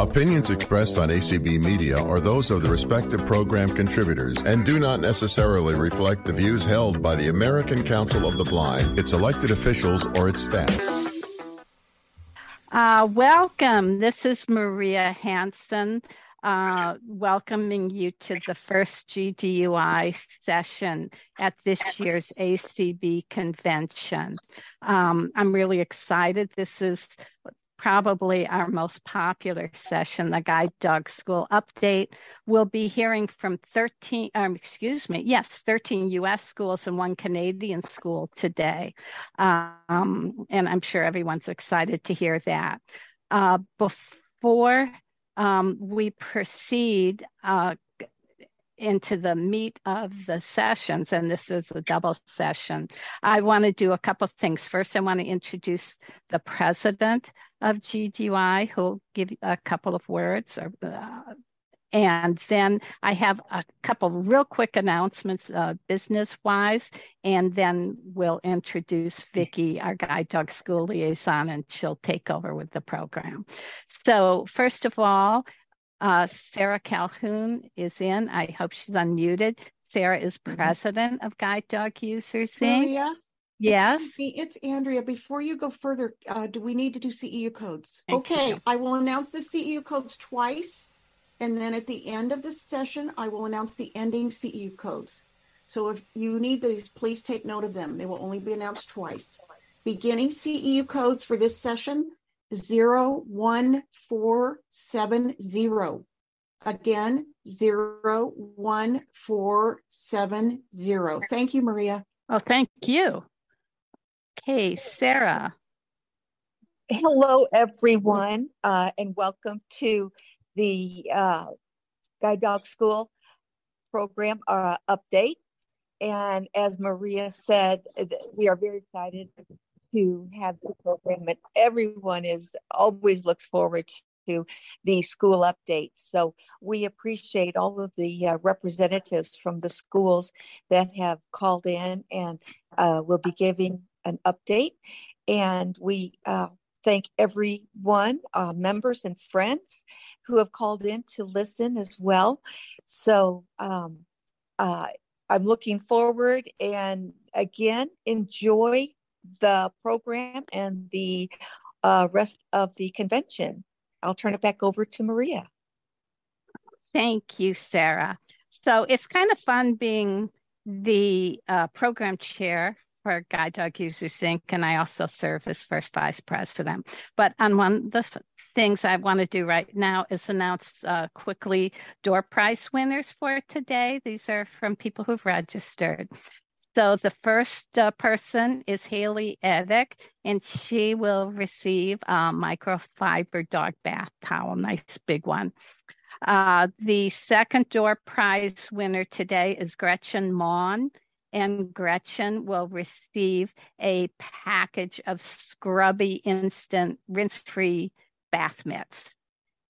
Opinions expressed on ACB Media are those of the respective program contributors and do not necessarily reflect the views held by the American Council of the Blind, its elected officials, or its staff. Uh, welcome. This is Maria Hanson, uh, welcoming you to the first GDUI session at this year's ACB convention. Um, I'm really excited. This is probably our most popular session, the Guide Dog School Update. We'll be hearing from 13, um, excuse me, yes, 13 US schools and one Canadian school today. Um, and I'm sure everyone's excited to hear that. Uh, before um, we proceed, uh, into the meat of the sessions, and this is a double session. I want to do a couple of things. First, I want to introduce the president of GDUI, who'll give a couple of words. Or, uh, and then I have a couple real quick announcements, uh, business-wise, and then we'll introduce Vicki, our guide dog school liaison, and she'll take over with the program. So first of all, uh, Sarah Calhoun is in. I hope she's unmuted. Sarah is mm-hmm. president of Guide Dog Users Inc. Maria, yes. Me, it's Andrea. Before you go further, uh, do we need to do CEU codes? Thank okay, you. I will announce the CEU codes twice. And then at the end of the session, I will announce the ending CEU codes. So if you need these, please take note of them. They will only be announced twice. Beginning CEU codes for this session zero one four seven zero. Again, zero one four seven zero. Thank you, Maria. Oh, thank you. Okay, Sarah. Hello, everyone, uh, and welcome to the uh, Guide Dog School program uh, update. And as Maria said, we are very excited to have the program and everyone is always looks forward to the school updates. So we appreciate all of the uh, representatives from the schools that have called in and uh, will be giving an update. And we uh, thank everyone, uh, members and friends who have called in to listen as well. So um, uh, I'm looking forward and again, enjoy the program and the uh, rest of the convention. I'll turn it back over to Maria. Thank you, Sarah. So it's kind of fun being the uh, program chair for Guide Dog Users Inc., and I also serve as first vice president. But on one of the things I want to do right now is announce uh, quickly door prize winners for today. These are from people who've registered. So the first uh, person is Haley Edick, and she will receive a microfiber dog bath towel, nice big one. Uh, the second door prize winner today is Gretchen Maughan, and Gretchen will receive a package of scrubby instant rinse-free bath mitts.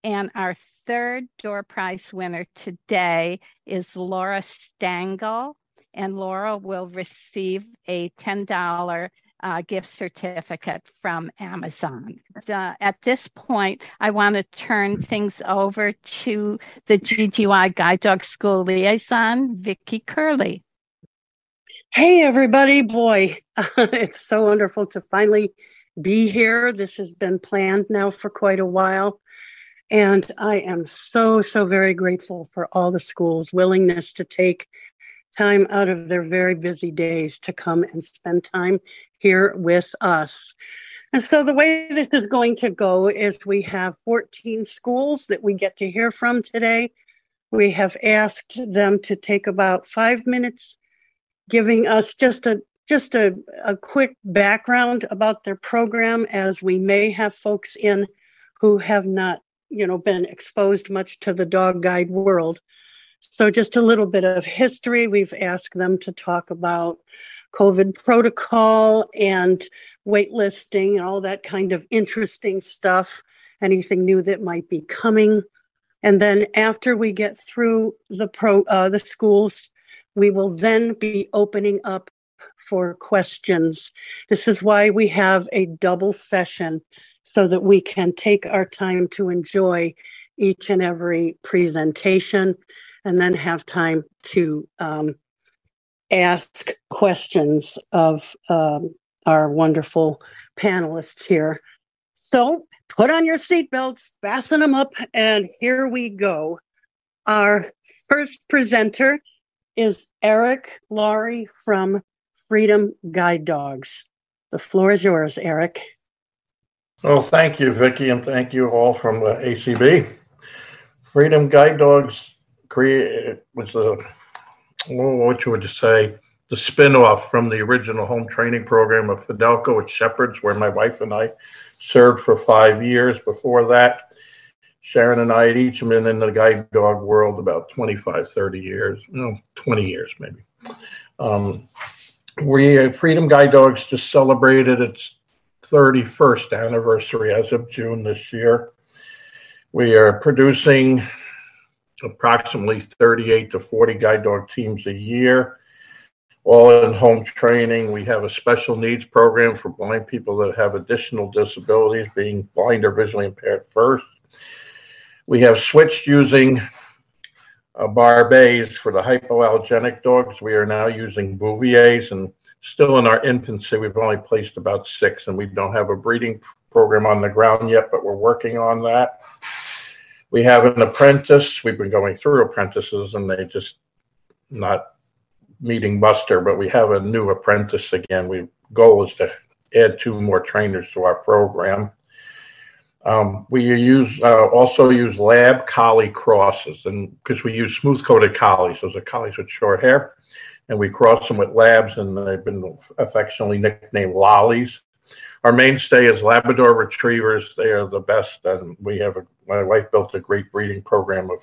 And our third door prize winner today is Laura Stangl and Laura will receive a $10 uh, gift certificate from Amazon. Uh, at this point, I want to turn things over to the GDUI Guide Dog School liaison, Vicki Curley. Hey, everybody. Boy, it's so wonderful to finally be here. This has been planned now for quite a while. And I am so, so very grateful for all the schools' willingness to take time out of their very busy days to come and spend time here with us. And so the way this is going to go is we have 14 schools that we get to hear from today. We have asked them to take about five minutes giving us just a just a, a quick background about their program as we may have folks in who have not you know been exposed much to the dog guide world so, just a little bit of history. We've asked them to talk about COVID protocol and waitlisting and all that kind of interesting stuff, anything new that might be coming. And then after we get through the pro uh, the schools, we will then be opening up for questions. This is why we have a double session so that we can take our time to enjoy each and every presentation and then have time to um, ask questions of um, our wonderful panelists here. So put on your seatbelts, fasten them up, and here we go. Our first presenter is Eric Loori from Freedom Guide Dogs. The floor is yours, Eric. Well, thank you, Vicki, and thank you all from the ACB. Freedom Guide Dogs create was a what you would say the spin-off from the original home training program of Fidelco at Shepherds, where my wife and I served for five years. Before that, Sharon and I had each been in the guide dog world about 25, 30 years, no, 20 years maybe. Um, we Freedom Guide Dogs just celebrated its 31st anniversary as of June this year. We are producing approximately 38 to 40 guide dog teams a year, all in home training. We have a special needs program for blind people that have additional disabilities, being blind or visually impaired first. We have switched using uh, Barbets for the hypoallergenic dogs. We are now using Bouviers and still in our infancy. We've only placed about six and we don't have a breeding program on the ground yet, but we're working on that. We have an apprentice. We've been going through apprentices and they just not meeting muster, but we have a new apprentice again. We goal is to add two more trainers to our program. Um, we use uh, also use lab collie crosses, and because we use smooth coated collies, those are collies with short hair, and we cross them with labs, and they've been affectionately nicknamed lollies. Our mainstay is Labrador retrievers. They are the best, and we have a, my wife built a great breeding program of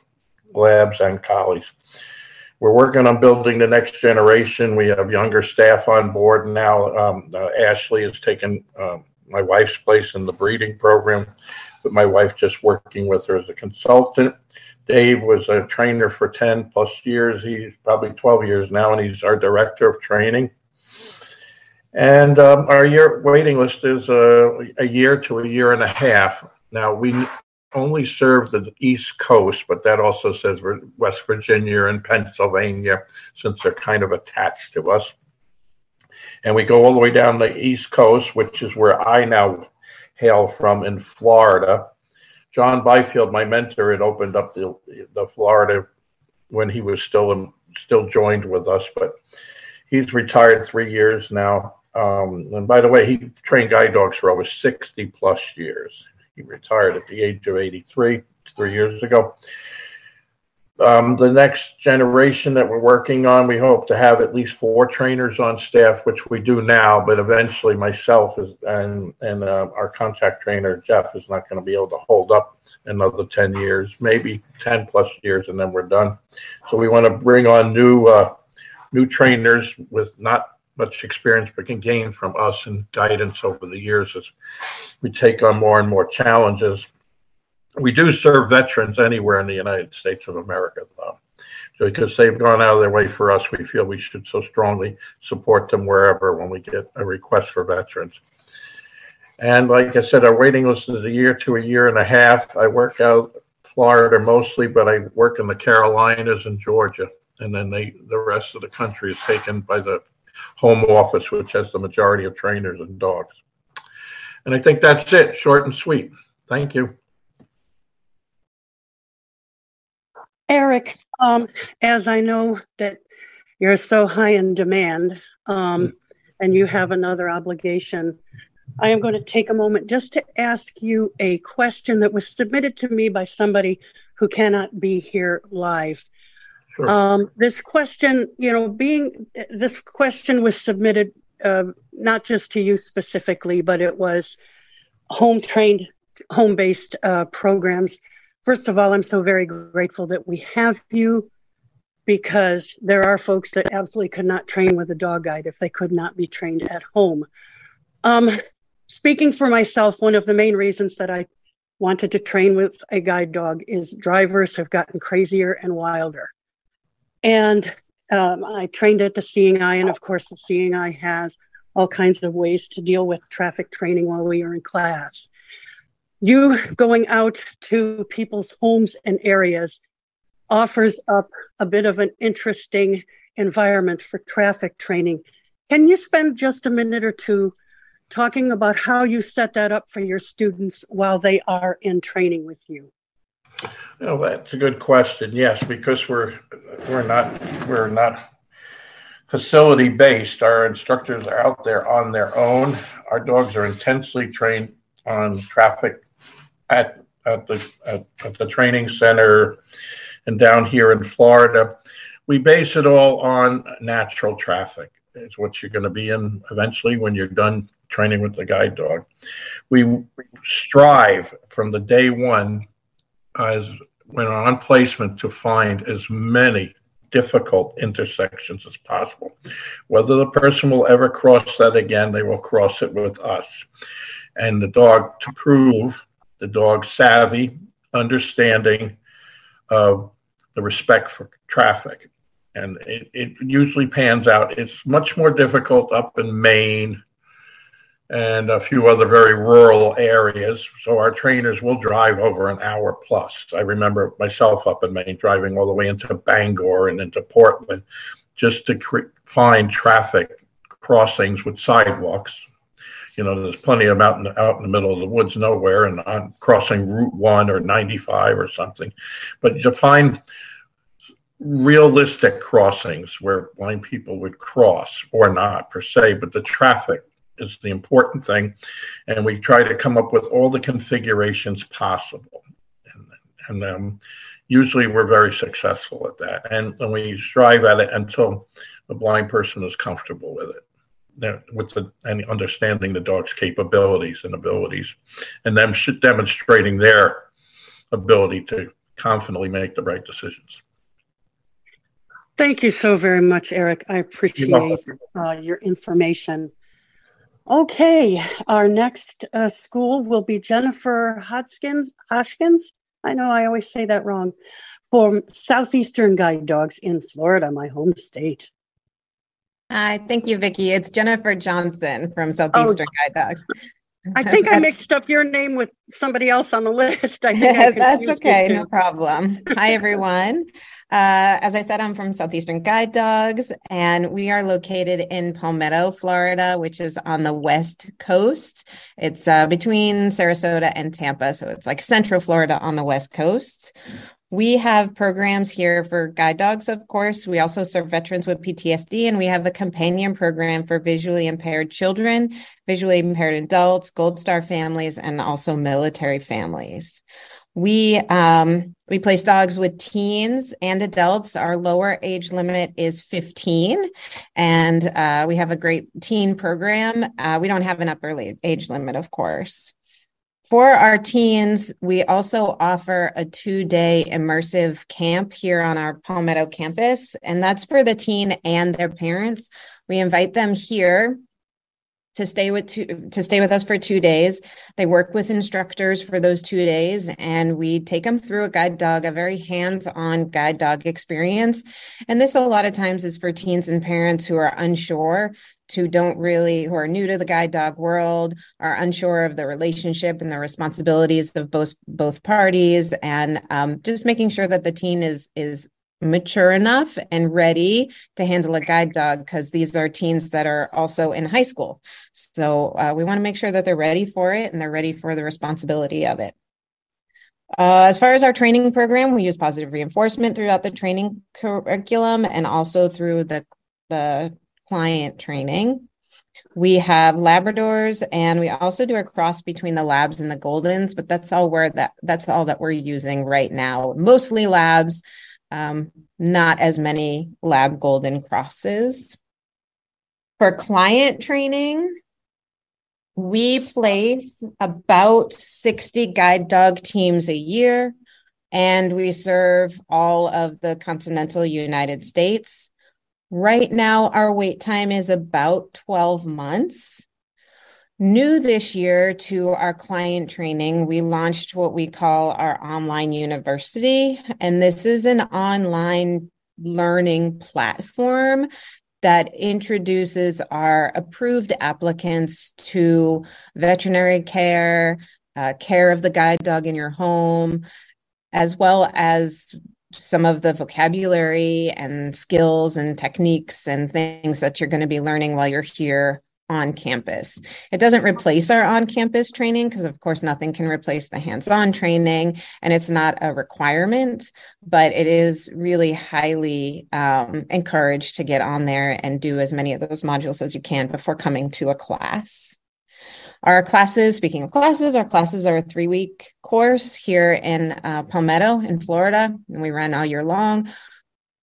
labs and collies. We're working on building the next generation. We have younger staff on board now. Um, uh, Ashley has taken um, my wife's place in the breeding program, but my wife just working with her as a consultant. Dave was a trainer for 10 plus years. He's probably 12 years now, and he's our director of training. And um, our year waiting list is a, a year to a year and a half. Now, we only serve the East Coast, but that also says West Virginia and Pennsylvania, since they're kind of attached to us and we go all the way down the East Coast, which is where I now hail from in Florida. John Byfield, my mentor, had opened up the the Florida when he was still in, still joined with us, but he's retired three years now. Um, and by the way, he trained guide dogs for over 60 plus years. He retired at the age of 83 three years ago um, the next generation that we're working on, we hope to have at least four trainers on staff, which we do now. But eventually, myself is and and uh, our contact trainer Jeff is not going to be able to hold up another ten years, maybe ten plus years, and then we're done. So we want to bring on new uh, new trainers with not much experience, but can gain from us and guidance over the years as we take on more and more challenges we do serve veterans anywhere in the United States of America, though. So because they've gone out of their way for us, we feel we should so strongly support them wherever when we get a request for veterans. And like I said, our waiting list is a year to a year and a half. I work out Florida mostly, but I work in the Carolinas and Georgia. And then they, the rest of the country is taken by the home office, which has the majority of trainers and dogs. And I think that's it, short and sweet. Thank you. Eric, um, as I know that you're so high in demand um, and you have another obligation, I am going to take a moment just to ask you a question that was submitted to me by somebody who cannot be here live. Sure. Um, this question, you know, being this question was submitted uh, not just to you specifically, but it was home trained, home based uh, programs First of all, I'm so very grateful that we have you because there are folks that absolutely could not train with a dog guide if they could not be trained at home. Um, speaking for myself, one of the main reasons that I wanted to train with a guide dog is drivers have gotten crazier and wilder. And um, I trained at the Seeing Eye, and of course, the Seeing Eye has all kinds of ways to deal with traffic training while we are in class. you going out to people's homes and areas offers up a bit of an interesting environment for traffic training. Can you spend just a minute or two talking about how you set that up for your students while they are in training with you? Well, that's a good question. Yes, because we're we're not we're not facility based. Our instructors are out there on their own. Our dogs are intensely trained on traffic at at the at, at the training center and down here in Florida. We base it all on natural traffic. It's what you're going to be in eventually when you're done training with the guide dog. We strive from the day one as when on placement to find as many difficult intersections as possible. Whether the person will ever cross that again, they will cross it with us. And the dog to prove the dog savvy, understanding of the respect for traffic. And it, it usually pans out. It's much more difficult up in Maine and a few other very rural areas. So our trainers will drive over an hour plus. I remember myself up in Maine driving all the way into Bangor and into Portland just to cre- find traffic crossings with sidewalks. You know, there's plenty of out in, the, out in the middle of the woods nowhere and on crossing Route 1 or 95 or something. But to find realistic crossings where blind people would cross or not per se, but the traffic is the important thing. And we try to come up with all the configurations possible. And, and um, usually we're very successful at that. And, and we strive at it until the blind person is comfortable with it. With the and understanding the dog's capabilities and abilities, and them demonstrating their ability to confidently make the right decisions. Thank you so very much, Eric. I appreciate uh, your information. Okay, our next uh, school will be Jennifer Hodgkins. Hoskins. I know I always say that wrong. For Southeastern Guide Dogs in Florida, my home state. Hi, thank you, Vicki. It's Jennifer Johnson from Southeastern oh, Guide Dogs. I think I mixed up your name with somebody else on the list. I think I That's okay, no problem. Hi, everyone. Uh, as I said, I'm from Southeastern Guide Dogs, and we are located in Palmetto, Florida, which is on the west coast. It's uh, between Sarasota and Tampa, so it's like Central Florida on the west coast. We have programs here for guide dogs, of course. We also serve veterans with PTSD, and we have a companion program for visually impaired children, visually impaired adults, Gold Star families, and also military families. We um, we place dogs with teens and adults. Our lower age limit is 15, and uh, we have a great teen program. Uh, we don't have an upper age limit, of course. For our teens, we also offer a two day immersive camp here on our Palmetto campus, and that's for the teen and their parents. We invite them here to stay with two, to stay with us for two days. They work with instructors for those two days, and we take them through a guide dog, a very hands-on guide dog experience. And this a lot of times is for teens and parents who are unsure who don't really who are new to the guide dog world are unsure of the relationship and the responsibilities of both both parties and um, just making sure that the teen is is mature enough and ready to handle a guide dog because these are teens that are also in high school. So uh, we want to make sure that they're ready for it and they're ready for the responsibility of it. Uh, as far as our training program, we use positive reinforcement throughout the training curriculum and also through the the client training. We have Labradors and we also do a cross between the labs and the Goldens, but that's all where that that's all that we're using right now. Mostly labs, um, not as many lab golden crosses. For client training, we place about 60 guide dog teams a year, and we serve all of the continental United States. Right now, our wait time is about 12 months. New this year to our client training, we launched what we call our online university. And this is an online learning platform that introduces our approved applicants to veterinary care, uh, care of the guide dog in your home, as well as some of the vocabulary and skills and techniques and things that you're going to be learning while you're here on campus. It doesn't replace our on campus training because, of course, nothing can replace the hands on training and it's not a requirement, but it is really highly um, encouraged to get on there and do as many of those modules as you can before coming to a class. Our classes, speaking of classes, our classes are a three week course here in uh, Palmetto in Florida, and we run all year long.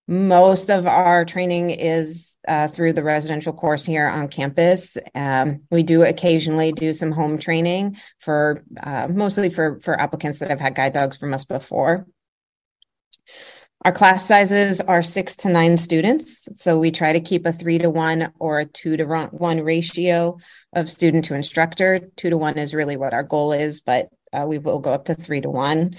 Most of our training is uh, through the residential course here on campus. Um, we do occasionally do some home training for uh, mostly for for applicants that have had guide dogs from us before. Our class sizes are six to nine students. So we try to keep a three to one or a two to one ratio of student to instructor. Two to one is really what our goal is, but uh, we will go up to three to one.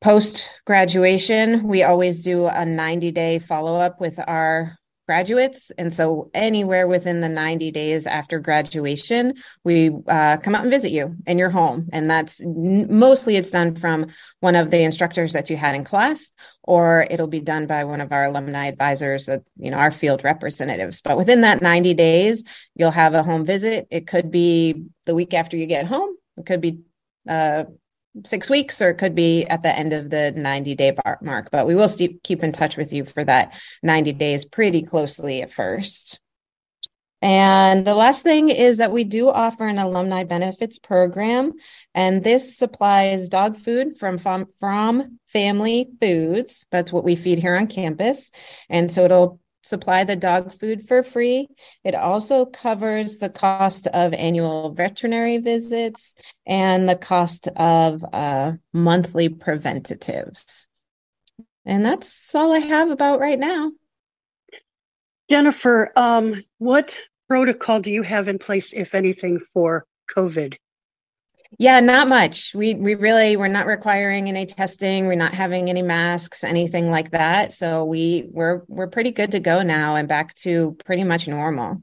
Post graduation, we always do a 90 day follow up with our graduates. And so, anywhere within the 90 days after graduation, we uh, come out and visit you in your home. And that's mostly it's done from one of the instructors that you had in class, or it'll be done by one of our alumni advisors that, you know, our field representatives. But within that 90 days, you'll have a home visit. It could be the week after you get home, it could be uh, six weeks or it could be at the end of the 90 day mark but we will st- keep in touch with you for that 90 days pretty closely at first. And the last thing is that we do offer an alumni benefits program and this supplies dog food from from, from family foods. That's what we feed here on campus. And so it'll supply the dog food for free. It also covers the cost of annual veterinary visits and the cost of uh, monthly preventatives. And that's all I have about right now. Jennifer, um, what protocol do you have in place, if anything, for COVID? Yeah, not much. We we really we're not requiring any testing. We're not having any masks, anything like that. So we we're we're pretty good to go now and back to pretty much normal.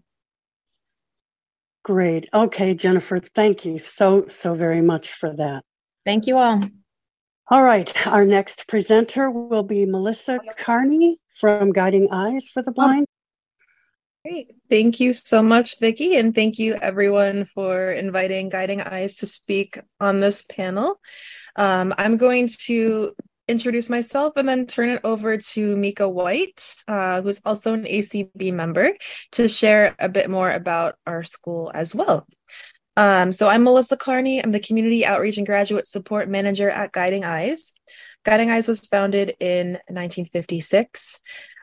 Great. Okay, Jennifer, thank you so so very much for that. Thank you all. All right, our next presenter will be Melissa Carney from Guiding Eyes for the Blind. Great. Thank you so much, Vicki, and thank you everyone for inviting Guiding Eyes to speak on this panel. Um, I'm going to introduce myself and then turn it over to Mika White, uh, who's also an ACB member, to share a bit more about our school as well. Um, so I'm Melissa Carney. I'm the Community Outreach and Graduate Support Manager at Guiding Eyes. Guiding Eyes was founded in 1956.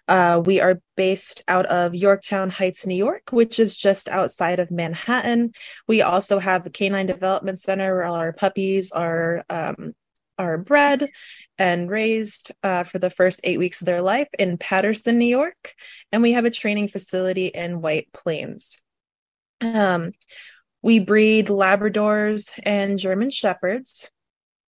Uh, we are based out of Yorktown Heights, New York, which is just outside of Manhattan. We also have a canine development center where all our puppies are um, are bred and raised uh, for the first eight weeks of their life in Patterson, New York, and we have a training facility in White Plains. Um, we breed Labradors and German Shepherds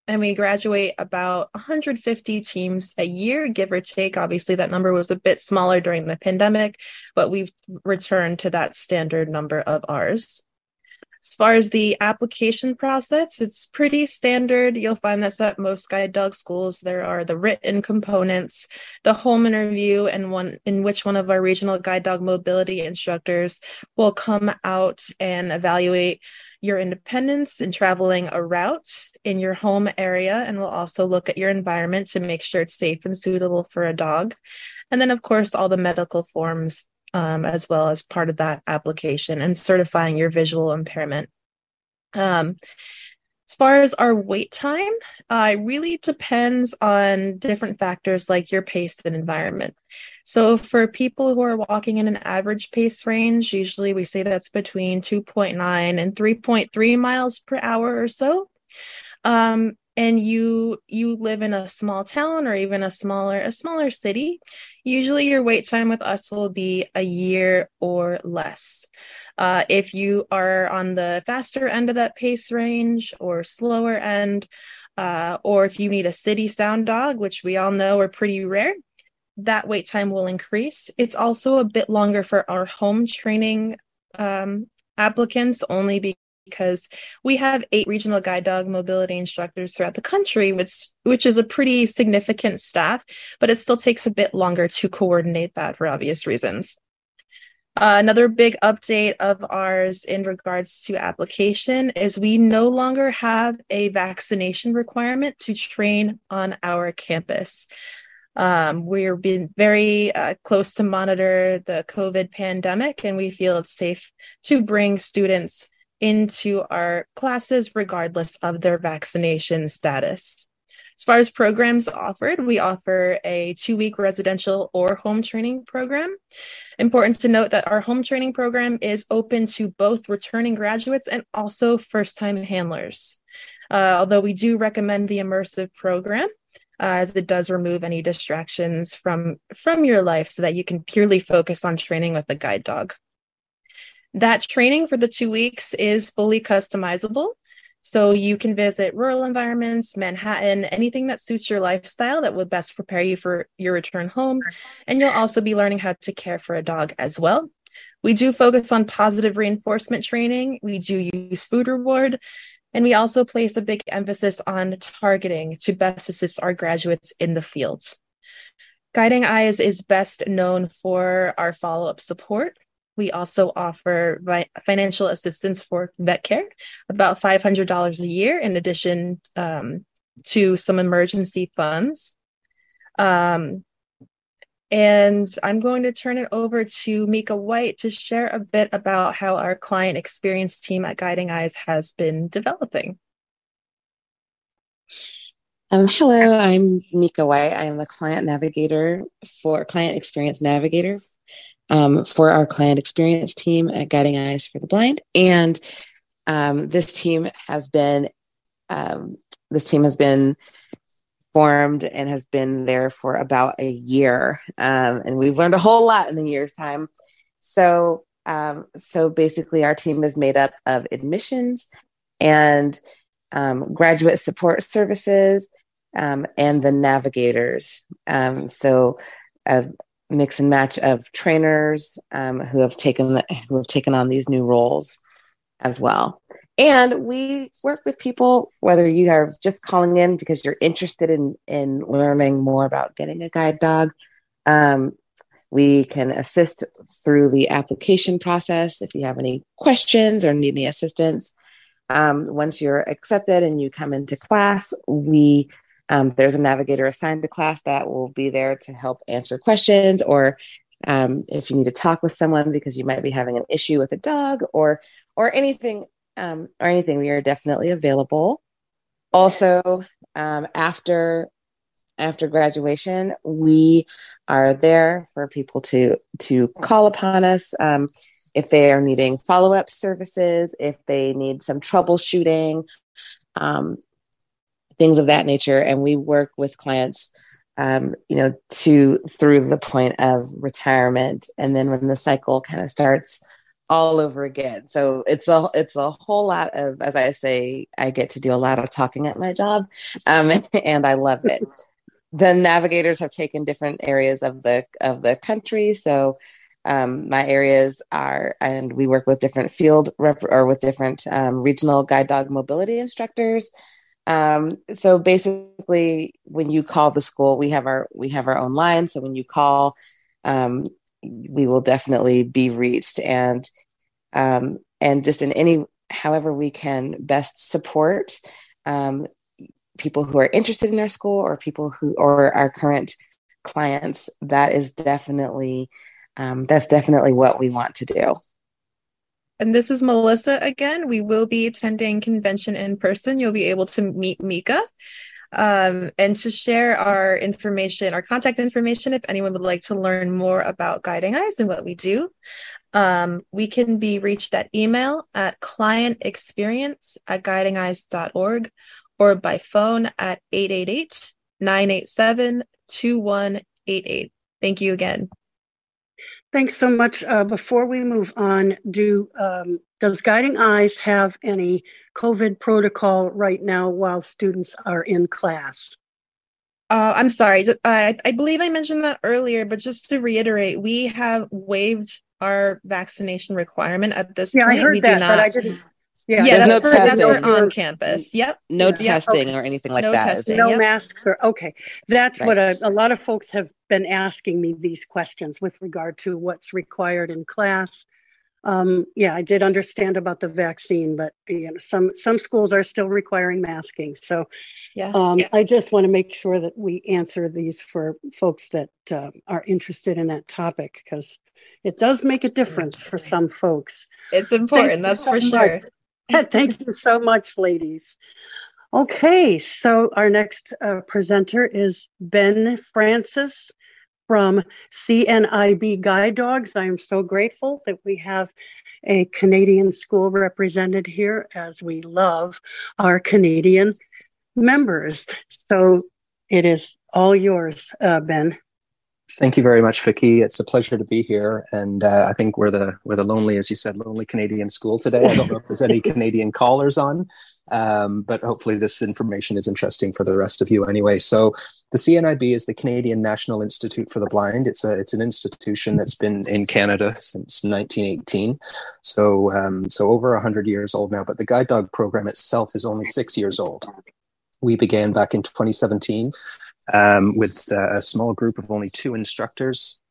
and we graduate about 150 teams a year, give or take. Obviously, that number was a bit smaller during the pandemic, but we've returned to that standard number of ours. As far as the application process, it's pretty standard. You'll find this at most guide dog schools. There are the written components, the home interview, and one in which one of our regional guide dog mobility instructors will come out and evaluate your independence in traveling a route in your home area and we'll also look at your environment to make sure it's safe and suitable for a dog. And then, of course, all the medical forms um, as well as part of that application and certifying your visual impairment. Um, as far as our wait time, uh, it really depends on different factors like your pace and environment. So, for people who are walking in an average pace range, usually we say that's between 2.9 and 3.3 miles per hour or so. Um, and you you live in a small town or even a smaller a smaller city usually your wait time with us will be a year or less. Uh, if you are on the faster end of that pace range or slower end uh, or if you need a city sound dog which we all know are pretty rare that wait time will increase. It's also a bit longer for our home training um, applicants only because we have eight regional guide dog mobility instructors throughout the country, which which is a pretty significant staff, but it still takes a bit longer to coordinate that for obvious reasons. Uh, another big update of ours in regards to application is we no longer have a vaccination requirement to train on our campus. Um, we're being very uh, close to monitor the COVID pandemic, and we feel it's safe to bring students into our classes regardless of their vaccination status. As far as programs offered, we offer a two week residential or home training program. Important to note that our home training program is open to both returning graduates and also first time handlers. Uh, although we do recommend the immersive program, uh, as it does remove any distractions from from your life so that you can purely focus on training with a guide dog that training for the two weeks is fully customizable. So you can visit rural environments manhattan anything that suits your lifestyle that would best prepare you for your return home. And you'll also be learning how to care for a dog as well. We do focus on positive reinforcement training. We do use food reward. And we also place a big emphasis on targeting to best assist our graduates in the fields. Guiding Eyes is best known for our follow up support. We also offer financial assistance for vet care, about $500 a year, in addition um, to some emergency funds. Um, and I'm going to turn it over to Mika White to share a bit about how our client experience team at Guiding Eyes has been developing. Um, hello, I'm Mika White. I am the client navigator for client experience navigator um, for our client experience team at Guiding Eyes for the Blind. And um, this team has been um, this team has been formed and has been there for about a year. Um, and we've learned a whole lot in a year's time. So, um, so basically, our team is made up of admissions and um, graduate support services and the navigators. So, a mix and match of trainers um, who have taken the, who have taken on these new roles as well. And we work with people, whether you are just calling in because you're interested in, in learning more about getting a guide dog. Um, we can assist through the application process if you have any questions or need any assistance. Um, once you're accepted and you come into class, we um, there's a navigator assigned to class that will be there to help answer questions or um, if you need to talk with someone because you might be having an issue with a dog or or anything um, or anything, we are definitely available. Also, um, after after graduation, we are there for people to to call upon us um, if they are needing follow up services, if they need some troubleshooting, um, things of that nature, and we work with clients. Um, you know, to through the point of retirement, and then when the cycle kind of starts all over again. So it's a it's a whole lot of, as I say, I get to do a lot of talking at my job, um, and I love it. the navigators have taken different areas of the of the country, so um, my areas are, and we work with different field rep- or with different um, regional guide dog mobility instructors. Um, so basically, when you call the school, we have our we have our own line. So when you call, um, we will definitely be reached and um, and just in any however we can best support um, people who are interested in our school or people who or our current clients that is definitely um, that's definitely what we want to do and this is melissa again we will be attending convention in person you'll be able to meet mika um, and to share our information, our contact information, if anyone would like to learn more about Guiding Eyes and what we do. Um, we can be reached at email at clientexperience at guidingeyes.org or by phone at 888 987 2188. Thank you again. Thanks so much. Uh, before we move on, do um, does Guiding Eyes have any COVID protocol right now while students are in class? Uh, I'm sorry. I, I believe I mentioned that earlier, but just to reiterate, we have waived our vaccination requirement at this yeah, point. I heard we that, do not, but I didn't. Yeah, yeah there's no for, testing on campus. Yep. No yep. testing okay. or anything like no that. Testing, no yep. masks or okay. That's right. what a, a lot of folks have been asking me these questions with regard to what's required in class. Um, yeah, I did understand about the vaccine, but you know, some some schools are still requiring masking. So, yeah, um, yeah. I just want to make sure that we answer these for folks that uh, are interested in that topic because it does make a difference for some folks. It's important, that's for sure. Thank you so much, ladies. Okay, so our next uh, presenter is Ben Francis from CNIB Guide Dogs. I am so grateful that we have a Canadian school represented here as we love our Canadian members. So it is all yours, uh, Ben. Thank you very much, Vicky. It's a pleasure to be here, and uh, I think we're the we're the lonely, as you said, lonely Canadian school today. I don't know if there's any Canadian callers on, um, but hopefully this information is interesting for the rest of you anyway. So, the CNIB is the Canadian National Institute for the Blind. It's a it's an institution that's been in Canada since 1918, so um, so over hundred years old now. But the guide dog program itself is only six years old we began back in 2017 um, with uh, a small group of only two instructors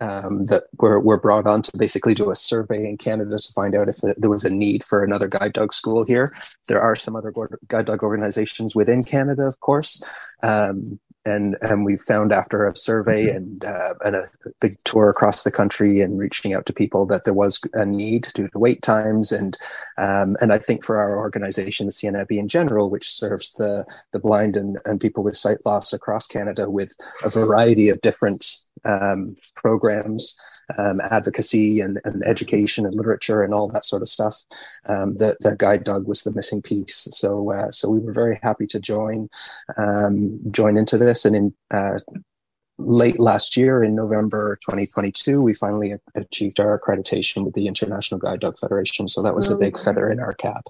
um, that were, were brought on to basically do a survey in Canada to find out if there was a need for another guide dog school here. There are some other guide dog organizations within Canada, of course. Um, and and we found after a survey mm-hmm. and uh, and a big tour across the country and reaching out to people that there was a need due to wait times and um, and I think for our organization, the CNIB in general, which serves the the blind and, and people with sight loss across Canada with a variety of different um, programs um, advocacy and, and, education and literature and all that sort of stuff. Um, the, the guide dog was the missing piece. So uh, so we were very happy to join um, join into this. And in uh, late last year, in November 2022, we finally achieved our accreditation with the International Guide Dog Federation. So that was a big feather in our cap,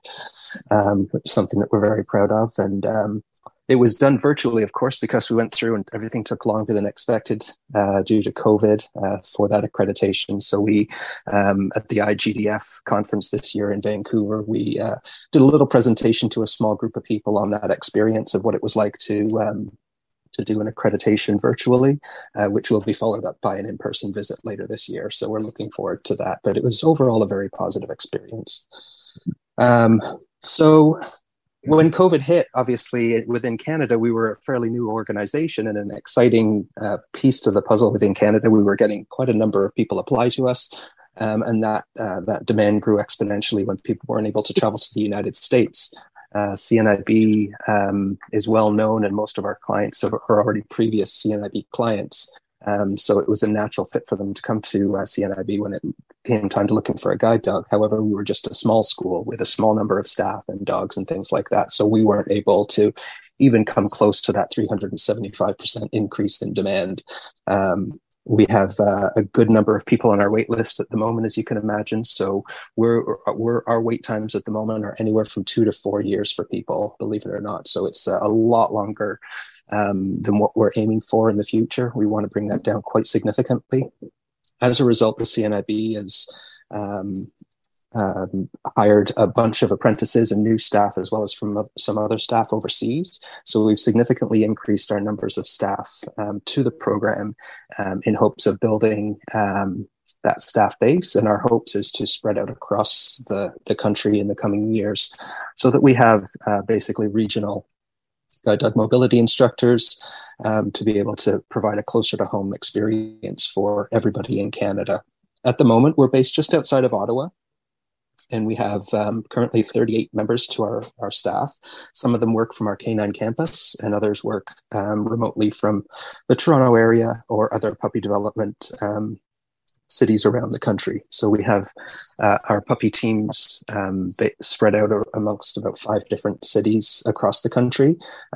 um, something that we're very proud of. And um, it was done virtually, of course, because we went through and everything took longer than expected uh, due to COVID uh, for that accreditation. So we, um, at the IGDF conference this year in Vancouver, we uh, did a little presentation to a small group of people on that experience of what it was like to um, to do an accreditation virtually, uh, which will be followed up by an in-person visit later this year. So we're looking forward to that. But it was overall a very positive experience. Um, so when COVID hit, obviously within Canada, we were a fairly new organization and an exciting uh, piece to the puzzle within Canada. We were getting quite a number of people apply to us, um, and that uh, that demand grew exponentially when people weren't able to travel to the United States. Uh, CNIB um, is well known, and most of our clients are already previous CNIB clients. Um, so it was a natural fit for them to come to uh, CNIB when it came time to looking for a guide dog. However, we were just a small school with a small number of staff and dogs and things like that. So we weren't able to even come close to that 375% increase in demand. Um, we have uh, a good number of people on our wait list at the moment, as you can imagine. So we're, we're our wait times at the moment are anywhere from two to four years for people, believe it or not. So it's a lot longer um, than what we're aiming for in the future. We want to bring that down quite significantly. As a result, the CNIB has um, um, hired a bunch of apprentices and new staff, as well as from some other staff overseas. So we've significantly increased our numbers of staff um, to the program um, in hopes of building um, that staff base. And our hopes is to spread out across the, the country in the coming years so that we have uh, basically regional guide dog mobility instructors um, to be able to provide a closer to home experience for everybody in Canada. At the moment, we're based just outside of Ottawa, and we have um, currently 38 members to our, our staff. Some of them work from our K9 campus, and others work um, remotely from the Toronto area or other puppy development um, cities around the country. So we have uh, our puppy teams um, spread out amongst about five different cities across the country,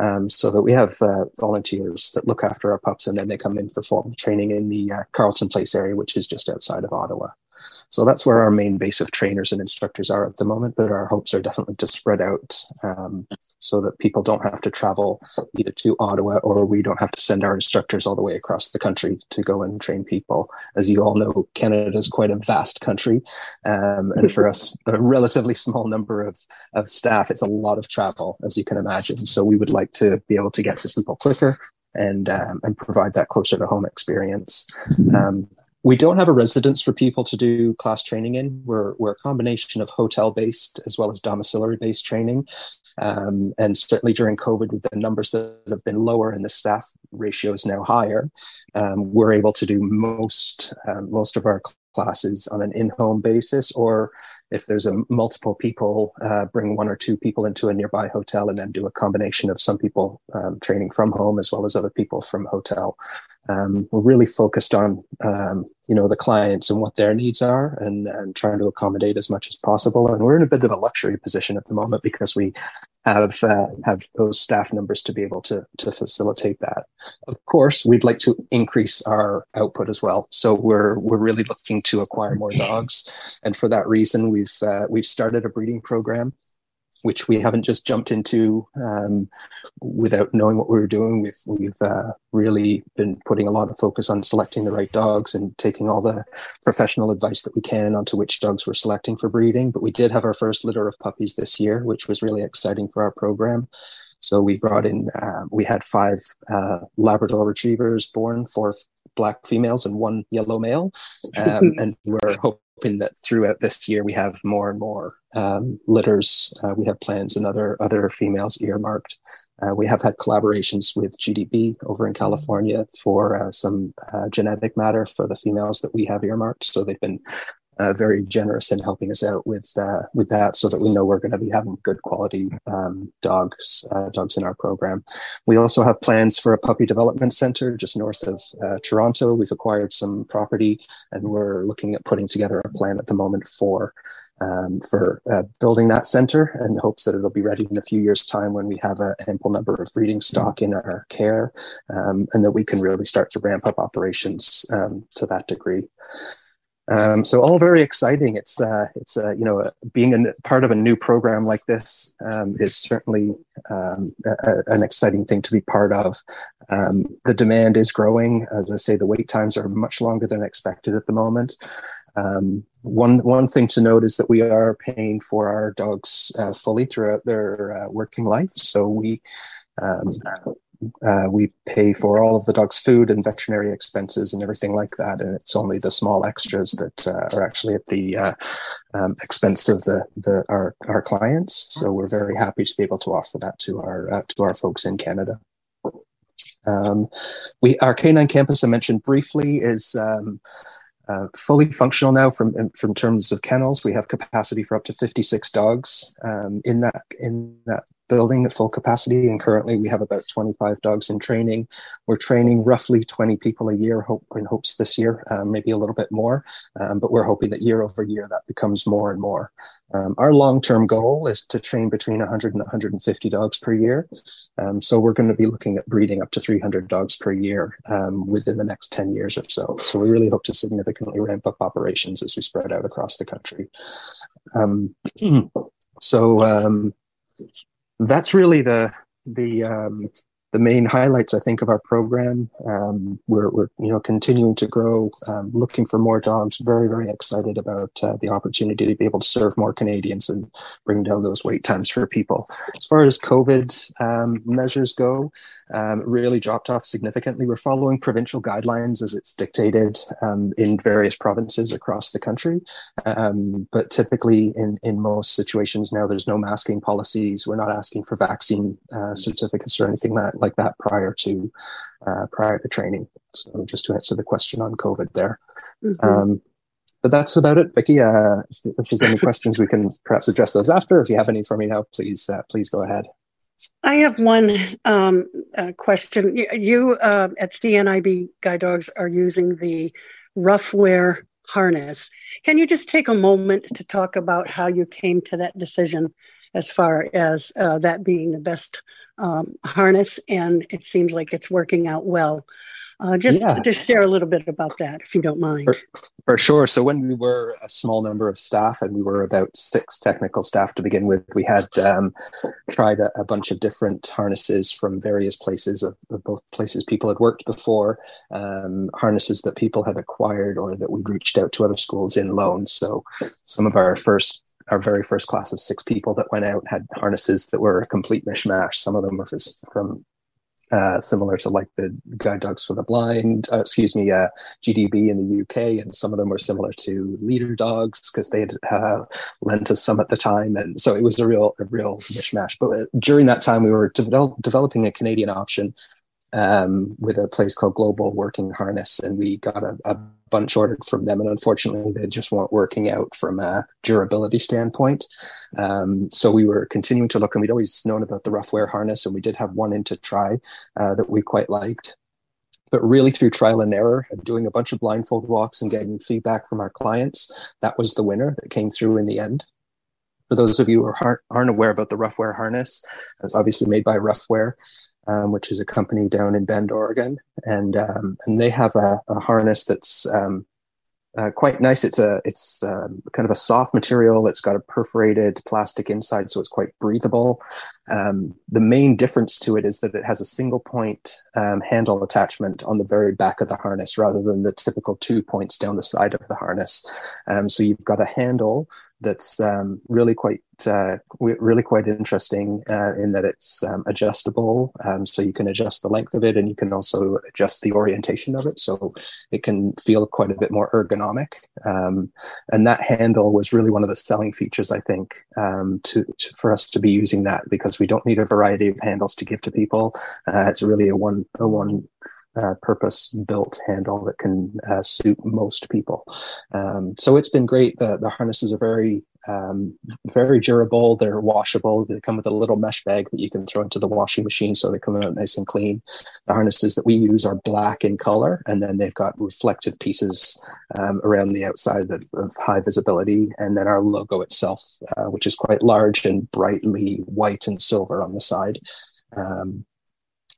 um, so that we have uh, volunteers that look after our pups, and then they come in for formal training in the uh, Carleton Place area, which is just outside of Ottawa. So that's where our main base of trainers and instructors are at the moment. But our hopes are definitely to spread out um, so that people don't have to travel either to Ottawa or we don't have to send our instructors all the way across the country to go and train people. As you all know, Canada is quite a vast country. Um, and for us, a relatively small number of, of staff, it's a lot of travel, as you can imagine. So we would like to be able to get to people quicker and um, and provide that closer to home experience. Um, we don't have a residence for people to do class training in. We're, we're a combination of hotel based as well as domiciliary based training. Um, and certainly during COVID, with the numbers that have been lower and the staff ratio is now higher, um, we're able to do most, um, most of our classes on an in-home basis or if there's a multiple people uh, bring one or two people into a nearby hotel and then do a combination of some people um, training from home as well as other people from hotel um, we're really focused on um, you know the clients and what their needs are and, and trying to accommodate as much as possible. And we're in a bit of a luxury position at the moment because we have uh, have those staff numbers to be able to to facilitate that. Of course we'd like to increase our output as well. So we're we're really looking to acquire more dogs. And for that reason we've uh, we've started a breeding program which we haven't just jumped into um, without knowing what we were doing. We've we've uh, really been putting a lot of focus on selecting the right dogs and taking all the professional advice that we can onto which dogs we're selecting for breeding. But we did have our first litter of puppies this year, which was really exciting for our program. So we brought in, uh, we had five uh, Labrador retrievers born, four black females and one yellow male, um, and we're hoping hoping that throughout this year we have more and more um, litters. Uh, we have plans and other other females earmarked. Uh, we have had collaborations with GDB over in California for uh, some uh, genetic matter for the females that we have earmarked. So they've been uh, very generous in helping us out with uh, with that, so that we know we're going to be having good quality um, dogs uh, dogs in our program. We also have plans for a puppy development center just north of uh, Toronto. We've acquired some property, and we're looking at putting together a plan at the moment for um, for uh, building that center, in hopes that it'll be ready in a few years' time when we have an ample number of breeding stock in our care, um, and that we can really start to ramp up operations um, to that degree. Um, so all very exciting. It's uh, it's uh, you know uh, being a part of a new program like this um, is certainly um, a, an exciting thing to be part of. Um, the demand is growing. As I say, the wait times are much longer than expected at the moment. Um, one one thing to note is that we are paying for our dogs uh, fully throughout their uh, working life. So we um, uh, we pay for all of the dog's food and veterinary expenses and everything like that, and it's only the small extras that uh, are actually at the uh, um, expense of the, the our our clients. So we're very happy to be able to offer that to our uh, to our folks in Canada. Um, we our canine campus I mentioned briefly is. Um, uh, fully functional now from from terms of kennels. We have capacity for up to 56 dogs um, in that in that building at full capacity. And currently, we have about 25 dogs in training. We're training roughly 20 people a year. Hope in hopes this year, um, maybe a little bit more. Um, but we're hoping that year over year that becomes more and more. Um, our long term goal is to train between 100 and 150 dogs per year. Um, so we're going to be looking at breeding up to 300 dogs per year um, within the next 10 years or so. So we really hope to significantly ramp up operations as we spread out across the country. Um, so that's really the the um, the main highlights, I think, of our program. Um, we're, we're, you know, continuing to grow, um, looking for more jobs. Very, very excited about uh, the opportunity to be able to serve more Canadians and bring down those wait times for people. As far as COVID um, measures go, um, really dropped off significantly. We're following provincial guidelines as it's dictated um, in various provinces across the country, um, but typically in in most situations now, there's no masking policies. We're not asking for vaccine uh, certificates or anything like that like that prior to uh, prior to training. So just to answer the question on COVID there. Mm-hmm. Um, but that's about it, Vicky. Uh, if, if, there's any questions, we can perhaps address those after. If you have any for me now, please uh, please go ahead. I have one um, uh, question. You uh, at CNIB Guide Dogs are using the Ruffwear harness. Can you just take a moment to talk about how you came to that decision as far as uh, that being the best um, harness, and it seems like it's working out well. Uh, just yeah. just share a little bit about that, if you don't mind. For, for, sure. So when we were a small number of staff, and we were about six technical staff to begin with, we had um, tried a, a, bunch of different harnesses from various places of, of both places people had worked before, um, harnesses that people had acquired or that we'd reached out to other schools in loan. So some of our first our very first class of six people that went out had harnesses that were a complete mishmash. Some of them were from uh, similar to like the guide dogs for the blind, uh, excuse me, uh, GDB in the UK, and some of them were similar to leader dogs because they had uh, lent us some at the time, and so it was a real, a real mishmash. But uh, during that time, we were develop, developing a Canadian option um, with a place called Global Working Harness, and we got a, a bunch ordered from them, and unfortunately, they just weren't working out from a durability standpoint. Um, so we were continuing to look, and we'd always known about the Ruffwear harness, and we did have one in to try uh, that we quite liked. But really, through trial and error, and doing a bunch of blindfold walks and getting feedback from our clients, that was the winner that came through in the end. For those of you who aren't aware about the Ruffwear harness, it's obviously made by Ruffwear um, which is a company down in Bend, Oregon, and um, and they have a, a harness that's um, uh, quite nice. It's a it's um, kind of a soft material. It's got a perforated plastic inside, so it's quite breathable. Um, the main difference to it is that it has a single point um, handle attachment on the very back of the harness, rather than the typical two points down the side of the harness. so you've got a handle that's um, really quite uh, really quite interesting uh, in that it's um, adjustable, um, so you can adjust the length of it, and you can also adjust the orientation of it, so it can feel quite a bit more ergonomic. Um, and that handle was really one of the selling features, I think, um, to, to, for us to be using that because we don't need a variety of handles to give to people. Uh, it's really a one a one uh, purpose built handle that can uh, suit most people. Um, so it's been great. The, the harnesses are very, um, very durable. They're washable. They come with a little mesh bag that you can throw into the washing machine so they come out nice and clean. The harnesses that we use are black in color, and then they've got reflective pieces um, around the outside of, of, high visibility. And then our logo itself, uh, which is quite large and brightly white and silver on the side. Um,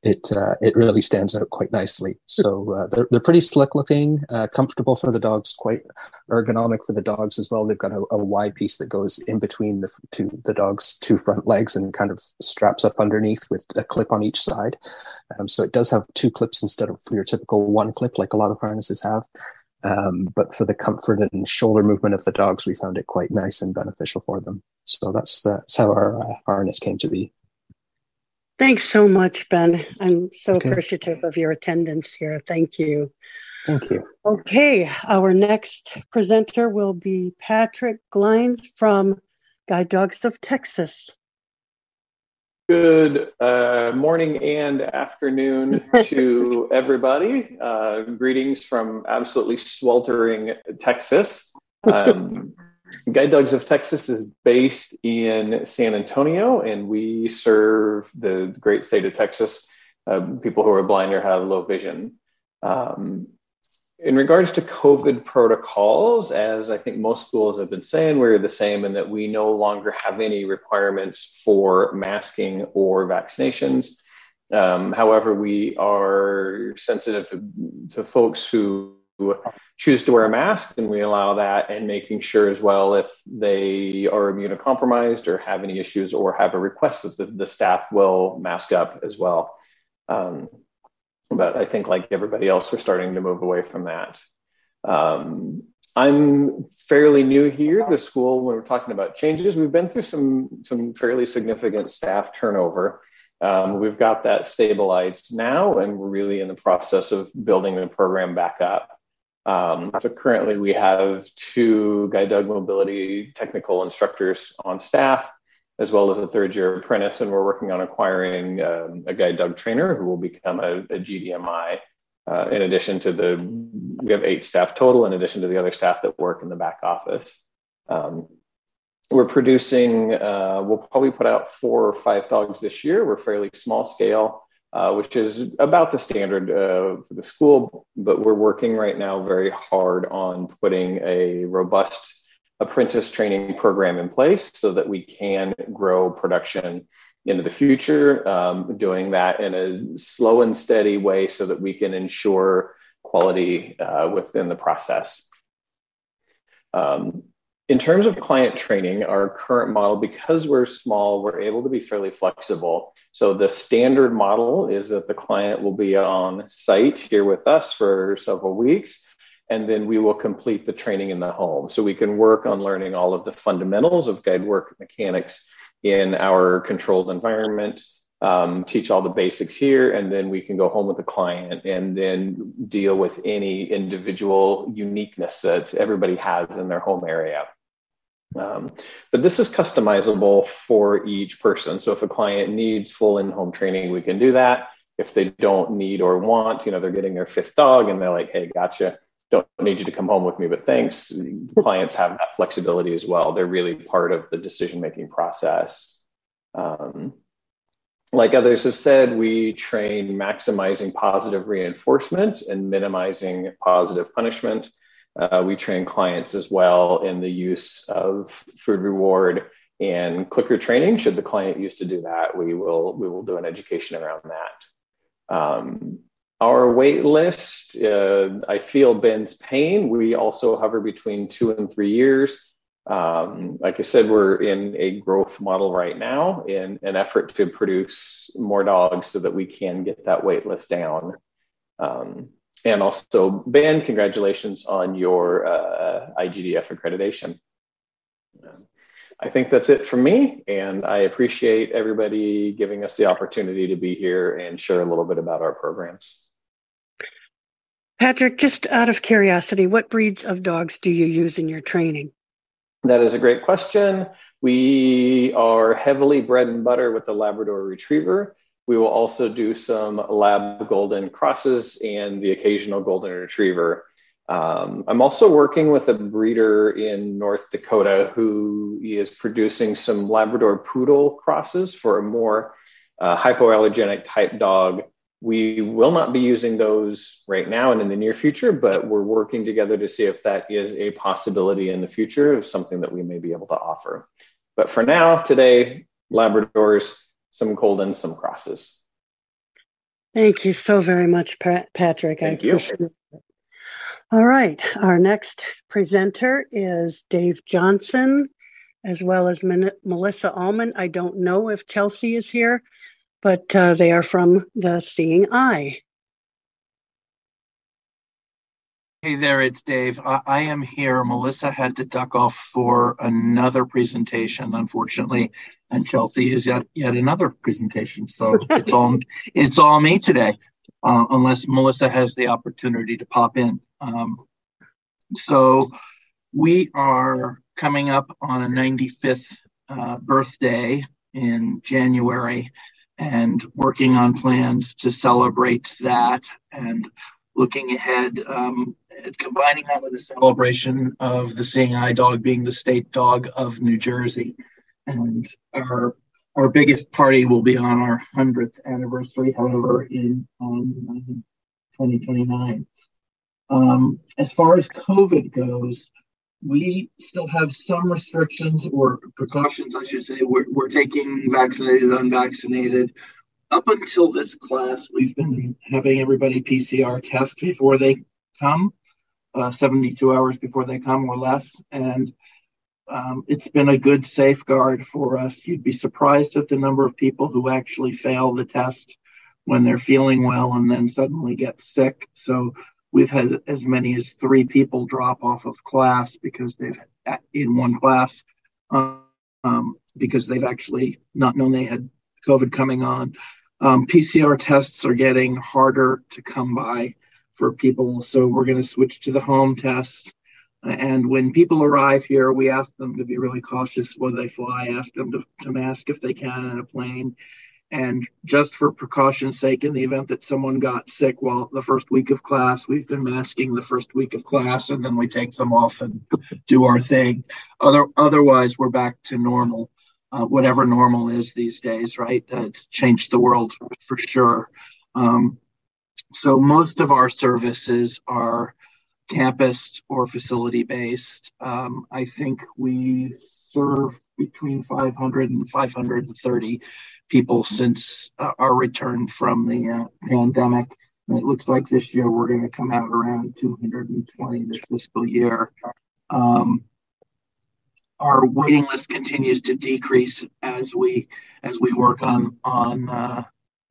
it uh, it really stands out quite nicely. So uh, they're they're pretty slick looking, uh, comfortable for the dogs, quite ergonomic for the dogs as well. They've got a, a Y piece that goes in between the two the dog's two front legs and kind of straps up underneath with a clip on each side. Um, so it does have two clips instead of your typical one clip like a lot of harnesses have. Um, but for the comfort and shoulder movement of the dogs, we found it quite nice and beneficial for them. So that's that's how our uh, harness came to be. Thanks so much, Ben. I'm so okay. appreciative of your attendance here. Thank you. Thank you. Okay, our next presenter will be Patrick Glines from Guide Dogs of Texas. Good uh, morning and afternoon to everybody. Uh, greetings from absolutely sweltering Texas. Um, Guide Dogs of Texas is based in San Antonio, and we serve the great state of Texas, uh, people who are blind or have low vision. Um, in regards to COVID protocols, as I think most schools have been saying, we're the same in that we no longer have any requirements for masking or vaccinations. Um, however, we are sensitive to, to folks who choose to wear a mask and we allow that and making sure as well if they are immunocompromised or have any issues or have a request that the, the staff will mask up as well. Um, but i think like everybody else we're starting to move away from that. Um, i'm fairly new here the school. When we're talking about changes we've been through some some fairly significant staff turnover. Um, we've got that stabilized now and we're really in the process of building the program back up um, so currently we have two guide dog mobility technical instructors on staff, as well as a third year apprentice, and we're working on acquiring um, a guide dog trainer who will become a, a GDMI. Uh, in addition to the, we have eight staff total, in addition to the other staff that work in the back office. Um, we're producing, uh, we'll probably put out four or five dogs this year. We're fairly small scale uh, which is about the standard uh, for the school. But we're working right now very hard on putting a robust apprentice training program in place so that we can grow production into the future, um, doing that in a slow and steady way so that we can ensure quality uh, within the process. Um, in terms of client training, our current model, because we're small, we're able to be fairly flexible. So the standard model is that the client will be on site here with us for several weeks, and then we will complete the training in the home. So we can work on learning all of the fundamentals of guide work mechanics in our controlled environment, um, teach all the basics here, and then we can go home with the client and then deal with any individual uniqueness that everybody has in their home area. Um, but this is customizable for each person. So if a client needs full in-home training, we can do that. If they don't need or want, you know, they're getting their fifth dog and they're like, hey, gotcha. Don't need you to come home with me, but thanks. Clients have that flexibility as well. They're really part of the decision-making process. Um, like others have said, we train maximizing positive reinforcement and minimizing positive punishment. Uh, we train clients as well in the use of food reward and clicker training. Should the client use to do that, we will we will do an education around that. Um, our wait list, uh, I feel Ben's pain. We also hover between two and three years. Um, like I said, we're in a growth model right now in an effort to produce more dogs so that we can get that wait list down. Um, and also, Ben, congratulations on your uh, IGDF accreditation. Um, I think that's it from me, and I appreciate everybody giving us the opportunity to be here and share a little bit about our programs. Patrick, just out of curiosity, what breeds of dogs do you use in your training? That is a great question. We are heavily bread and butter with the Labrador Retriever. We will also do some lab golden crosses and the occasional golden retriever. Um, I'm also working with a breeder in North Dakota who is producing some Labrador poodle crosses for a more uh, hypoallergenic type dog. We will not be using those right now and in the near future, but we're working together to see if that is a possibility in the future of something that we may be able to offer. But for now, today, Labradors, some golden, some crosses. Thank you so very much, Pat- Patrick. Thank I you. appreciate it. All right. Our next presenter is Dave Johnson, as well as Min- Melissa Allman. I don't know if Chelsea is here, but uh, they are from the Seeing Eye. Hey there, it's Dave. I, I am here. Melissa had to duck off for another presentation, unfortunately, and Chelsea is yet yet another presentation. So it's all it's all me today, uh, unless Melissa has the opportunity to pop in. Um, so we are coming up on a 95th uh, birthday in January, and working on plans to celebrate that and looking ahead um, combining that with a celebration of the Seeing Eye dog being the state dog of New Jersey. And our our biggest party will be on our 100th anniversary, however, in um, 2029. Um, as far as COVID goes, we still have some restrictions or precautions, I should say. We're, we're taking vaccinated, unvaccinated. Up until this class, we've been having everybody PCR test before they come uh, 72 hours before they come or less. And um, it's been a good safeguard for us. You'd be surprised at the number of people who actually fail the test when they're feeling well and then suddenly get sick. So we've had as many as three people drop off of class because they've in one class um, because they've actually not known they had COVID coming on. Um, PCR tests are getting harder to come by for people. So we're going to switch to the home test. And when people arrive here, we ask them to be really cautious when they fly, ask them to, to mask if they can in a plane. And just for precaution's sake, in the event that someone got sick while the first week of class, we've been masking the first week of class and then we take them off and do our thing. Other, otherwise, we're back to normal, uh, whatever normal is these days, right? Uh, it's changed the world for sure. Um, so most of our services are campus or facility based. Um, I think we serve between 500 and 530 people since uh, our return from the uh, pandemic. And it looks like this year we're going to come out around 220 this fiscal year. Um, our waiting list continues to decrease as we as we work on on uh,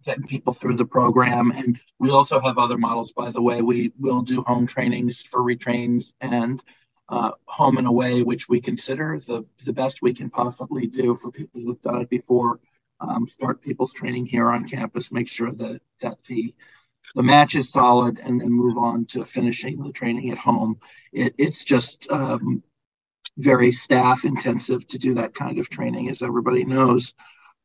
getting people through the program. And we also have other models, by the way. We will do home trainings for retrains and uh, home and away, which we consider the, the best we can possibly do for people who've done it before. Um, start people's training here on campus, make sure that, that the the match is solid, and then move on to finishing the training at home. It, it's just um, very staff intensive to do that kind of training, as everybody knows.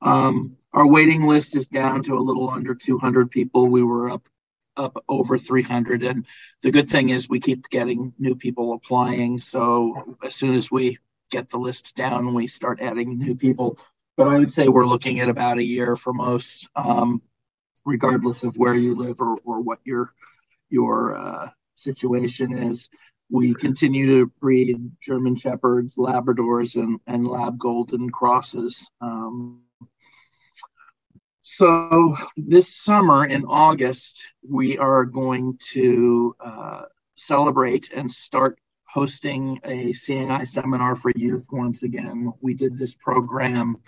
Um, our waiting list is down to a little under 200 people. We were up up over 300. And the good thing is we keep getting new people applying. So as soon as we get the list down, we start adding new people. But I would say we're looking at about a year for most, um, regardless of where you live or, or what your your uh, situation is. We continue to breed German Shepherds, Labradors, and, and Lab Golden Crosses. Um, so this summer in August, we are going to uh, celebrate and start hosting a Seeing Eye seminar for youth once again. We did this program.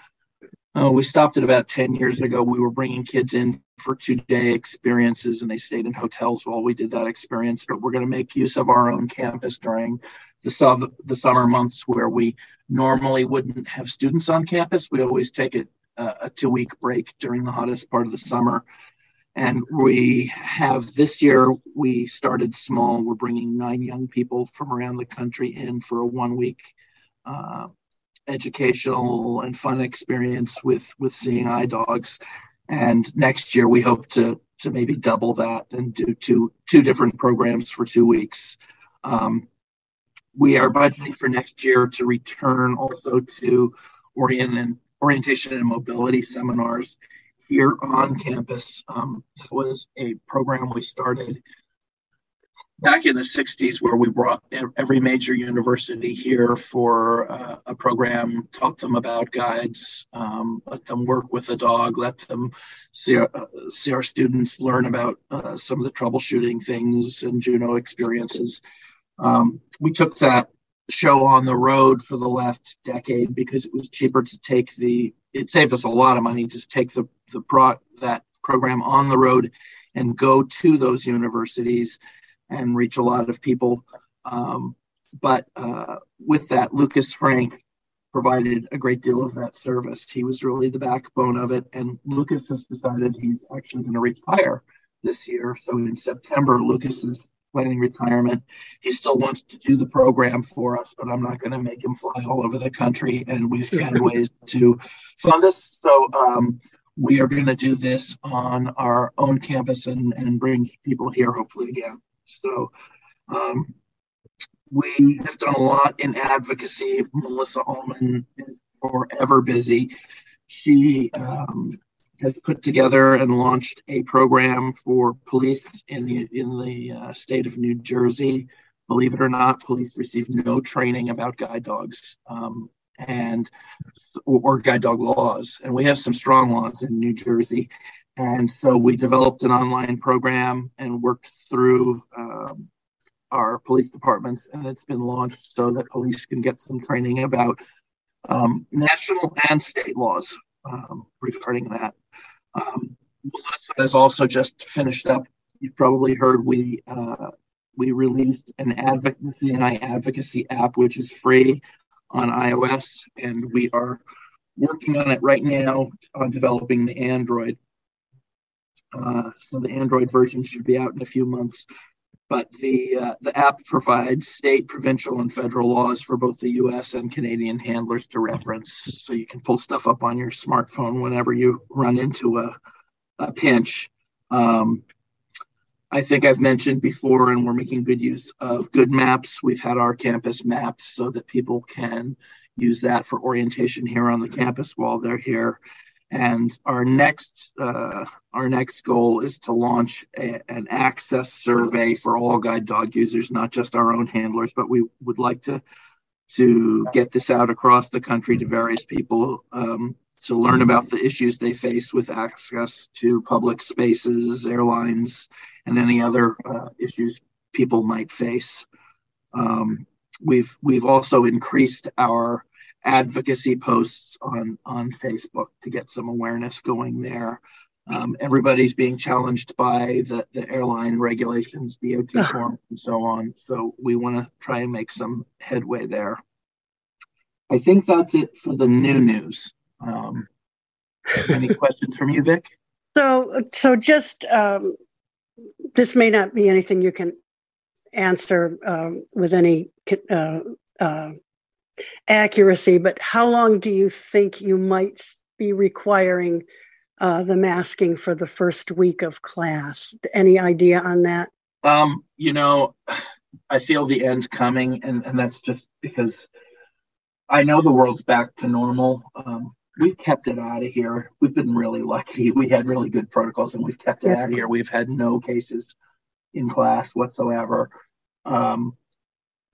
Uh, we stopped it about 10 years ago. We were bringing kids in for two day experiences and they stayed in hotels while we did that experience. But we're going to make use of our own campus during the, sub- the summer months where we normally wouldn't have students on campus. We always take it a two week break during the hottest part of the summer. And we have this year, we started small. We're bringing nine young people from around the country in for a one week uh, educational and fun experience with, with seeing eye dogs. And next year, we hope to, to maybe double that and do two, two different programs for two weeks. Um, we are budgeting for next year to return also to Orient and orientation and mobility seminars here on campus. Um, that was a program we started back in the 60s where we brought every major university here for uh, a program taught them about guides um, let them work with a dog let them see our, uh, see our students learn about uh, some of the troubleshooting things and juno experiences um, we took that show on the road for the last decade because it was cheaper to take the it saved us a lot of money to take the the pro, that program on the road and go to those universities and reach a lot of people. Um, but uh, with that Lukas Franck provided a great deal of that service. He was really the backbone of it and Lukas has decided he's actually going to retire this year. So in september Lukas is planning retirement. He still wants to do the program for us, but I'm not going to make him fly all over the country. And we've found ways to fund us. So um, we are going to do this on our own campus and, and bring people here hopefully again. So um, we have done a lot in advocacy. Melissa Allman is forever busy. She um, has put together and launched a program for police in the in the uh, state of New Jersey. Believe it or not, police receive no training about guide dogs um, and or guide dog laws, and we have some strong laws in New Jersey. And so we developed an online program and worked through um, our police departments, and it's been launched so that police can get some training about um, national and state laws um, regarding that. Um, Melissa has also just finished up. You've probably heard we uh, we released an advocacy and advocacy app, which is free on iOS, and we are working on it right now on developing the Android. Uh, so the Android version should be out in a few months. But the uh, the app provides state, provincial, and federal laws for both the U.S. and Canadian handlers to reference, so you can pull stuff up on your smartphone whenever you run into a a pinch. Um, I think I've mentioned before, and we're making good use of GoodMaps. We've had our campus maps so that people can use that for orientation here on the campus while they're here. And our next uh, our next goal is to launch a, an access survey for all guide dog users, not just our own handlers, but we would like to to get this out across the country to various people um, to learn about the issues they face with access to public spaces, airlines, and any other uh, issues people might face. Um, we've we've also increased our advocacy posts on on Facebook to get some awareness going there. Um, everybody's being challenged by the, the airline regulations, DOT form, and so on. So we want to try and make some headway there. I think that's it for the new news. Um, any questions from you, Vic? So, so just um, this may not be anything you can answer um, with any uh, uh, accuracy, but how long do you think you might be requiring uh, the masking for the first week of class? Any idea on that? Um, you know, I feel the end coming, and, and that's just because I know the world's back to normal. Um, we've kept it out of here. We've been really lucky. We had really good protocols, and we've kept it yeah. out of here. We've had no cases in class whatsoever. Um,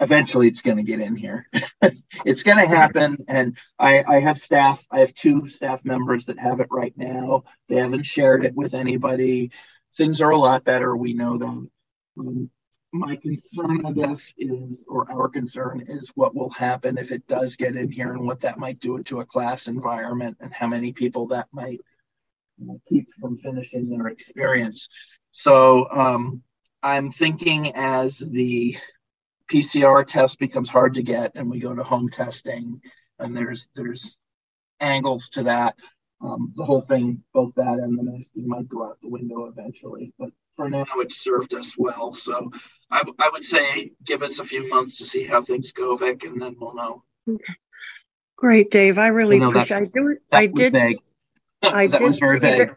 eventually it's going to get in here. it's going to happen. And I, I have staff, I have two staff members that have it right now. They haven't shared it with anybody. Things are a lot better. We know them. Um, my concern, I guess, is, or our concern is what will happen if it does get in here and what that might do to a class environment and how many people that might keep from finishing their experience. So um, I'm thinking as the PCR test becomes hard to get and we go to home testing and there's there's angles to that. Um, the whole thing, both that and the masking might go out the window eventually. But for now, it's served us well. So I, I would say give us a few months to see how things go, Vic, and then we'll know. Okay. Great, Dave. I really appreciate. I do. I did. I that did, was very vague.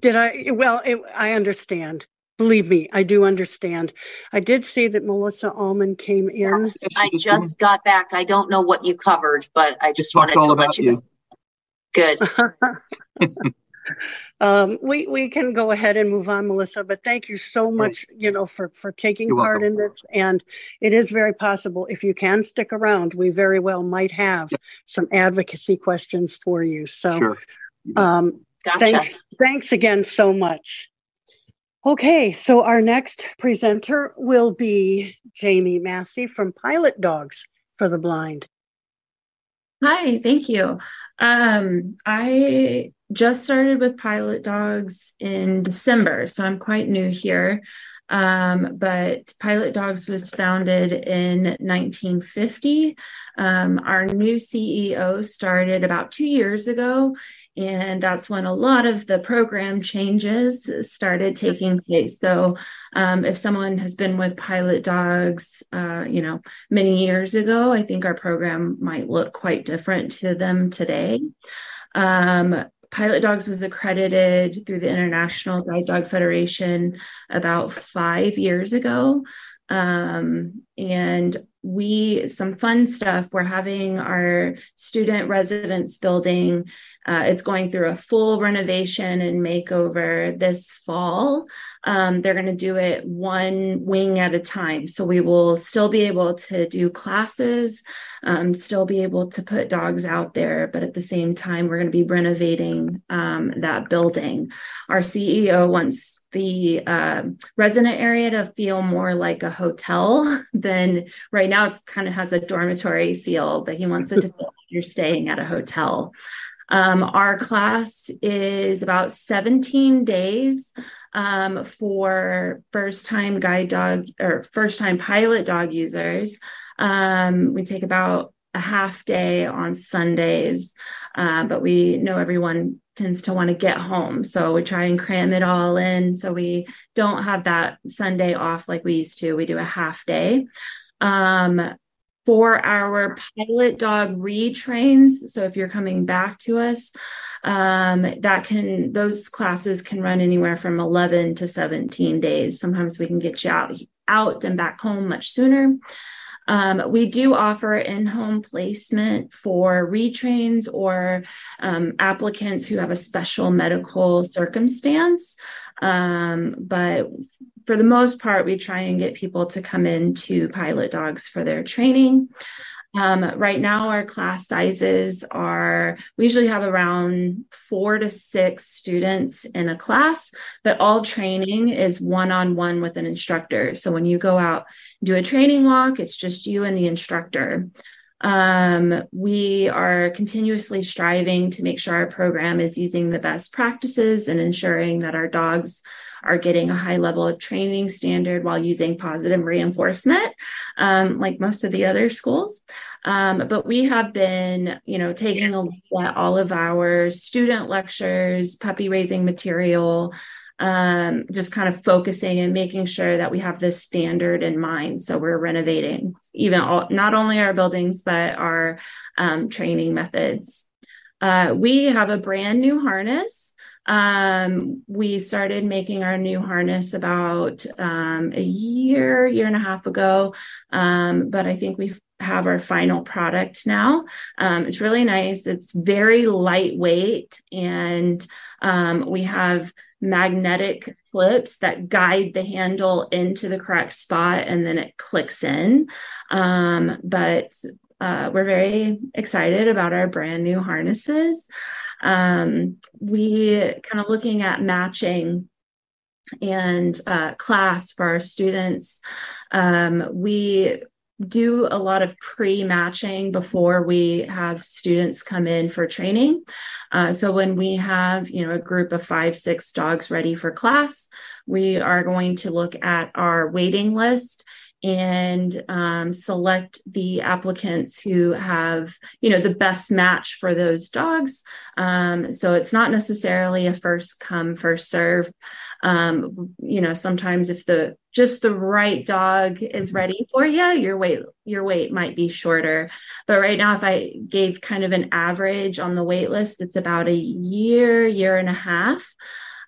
Did I? Well, it, I understand. Believe me, I do understand. I did see that Melissa Allman came in. Yes, I just got back. I don't know what you covered, but I just wanted to let you. you. Good. um, we we can go ahead and move on, Melissa. But thank you so much, right. you know, for for taking You're part welcome. in this. And it is very possible if you can stick around, we very well might have yep. some advocacy questions for you. So, sure. um, gotcha. thanks thanks again so much. Okay, so our next presenter will be Jamie Massey from Pilot Dogs for the Blind. Hi, thank you. Um, I just started with Pilot Dogs in December, so I'm quite new here. Um, but Pilot Dogs was founded in 1950. Um, our new CEO started about two years ago, and that's when a lot of the program changes started taking place. So, um, if someone has been with Pilot Dogs, uh, you know, many years ago, I think our program might look quite different to them today. Um, Pilot Dogs was accredited through the International Guide Dog Federation about five years ago. Um, and we some fun stuff we're having our student residence building. Uh, it's going through a full renovation and makeover this fall. Um, they're going to do it one wing at a time. So we will still be able to do classes um, still be able to put dogs out there but at the same time we're going to be renovating um, that building. Our ceo wants the uh, resident area to feel more like a hotel than right now it's kind of has a dormitory feel but he wants it to feel like you're staying at a hotel. Um, our class is about 17 days um, for first time guide dog or first time pilot dog users. Um, we take about a half day on sundays uh, but we know everyone tends to want to get home. So we try and cram it all in. So we don't have that Sunday off like we used to. We do a half day. Um, for our pilot dog retrains, so if you're coming back to us, um, that can those classes can run anywhere from 11 to 17 days. Sometimes we can get you out out and back home much sooner. Um, we do offer in home placement for retrains or um, applicants who have a special medical circumstance. Um, but for the most part, we try and get people to come in to pilot dogs for their training. Um, right now, our class sizes are, we usually have around four to six students in a class, but all training is one on one with an instructor. So when you go out, do a training walk, it's just you and the instructor. Um, we are continuously striving to make sure our program is using the best practices and ensuring that our dogs are getting a high level of training standard while using positive reinforcement, um, like most of the other schools. Um, but we have been, you know, taking a look at all of our student lectures, puppy raising material, um, just kind of focusing and making sure that we have this standard in mind. So we're renovating even all, not only our buildings, but our um, training methods. Uh, we have a brand new harness. Um, we started making our new harness about um, a year, year and a half ago, um, but I think we have our final product now. Um, it's really nice. It's very lightweight, and um, we have magnetic clips that guide the handle into the correct spot and then it clicks in. Um, but uh, we're very excited about our brand new harnesses. Um, we kind of looking at matching and uh, class for our students. Um, we do a lot of pre-matching before we have students come in for training. Uh, so when we have, you know, a group of five, six dogs ready for class, we are going to look at our waiting list and um, select the applicants who have you know the best match for those dogs. Um, so it's not necessarily a first come first serve. Um, you know sometimes if the just the right dog is ready for you your wait your wait might be shorter. But right now if i gave kind of an average on the wait list it's about a year year and a half.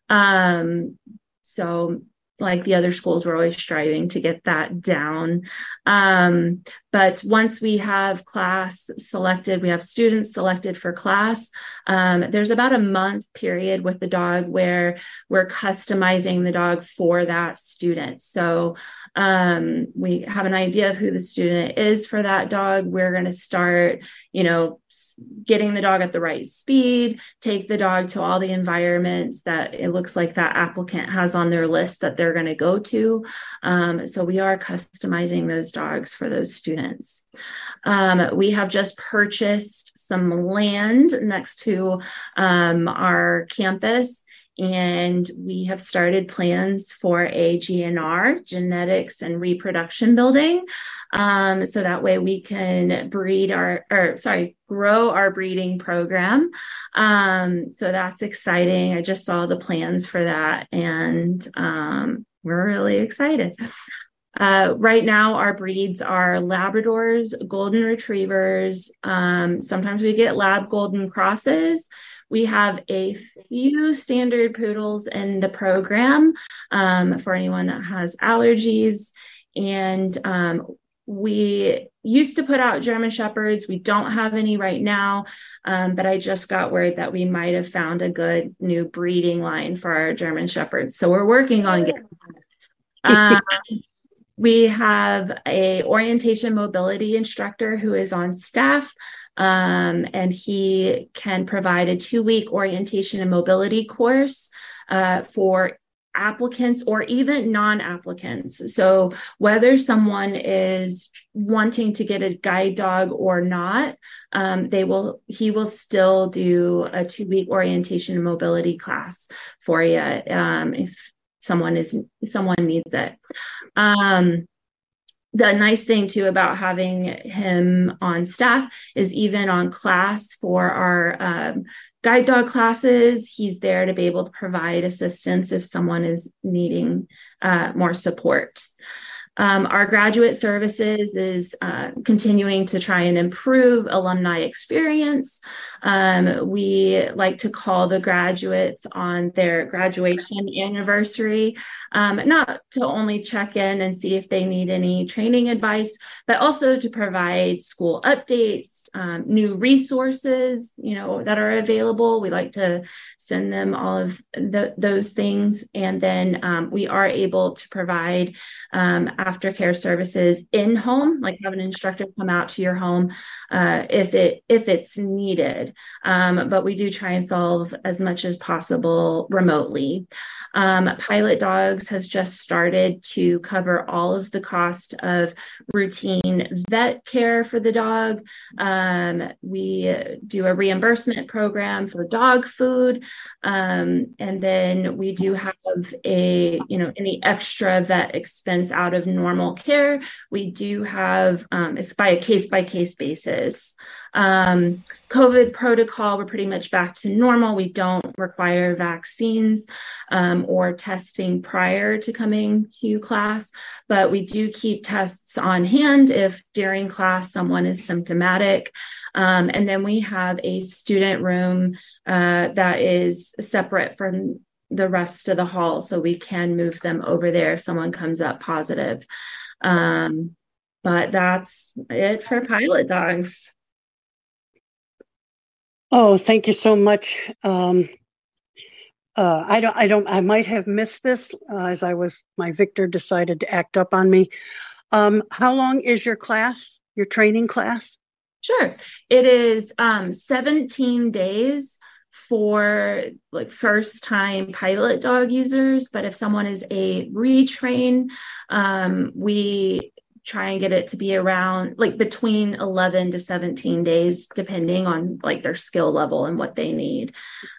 Um, so like the other schools, we're always striving to get that down. Um, but once we have class selected, we have students selected for class, um, there's about a month period with the dog where we're customizing the dog for that student. So um, we have an idea of who the student is for that dog. We're going to start, you know, getting the dog at the right speed, take the dog to all the environments that it looks like that applicant has on their list that they're going to go to. Um, so we are customizing those dogs for those students. Um, we have just purchased some land next to um, our campus and we have started plans for a GNR, genetics and reproduction building. Um, so that way we can breed our, or sorry, grow our breeding program. Um, so that's exciting. I just saw the plans for that and um, we're really excited. Uh, right now, our breeds are Labradors, Golden Retrievers. Um, sometimes we get Lab Golden Crosses. We have a few standard poodles in the program um, for anyone that has allergies. And um, we used to put out German Shepherds. We don't have any right now, um, but I just got word that we might have found a good new breeding line for our German Shepherds. So we're working on getting. We have a orientation mobility instructor who is on staff um, and he can provide a two week orientation and mobility course uh, for applicants or even non applicants. So, whether someone is wanting to get a guide dog or not, um, they will he will still do a two week orientation and mobility class for you um, if someone is someone needs it. Um, the nice thing too about having him on staff is even on class for our um, guide dog classes he's there to be able to provide assistance if someone is needing uh, more support um, our graduate services is uh, continuing to try and improve alumni experience. Um, we like to call the graduates on their graduation anniversary, um, not to only check in and see if they need any training advice, but also to provide school updates, um, new resources, you know, that are available, we like to send them all of the, those things. And then um, we are able to provide um, aftercare services in home, like have an instructor come out to your home uh, if it if it's needed. Um, but we do try and solve as much as possible remotely. Um, Pilot Dogs has just started to cover all of the cost of routine vet care for the dog. Um, we do a reimbursement program for dog food. Um, and then we do have a, you know, any extra vet expense out of normal care. We do have, um, it's by a case by case basis. Um, COVID protocol, we're pretty much back to normal. We don't require vaccines um, or testing prior to coming to class, but we do keep tests on hand if during class someone is symptomatic. Um, and then we have a student room uh, that is separate from the rest of the hall, so we can move them over there if someone comes up positive. Um, but that's it for pilot dogs. Oh, thank you so much. Um, uh, I don't, I don't, I might have missed this uh, as I was, my Victor decided to act up on me. Um, how long is your class, your training class? Sure. It is um, 17 days for like first time pilot dog users but if someone is a retrain um, we try and get it to be around like between 11 to 17 days depending on like their skill level and what they need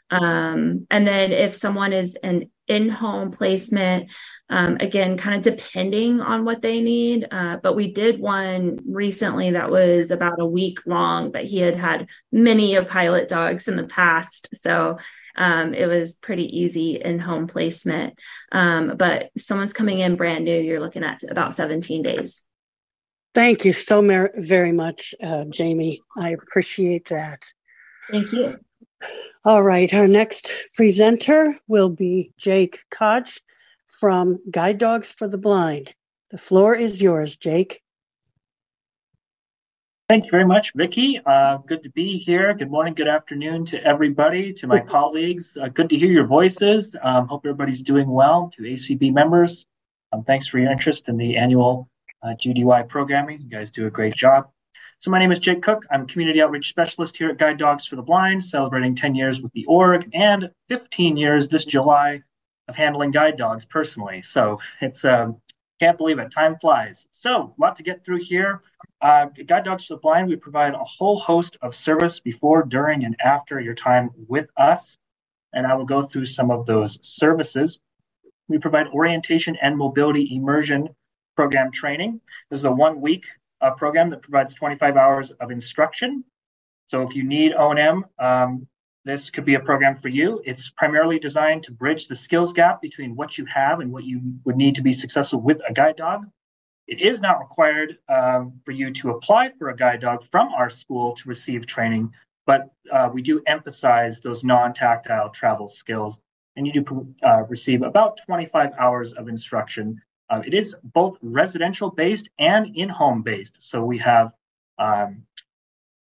um, and then if someone is an in-home placement um, again kind of depending on what they need uh, but we did one recently that was about a week long but he had had many of pilot dogs in the past so um, it was pretty easy in home placement. Um, but someone's coming in brand new, you're looking at about 17 days. Thank you so mer- very much, uh, Jamie. I appreciate that. Thank you. All right, our next presenter will be Jake Koch from Guide Dogs for the Blind. The floor is yours, Jake. Thank you very much, Vicki. Uh, good to be here. Good morning, good afternoon to everybody, to my colleagues. Uh, good to hear your voices. Um, hope everybody's doing well. To ACB members, um, thanks for your interest in the annual uh, GDUI programming. You guys do a great job. So my name is Jake Cook. I'm community outreach specialist here at Guide Dogs for the Blind, celebrating 10 years with the org and 15 years this July of handling guide dogs personally. So it's um, can't believe it. Time flies. So a lot to get through here. Uh, guide Dogs for the Blind, we provide a whole host of service before, during, and after your time with us. And I will go through some of those services. We provide orientation and mobility immersion program training. This is a one week uh, program that provides 25 hours of instruction. So if you need O&M, um, this could be a program for you. It's primarily designed to bridge the skills gap between what you have and what you would need to be successful with a guide dog. It is not required um, for you to apply for a guide dog from our school to receive training, but uh, we do emphasize those non-tactile travel skills, and you do uh, receive about 25 hours of instruction uh, it is both residential based and in-home based. So we have um,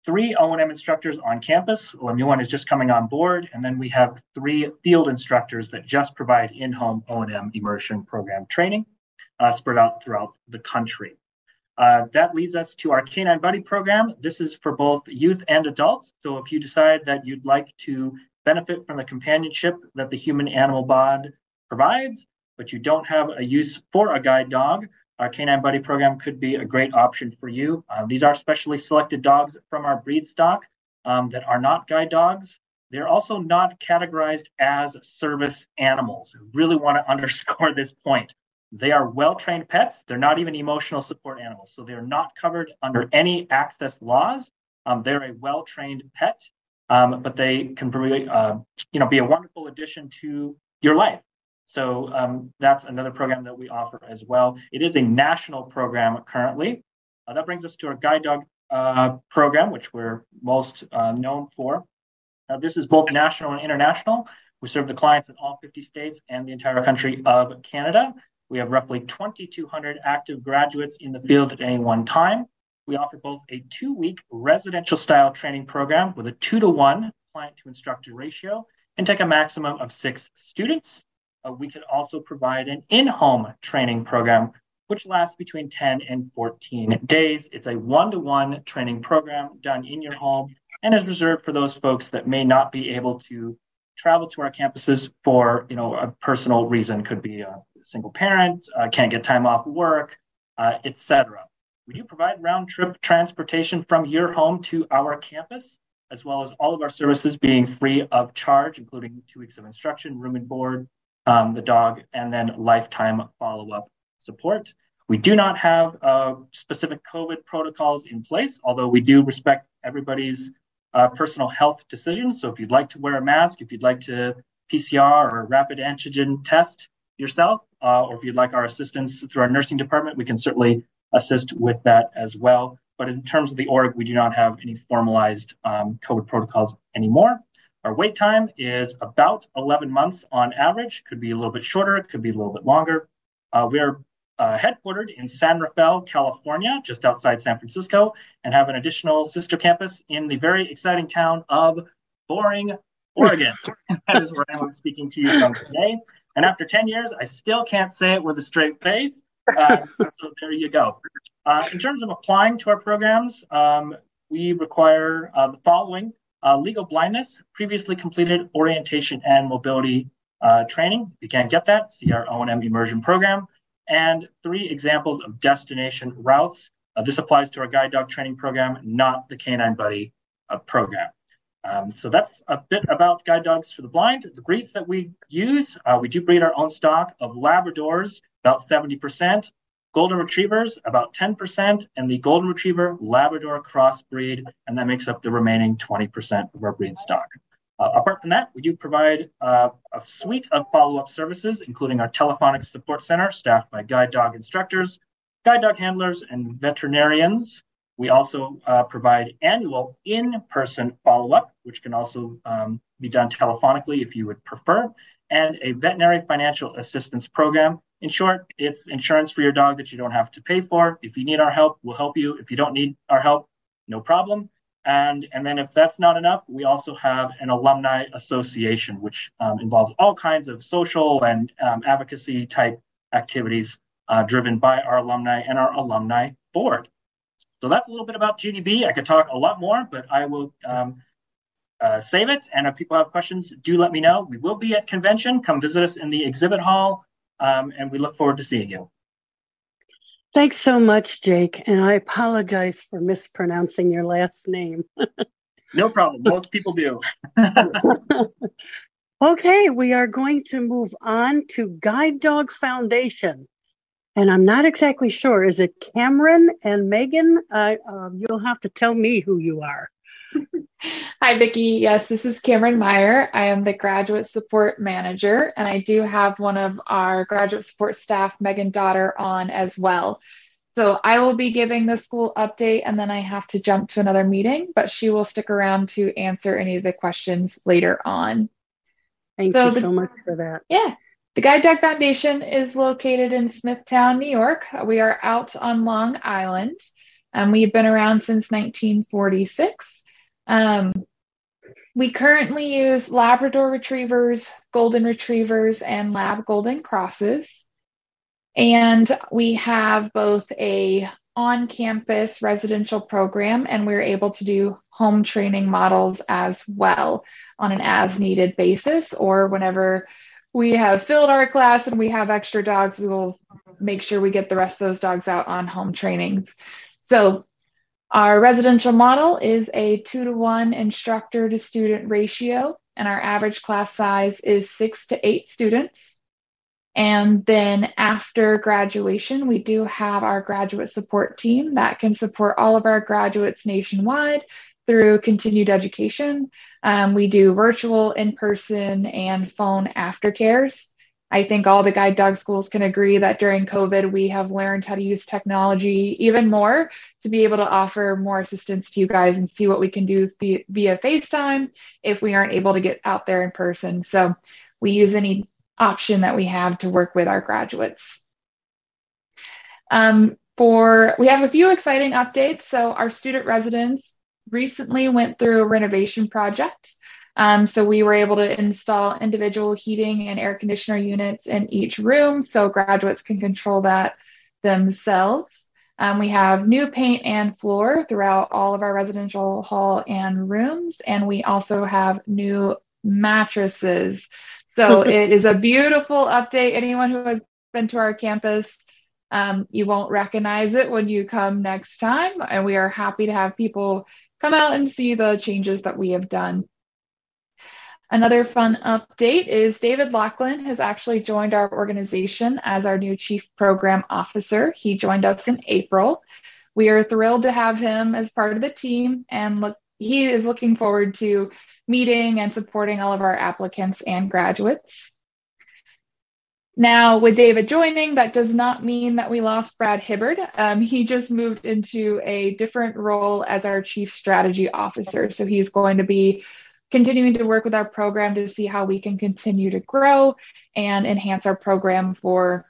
three O&M instructors on campus. A new one is just coming on board, and then we have three field instructors that just provide in-home O&M immersion program training, uh, spread out throughout the country. Uh, that leads us to our Canine Buddy program. This is for both youth and adults. So if you decide that you'd like to benefit from the companionship that the human animal bond provides, but you don't have a use for a guide dog, our Canine Buddy program could be a great option for you. Uh, these are specially selected dogs from our breed stock um, that are not guide dogs. They're also not categorized as service animals. I really want to underscore this point. They are well trained pets. They're not even emotional support animals. So they're not covered under any access laws. Um, they're a well trained pet, um, but they can really, uh, you know, be a wonderful addition to your life. So um, that's another program that we offer as well. It is a national program currently. Uh, that brings us to our guide dog uh, program, which we're most uh, known for. Now, this is both national and international. We serve the clients in all 50 states and the entire country of Canada. We have roughly 2,200 active graduates in the field at any one time. we offer both a two week residential style training program with a two to one client to instructor ratio and take a maximum of six students. Uh, we could also provide an in home training program, which lasts between 10 and 14 days. It's a one to one training program done in your home and is reserved for those folks that may not be able to travel to our campuses for you know a personal reason could be a single parent uh, can't get time off work uh, etc we do provide round trip transportation from your home to our campus as well as all of our services being free of charge including two weeks of instruction room and board um, the dog and then lifetime follow-up support we do not have uh, specific covid protocols in place although we do respect everybody's uh, personal health decisions. So if you'd like to wear a mask, if you'd like to PCR or rapid antigen test yourself, uh, or if you'd like our assistance through our nursing department, we can certainly assist with that as well. But in terms of the org, we do not have any formalized um, COVID protocols anymore. Our wait time is about 11 months on average. Could be a little bit shorter, it could be a little bit longer. Uh, we are uh, headquartered in San Rafael, California, just outside San Francisco, and have an additional sister campus in the very exciting town of Boring, Oregon. that is where I'm speaking to you from today. And after 10 years, I still can't say it with a straight face. Uh, so there you go. Uh, in terms of applying to our programs, um, we require uh, the following uh, legal blindness, previously completed orientation and mobility uh, training. If you can't get that, see our O&M immersion program and three examples of destination routes. Uh, this applies to our guide dog training program, not the Canine Buddy uh, program. Um, so that's a bit about guide dogs for the blind. The breeds that we use, uh, we do breed our own stock of Labradors, about 70%, Golden Retrievers, about 10%, and the Golden Retriever Labrador crossbreed, and that makes up the remaining 20% of our breed stock. Uh, apart from that, we do provide uh, a suite of follow-up services, including our telephonic support center staffed by guide dog instructors, guide dog handlers, and veterinarians. We also uh, provide annual in-person follow-up, which can also um, be done telephonically if you would prefer, and a veterinary financial assistance program. In short, it's insurance for your dog that you don't have to pay for. If you need our help, we'll help you. If you don't need our help, no problem. And, and then if that's not enough, we also have an alumni association, which um, involves all kinds of social and um, advocacy type activities uh, driven by our alumni and our alumni board. So that's a little bit about GDB. I could talk a lot more, but I will um, uh, save it. And if people have questions, do let me know. We will be at convention. Come visit us in the exhibit hall, um, and we look forward to seeing you. Thanks so much, Jake. And I apologize for mispronouncing your last name. no problem. Most people do. okay, we are going to move on to Guide Dog Foundation. And I'm not exactly sure. Is it Cameron and Megan? Uh, uh, you'll have to tell me who you are. Hi, Vicki. Yes, this is Cameron Meyer. I am the graduate support manager, and I do have one of our graduate support staff, Megan Daughter, on as well. So I will be giving the school update, and then I have to jump to another meeting, but she will stick around to answer any of the questions later on. Thank so you the, so much for that. Yeah. The Guide Dog Foundation is located in Smithtown, New York. We are out on Long Island, and we've been around since 1946. Um, we currently use Labrador retrievers, golden retrievers, and lab golden crosses. And we have both a on-campus residential program and we're able to do home training models as well on an as needed basis or whenever we have filled our class and we have extra dogs we will make sure we get the rest of those dogs out on home trainings so our residential model is a two to one instructor to student ratio, and our average class size is six to eight students. And then after graduation, we do have our graduate support team that can support all of our graduates nationwide through continued education. Um, we do virtual, in person, and phone aftercares. I think all the guide dog schools can agree that during COVID, we have learned how to use technology even more to be able to offer more assistance to you guys and see what we can do via, FaceTime if we aren't able to get out there in person. So we use any option that we have to work with our graduates. Um, For we have a few exciting updates. So our student residence recently went through a renovation project. Um, so we were able to install individual heating and air conditioner units in each room so graduates can control that themselves. Um, we have new paint and floor throughout all of our residential hall and rooms, and we also have new mattresses. So it is a beautiful update. Anyone who has been to our campus, um, you won't recognize it when you come next time, and we are happy to have people come out and see the changes that we have done. Another fun update is David Lachlan has actually joined our organization as our new Chief Program Officer. He joined us in April. We are thrilled to have him as part of the team and look, he is looking forward to meeting and supporting all of our applicants and graduates. Now, with David joining, that does not mean that we lost Brad Hibbard. Um, he just moved into a different role as our Chief Strategy Officer. So he's going to be continuing to work with our program to see how we can continue to grow and enhance our program for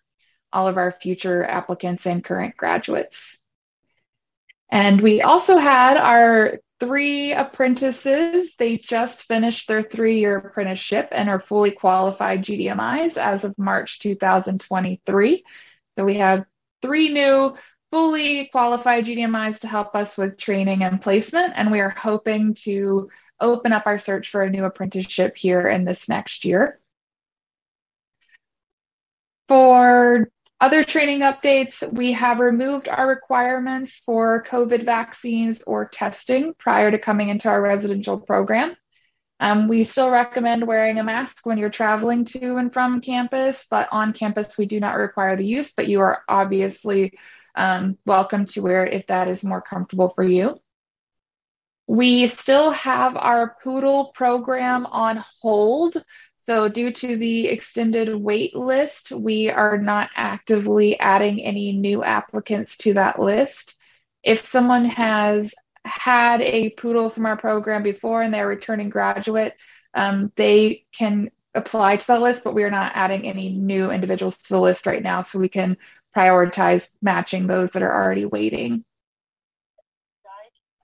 all of our future applicants and current graduates. And we also had our three apprentices. They just finished their three year apprenticeship and are fully qualified GDMIs as of March 2023. So we have three new fully qualified GDMIs to help us with training and placement. And we are hoping to open up our search for a new apprenticeship here in this next year. For other training updates, we have removed our requirements for COVID vaccines or testing prior to coming into our residential program. Um, we still recommend wearing a mask when you're traveling to and from campus, but on campus, we do not require the use, but you are obviously um, welcome to wear it if that is more comfortable for you. We still have our Poodle program on hold. So, due to the extended wait list, we are not actively adding any new applicants to that list. If someone has had a poodle from our program before and they're returning graduate, um, they can apply to that list, but we are not adding any new individuals to the list right now. So we can prioritize matching those that are already waiting.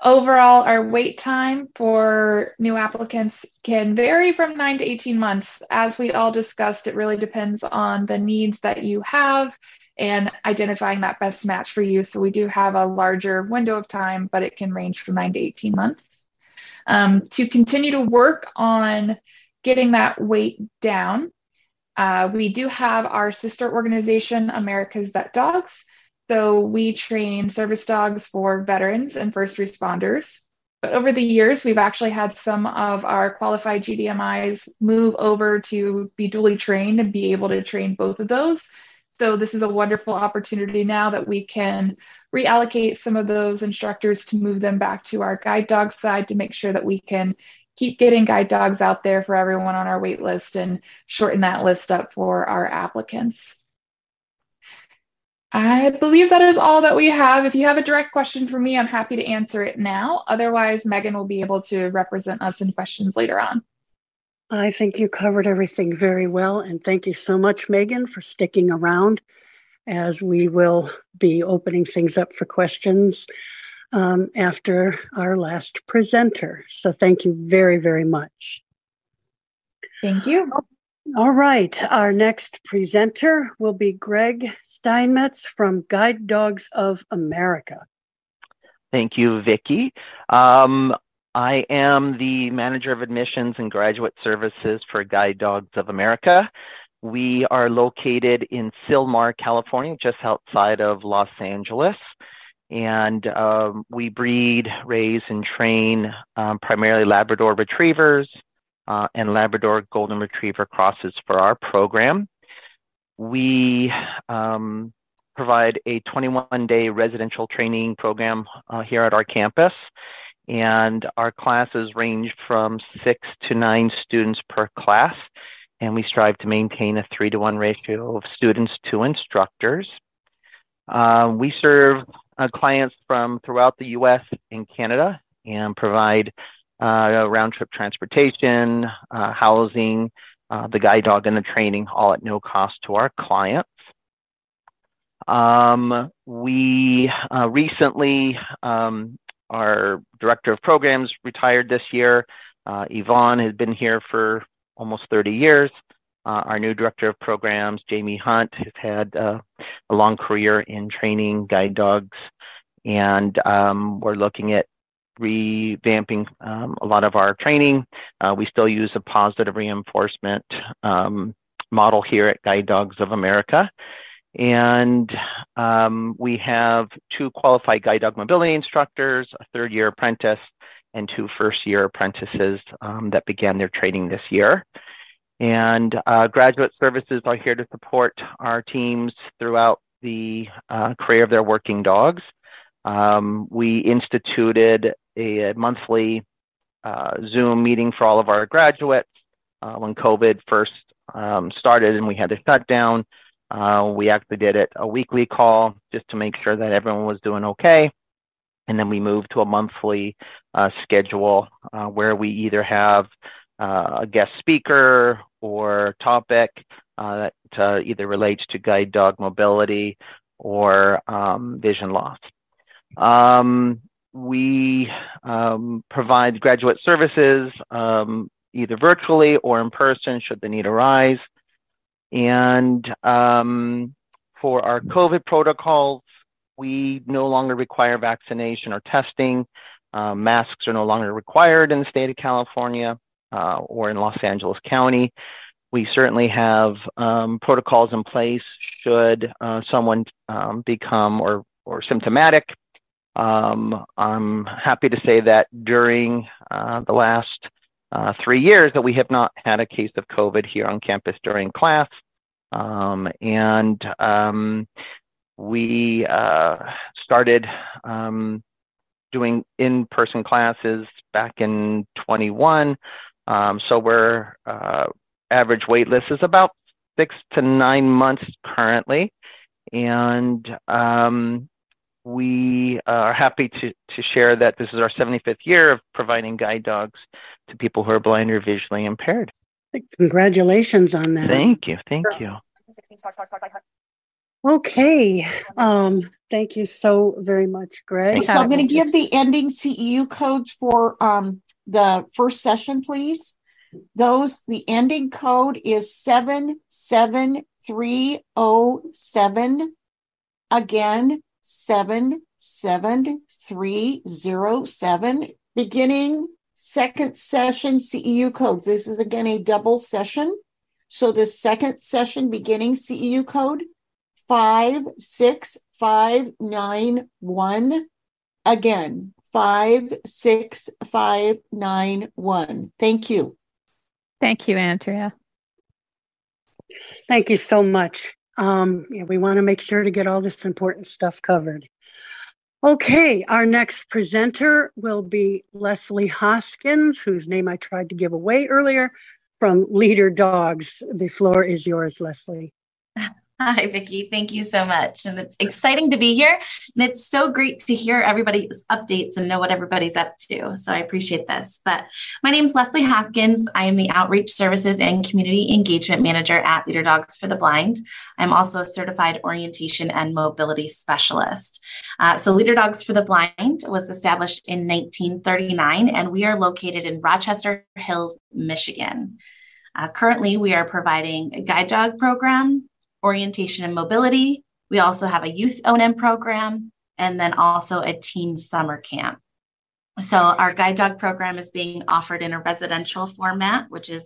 Overall, our wait time for new applicants can vary from 9 to 18 months. As we all discussed, it really depends on the needs that you have and identifying that best match for you. So we do have a larger window of time, but it can range from 9 to 18 months. Um, to continue to work on getting that wait down, uh, we do have our sister organization, America's Vet Dogs. So we train service dogs for veterans and first responders. But over the years, we've actually had some of our qualified GDMIs move over to be duly trained and be able to train both of those. So this is a wonderful opportunity now that we can reallocate some of those instructors to move them back to our guide dog side to make sure that we can keep getting guide dogs out there for everyone on our wait list and shorten that list up for our applicants. I believe that is all that we have. If you have a direct question for me, I'm happy to answer it now. Otherwise, Megan will be able to represent us in questions later on. I think you covered everything very well. And thank you so much, Megan, for sticking around as we will be opening things up for questions um, after our last presenter. So thank you very, very much. Thank you. All right. Our next presenter will be Greg Steinmetz from Guide Dogs of America. Thank you, Vicki. Um, I am the manager of admissions and graduate services for Guide Dogs of America. We are located in Sylmar, California, just outside of Los Angeles. And um, we breed, raise, and train um, primarily Labrador retrievers, uh, and Labrador Golden Retriever crosses for our program. We um, provide a 21 day residential training program uh, here at our campus, and our classes range from six to nine students per class, and we strive to maintain a three to one ratio of students to instructors. Uh, we serve uh, clients from throughout the US and Canada and provide uh, round trip transportation, uh, housing, uh, the guide dog, and the training, all at no cost to our clients. Um, we uh, recently, um, our director of programs retired this year. Uh, Yvonne has been here for almost 30 years. Uh, our new director of programs, Jamie Hunt, has had uh, a long career in training guide dogs, and um, we're looking at revamping um, a lot of our training. Uh, we still use a positive reinforcement um, model here at Guide Dogs of America. And um, we have two qualified guide dog mobility instructors, a third year apprentice, and two first year apprentices um, that began their training this year. And uh, graduate services are here to support our teams throughout the uh, career of their working dogs. Um, we instituted a, monthly uh, Zoom meeting for all of our graduates uh, when COVID first um, started and we had the shutdown. Uh, we actually did it a weekly call just to make sure that everyone was doing okay. And then we moved to a monthly uh, schedule where we either have uh, a guest speaker or topic uh, that either relates to guide dog mobility or um, vision loss. Um, we um, provide graduate services um, either virtually or in person should the need arise. And um, for our COVID protocols, we no longer require vaccination or testing. Uh, masks are no longer required in the state of California uh, or in Los Angeles County. We certainly have um, protocols in place should uh, someone um, become or, or symptomatic. Um, I'm happy to say that during uh, the last uh, three years that we have not had a case of COVID here on campus during class. Um, and um, we uh, started um, doing in-person classes back in 21. Um, so we're uh, average wait list is about six to nine months currently. And um, we are happy to, to share that this is our 75th year of providing guide dogs to people who are blind or visually impaired. Congratulations on that. Thank you. Thank you. Okay. Um, thank you so very much, Greg. So I'm going to give the ending CEU codes for um, the first session, please. Those, the ending code is 77307. Again, 77307. Beginning second session CEU codes. This is again a double session. So the second session beginning CEU code 56591. Again, 56591. Thank you. Thank you, Andrea. Thank you so much. Um, yeah, we want to make sure to get all this important stuff covered. Okay, our next presenter will be Leslie Hoskins, whose name I tried to give away earlier, from Leader Dogs. The floor is yours, Leslie. Hi, Vicki. Thank you so much. And it's exciting to be here. And it's so great to hear everybody's updates and know what everybody's up to. So I appreciate this. But my name is Leslie Hopkins. I am the Outreach Services and Community Engagement Manager at Leader Dogs for the Blind. I'm also a certified orientation and mobility specialist. Uh, so Leader Dogs for the Blind was established in 1939, and we are located in Rochester Hills, Michigan. Uh, currently, we are providing a guide dog program, orientation and mobility. We also have a youth O&M program and then also a teen summer camp. So our guide dog program is being offered in a residential format, which is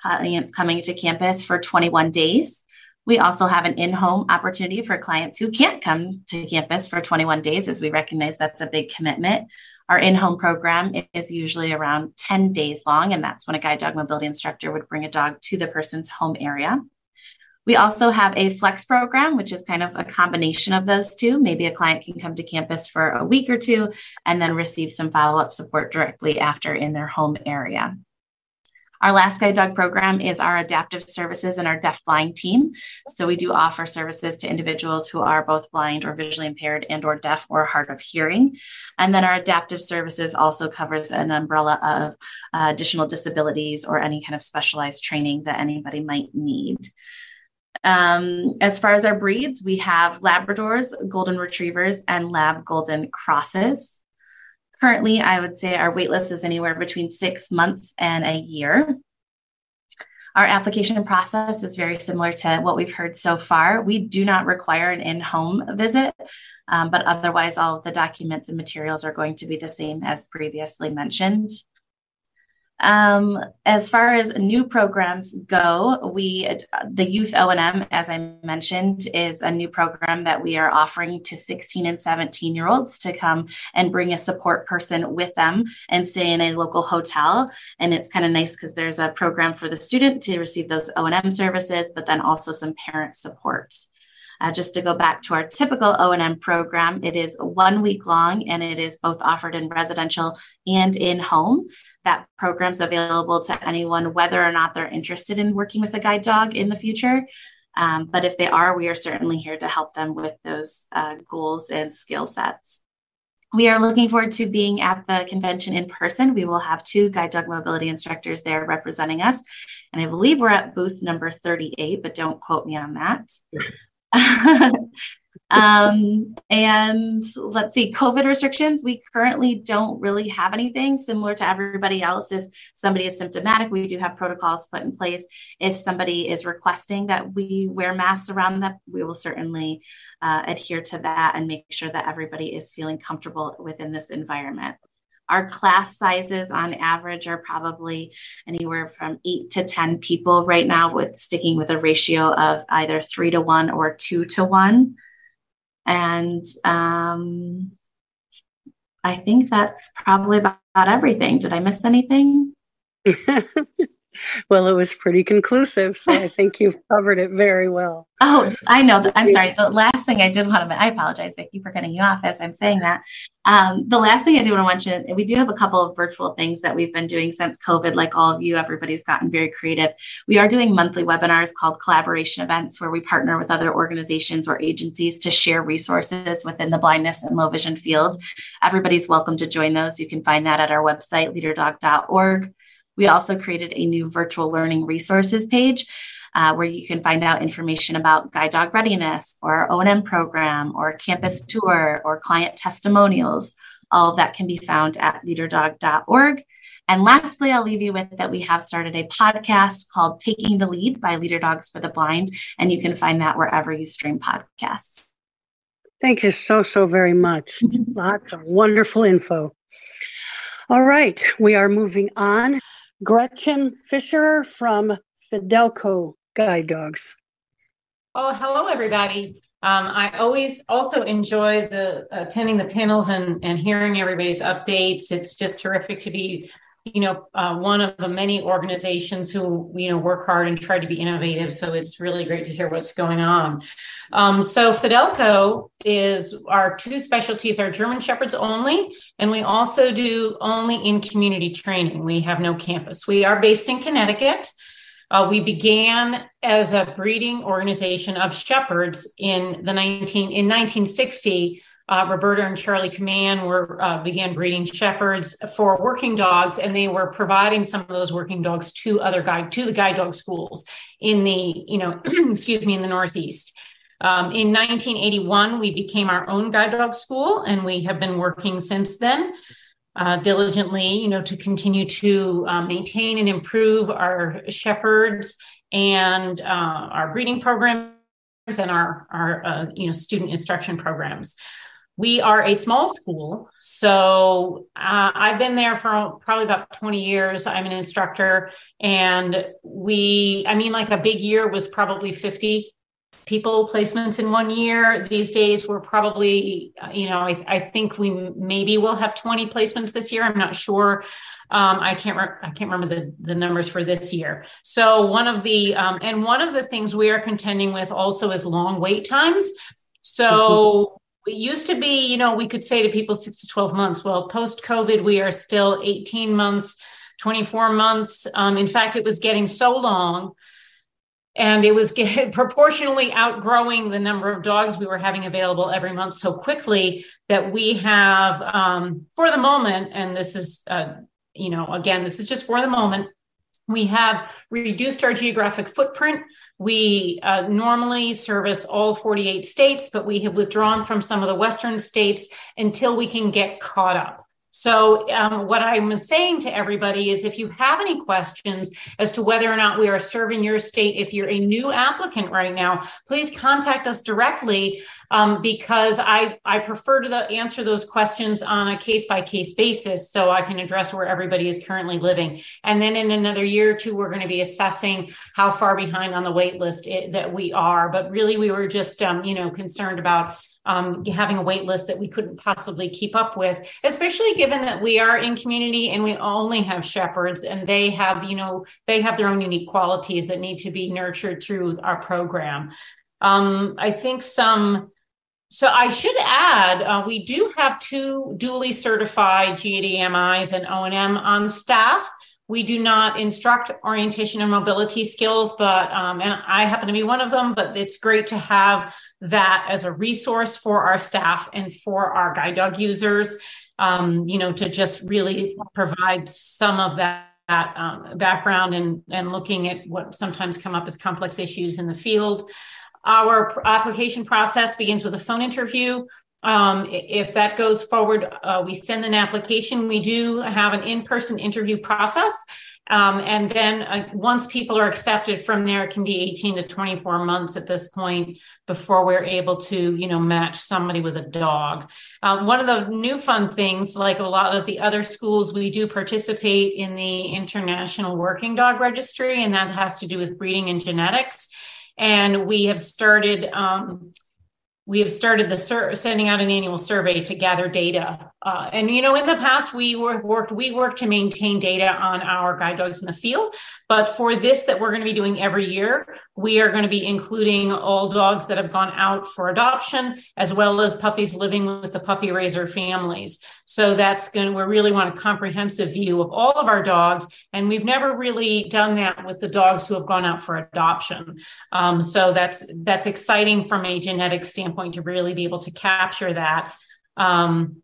clients coming to campus for 21 days. We also have an in-home opportunity for clients who can't come to campus for 21 days, as we recognize that's a big commitment. Our in-home program is usually around 10 days long, and that's when a guide dog mobility instructor would bring a dog to the person's home area. We also have a flex program, which is kind of a combination of those two. Maybe a client can come to campus for a week or two and then receive some follow up support directly after in their home area. Our last guide dog program is our adaptive services and our deaf blind team. So we do offer services to individuals who are both blind or visually impaired and or deaf or hard of hearing. And then our adaptive services also covers an umbrella of uh, additional disabilities or any kind of specialized training that anybody might need. Um, as far as our breeds, we have Labradors, Golden Retrievers, and Lab Golden Crosses. Currently, I would say our waitlist is anywhere between six months and a year. Our application process is very similar to what we've heard so far. We do not require an in home visit, um, but otherwise, all of the documents and materials are going to be the same as previously mentioned. Um, as far as new programs go, we the Youth O&M, as I mentioned, is a new program that we are offering to 16 and 17 year olds to come and bring a support person with them and stay in a local hotel. And it's kind of nice because there's a program for the student to receive those O&M services, but then also some parent support. Uh, just to go back to our typical O&M program, it is one week long and it is both offered in residential and in home. That program's available to anyone, whether or not they're interested in working with a guide dog in the future. Um, but if they are, we are certainly here to help them with those uh, goals and skill sets. We are looking forward to being at the convention in person. We will have two guide dog mobility instructors there representing us. And I believe we're at booth number 38, but don't quote me on that. um, and let's see, COVID restrictions. We currently don't really have anything similar to everybody else. If somebody is symptomatic, we do have protocols put in place. If somebody is requesting that we wear masks around them, we will certainly uh, adhere to that and make sure that everybody is feeling comfortable within this environment. Our class sizes on average are probably anywhere from eight to 10 people right now, with sticking with a ratio of either three to one or two to one. And um, I think that's probably about, about everything. Did I miss anything? well, it was pretty conclusive. So I think you've covered it very well. Oh, I know. I'm sorry. The last thing I did want to, I apologize, Vicki, for cutting you off as I'm saying that. Um, the last thing I do want to mention, we do have a couple of virtual things that we've been doing since COVID. Like all of you, everybody's gotten very creative. We are doing monthly webinars called collaboration events where we partner with other organizations or agencies to share resources within the blindness and low vision field. Everybody's welcome to join those. You can find that at our website, leaderdog.org. We also created a new virtual learning resources page uh, where you can find out information about guide dog readiness or O&M program or campus tour or client testimonials. All of that can be found at leaderdog.org. And lastly, I'll leave you with that we have started a podcast called Taking the Lead by Leader Dogs for the Blind, and you can find that wherever you stream podcasts. Thank you so, so very much. Lots of wonderful info. All right, we are moving on. Gretchen Fisher from Fidelco Guide Dogs. Oh, hello, everybody. Um, I always also enjoy the attending the panels and, and hearing everybody's updates. It's just terrific to be you know, uh, one of the many organizations who, you know, work hard and try to be innovative. So it's really great to hear what's going on. Um, so Fidelco is our two specialties are German Shepherds only, and we also do only in community training. We have no campus. We are based in Connecticut. Uh, we began as a breeding organization of shepherds in the 19 in 1960 uh, Roberta and Charlie Kaman were uh, began breeding shepherds for working dogs, and they were providing some of those working dogs to other guide to the guide dog schools in the you know excuse me in the Northeast. Um, in 1981, we became our own guide dog school, and we have been working since then. Uh, diligently, you know, to continue to uh, maintain and improve our shepherds and uh, our breeding programs and our our uh, you know student instruction programs we are a small school. So uh, I've been there for probably about 20 years. I'm an instructor. And we, I mean, like a big year was probably 50 people placements in one year. These days, we're probably, you know, I, I think we maybe will have 20 placements this year. I'm not sure. Um, I can't re- I can't remember the, the numbers for this year. So one of the um, and one of the things we are contending with also is long wait times. So it used to be, you know, we could say to people six to 12 months. Well, post COVID, we are still 18 months, 24 months. Um, in fact, it was getting so long and it was get, proportionally outgrowing the number of dogs we were having available every month so quickly that we have, um, for the moment, and this is, uh, you know, again, this is just for the moment, we have reduced our geographic footprint We uh, normally service all 48 states, but we have withdrawn from some of the Western states until we can get caught up. So, um, what I'm saying to everybody is if you have any questions as to whether or not we are serving your state, if you're a new applicant right now, please contact us directly um, because I, I prefer to the, answer those questions on a case by case basis so I can address where everybody is currently living. And then in another year or two, we're going to be assessing how far behind on the wait list it, that we are. But really, we were just, um, you know, concerned about um, having a wait list that we couldn't possibly keep up with, especially given that we are in community and we only have shepherds and they have, you know, they have their own unique qualities that need to be nurtured through our program. Um, I think some, so I should add, uh, we do have two duly certified GDMIs and O&M on staff. We do not instruct orientation and mobility skills, but um, and I happen to be one of them. But it's great to have that as a resource for our staff and for our guide dog users. Um, you know, to just really provide some of that that um, background and, and looking at what sometimes come up as complex issues in the field. Our application process begins with a phone interview um, if that goes forward, uh, we send an application. We do have an in person interview process. Um, and then uh, once people are accepted from there, it can be 18 to 24 months at this point before we're able to, you know, match somebody with a dog. Uh, one of the new fun things, like a lot of the other schools, we do participate in the International Working Dog Registry, and that has to do with breeding and genetics. And we have started um, we have started the sur- sending out an annual survey to gather data. Uh, and you know, in the past, we were, worked we worked to maintain data on our guide dogs in the field. But for this that we're going to be doing every year, we are going to be including all dogs that have gone out for adoption, as well as puppies living with the puppy raiser families. So that's going. To, we really want a comprehensive view of all of our dogs, and we've never really done that with the dogs who have gone out for adoption. Um, so that's that's exciting from a genetic standpoint standpoint to really be able to capture that. Um,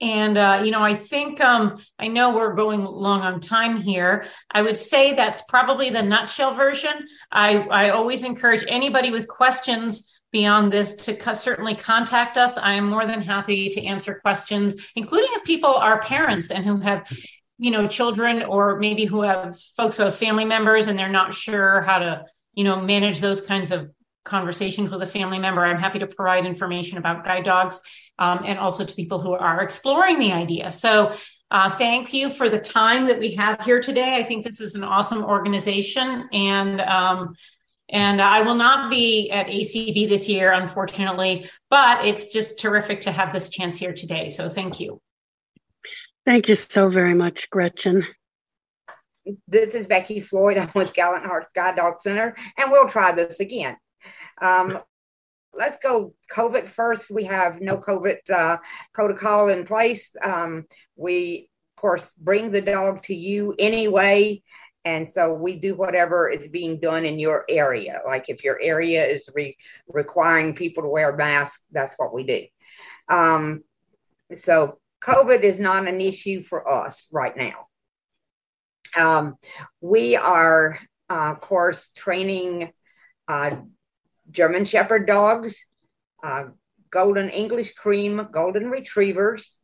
and uh, you know, I think um, I know we're going long on time here. I would say that's probably the nutshell version. I, I always encourage anybody with questions beyond this to co- certainly contact us. I am more than happy to answer questions, including if people are parents and who have you know children or maybe who have folks who have family members and they're not sure how to you know manage those kinds of conversations with a family member, I'm happy to provide information about guide dogs um, and also to people who are exploring the idea. So, uh, thank you for the time that we have here today. I think this is an awesome organization, and um, and I will not be at ACB this year, unfortunately, but it's just terrific to have this chance here today. So, thank you. Thank you so very much, Gretchen. This is Becky Floyd. I'm with Gallant Hearts Guide Dog Center, and we'll try this again. Um, let's go COVID first. We have no COVID uh, protocol in place. Um, we, of course, bring the dog to you anyway. And so we do whatever is being done in your area. Like if your area is re- requiring people to wear masks, that's what we do. Um, so COVID is not an issue for us right now. Um, we are, uh, of course, training uh, German Shepherd dogs, uh, Golden English Cream, Golden Retrievers,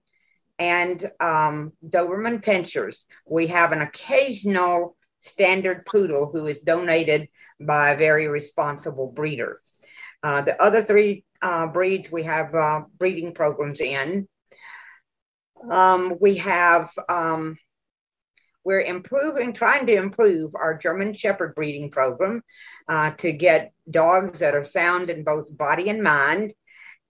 and um, Doberman Pinschers. We have an occasional standard poodle who is donated by a very responsible breeder. Uh, the other three uh, breeds we have uh, breeding programs in. Um, we have um, we're improving, trying to improve our German Shepherd breeding program uh, to get dogs that are sound in both body and mind.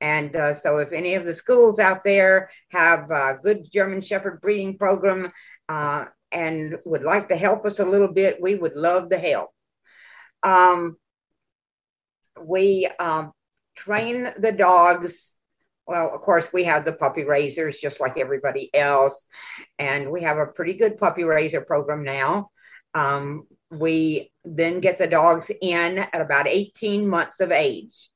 And uh, so, if any of the schools out there have a good German Shepherd breeding program uh, and would like to help us a little bit, we would love the help. Um, we um, train the dogs well, of course, we have the puppy raisers just like everybody else, and we have a pretty good puppy raiser program now. Um, we then get the dogs in at about 18 months of age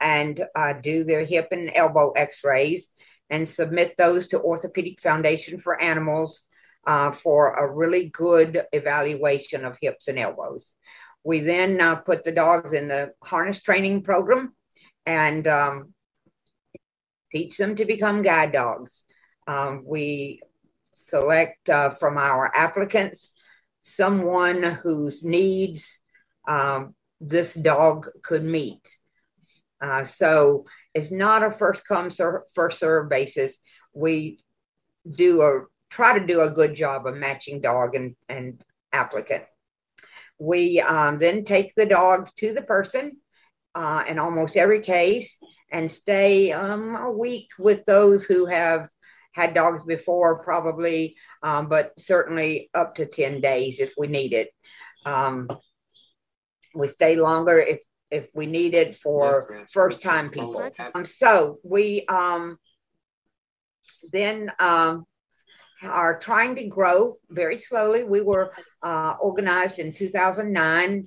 and uh, do their hip and elbow x rays and submit those to Orthopedic Foundation for Animals uh, for a really good evaluation of hips and elbows. We then uh, put the dogs in the harness training program and um, teach them to become guide dogs. Um, we select uh, from our applicants someone whose needs um, this dog could meet. Uh, so it's not a first come first serve basis. We do a try to do a good job of matching dog and, and applicant. We um, then take the dog to the person uh, in almost every case and stay um, a week with those who have had dogs before, probably, um, but certainly up to 10 days if we need it. Um, we stay longer if if we need it for first time people. Um, so we um, then um, are trying to grow very slowly. We were uh, organized in 2009.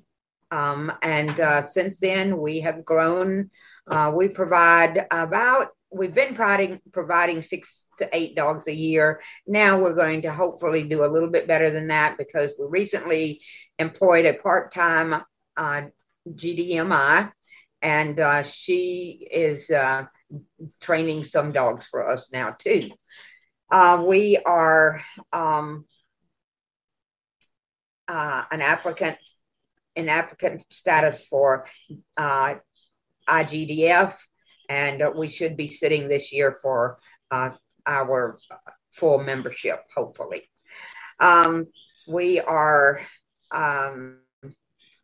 Um, and uh, since then, we have grown. Uh, we provide about, we've been providing, providing six to eight dogs a year. Now we're going to hopefully do a little bit better than that because we recently employed a part time uh, GDMI, and uh, she is uh, training some dogs for us now too. Uh, we are um, uh, an applicant in applicant status for uh, IGDF, and we should be sitting this year for uh, our full membership, hopefully. Um, we are um,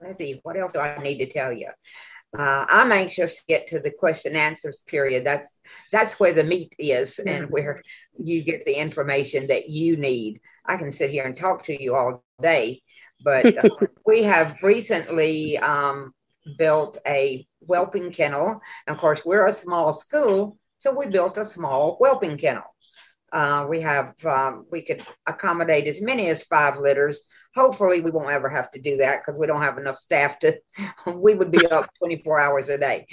let's see, what else do I need to tell you? Uh, I'm anxious to get to the question answers period. That's that's where the meat is, and where you get the information that you need. I can sit here and talk to you all day, but uh, we have recently um, built a whelping kennel. And of course, we're a small school, so we built a small whelping kennel. Uh, we have um, we could accommodate as many as five litters. Hopefully, we won't ever have to do that because we don't have enough staff to. we would be up 24 hours a day.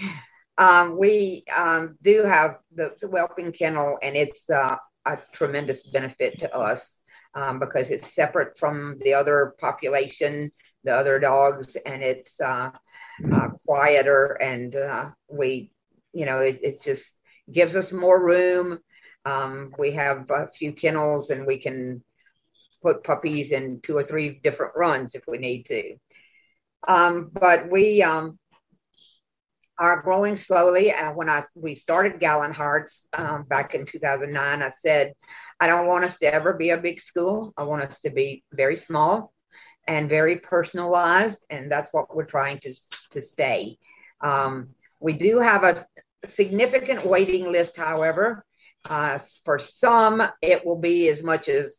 Um, we um, do have the, the, whelping kennel, and it's uh, a tremendous benefit to us um, because it's separate from the other population, the other dogs, and it's uh, uh quieter, and uh, we, you know, it, it just gives us more room um, we have a few kennels and we can put puppies in two or three different runs if we need to. Um, but we um, are growing slowly. And when I we started Gallon Hearts um, back in 2009, I said, I don't want us to ever be a big school. I want us to be very small and very personalized, and that's what we're trying to to stay. Um, we do have a significant waiting list, however. Uh, for some, it will be as much as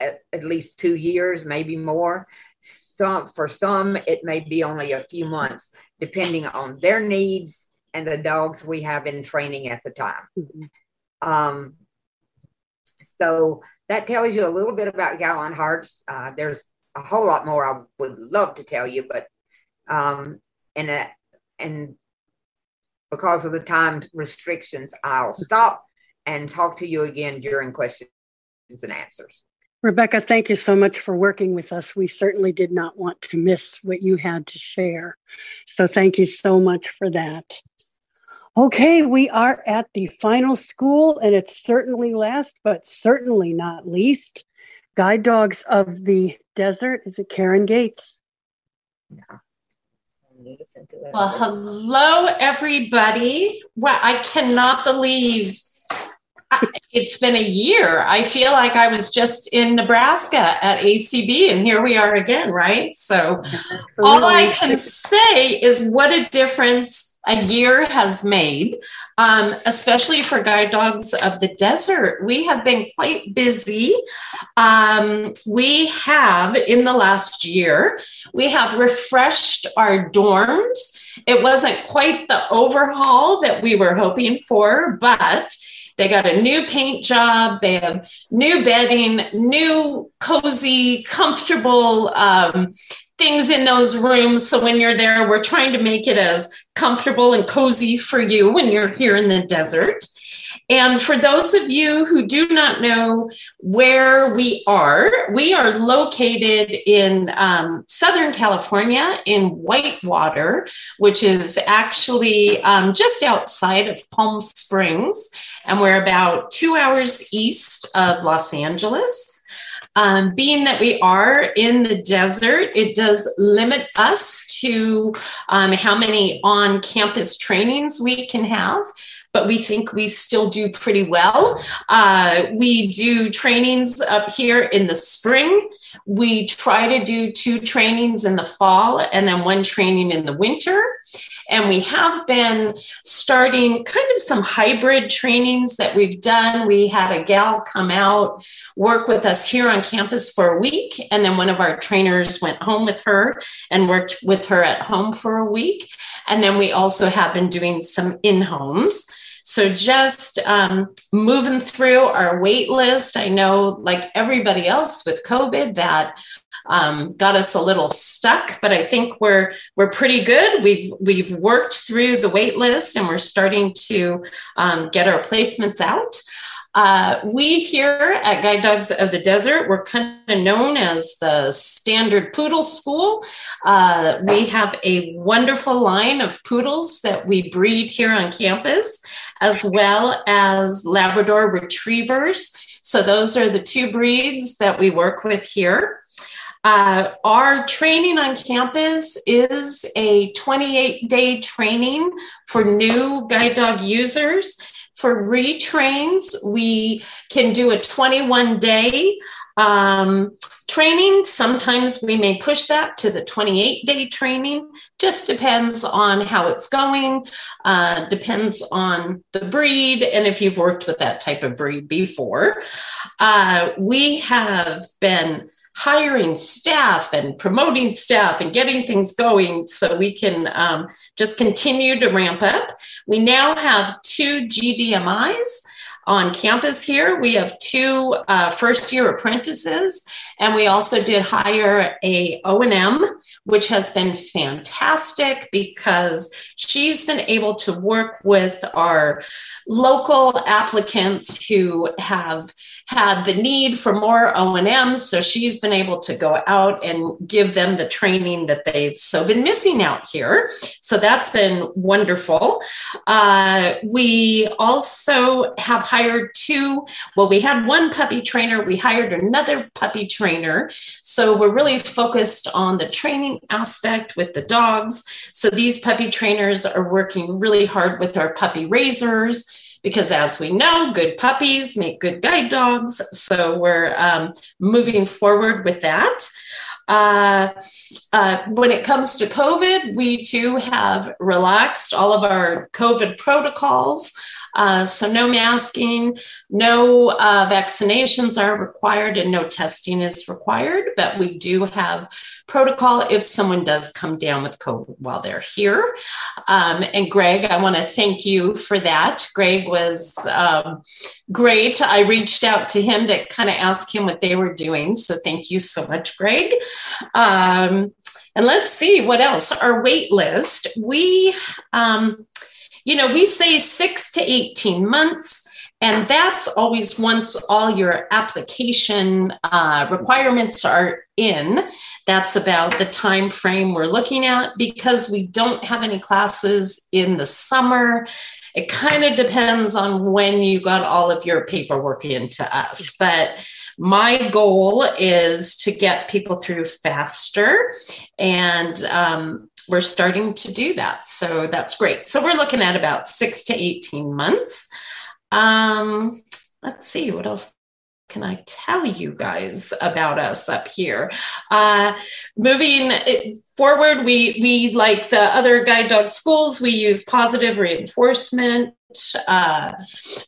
at, at, least two years, maybe more. Some for some, it may be only a few months, depending on their needs and the dogs we have in training at the time. Mm-hmm. Um, so that tells you a little bit about Gallon Hearts. Uh, there's a whole lot more I would love to tell you, but um, and uh, and because of the time restrictions, I'll stop and talk to you again during questions and answers. Rebecca, thank you so much for working with us. We certainly did not want to miss what you had to share. So thank you so much for that. Okay, we are at the final school, and it's certainly last, but certainly not least. Guide Dogs of the Desert. Is it Karen Gates? Yeah. Well, hello, everybody. Well, I cannot believe it's been a year. I feel like I was just in Nebraska at ACB, and here we are again, right? So, all I can say is what a difference a year has made, um, especially for guide dogs of the desert. We have been quite busy. Um, we have, in the last year, we have refreshed our dorms. It wasn't quite the overhaul that we were hoping for, but they got a new paint job. They have new bedding, new cozy, comfortable um, things in those rooms. So when you're there, we're trying to make it as comfortable and cozy for you when you're here in the desert. And for those of you who do not know where we are, we are located in um, Southern California in Whitewater, which is actually um, just outside of Palm Springs. And we're about two hours east of Los Angeles. Um, being that we are in the desert, it does limit us to um, how many on campus trainings we can have but we think we still do pretty well. Uh, we do trainings up here in the spring. We try to do two trainings in the fall and then one training in the winter. And we have been starting kind of some hybrid trainings that we've done. We had a gal come out, work with us here on campus for a week. And then one of our trainers went home with her and worked with her at home for a week. And then we also have been doing some in homes. So just um, moving through our wait list. I know, like everybody else with COVID, that um, got us a little stuck, but I think we're we're pretty good. We've we've worked through the wait list and we're starting to um, get our placements out. Uh, we here at Guide Dogs of the Desert, we're kind of known as the standard poodle school. Uh, we have a wonderful line of poodles that we breed here on campus, as well as Labrador retrievers. So, those are the two breeds that we work with here. Uh, our training on campus is a 28 day training for new guide dog users. For retrains, we can do a 21 day um, training. Sometimes we may push that to the 28 day training. Just depends on how it's going, uh, depends on the breed, and if you've worked with that type of breed before. Uh, we have been hiring staff and promoting staff and getting things going so we can um, just continue to ramp up. We now have two GDMIs on campus here. We have two uh, first year apprentices, and we also did hire a O&M, which has been fantastic because she's been able to work with our local applicants who have had the need for more O&M. So she's been able to go out and give them the training that they've so been missing out here. So that's been wonderful. Uh, we also have hired two, well, we had one puppy trainer, we hired another puppy trainer. So we're really focused on the training aspect with the dogs. So these puppy trainers are working really hard with our puppy raisers because as we know, good puppies make good guide dogs. So we're um, moving forward with that. Uh, uh, when it comes to COVID, we too have relaxed all of our COVID protocols. Uh, so no masking, no uh, vaccinations are required, and no testing is required. But we do have protocol if someone does come down with COVID while they're here. Um, and Greg, I want to thank you for that. Greg was um, great. I reached out to him to kind of ask him what they were doing. So thank you so much, Greg. Um, and let's see what else. Our wait list. We um, you know, we say six to 18 months. And that's always once all your application uh, requirements are in. That's about the time frame we're looking at because we don't have any classes in the summer. It kind of depends on when you got all of your paperwork into us. But my goal is to get people through faster and um, we're starting to do that. So that's great. So we're looking at about six to 18 months. Um, let's see, what else can I tell you guys about us up here? Uh, moving forward, we, we, like the other guide dog schools, we use positive reinforcement, uh,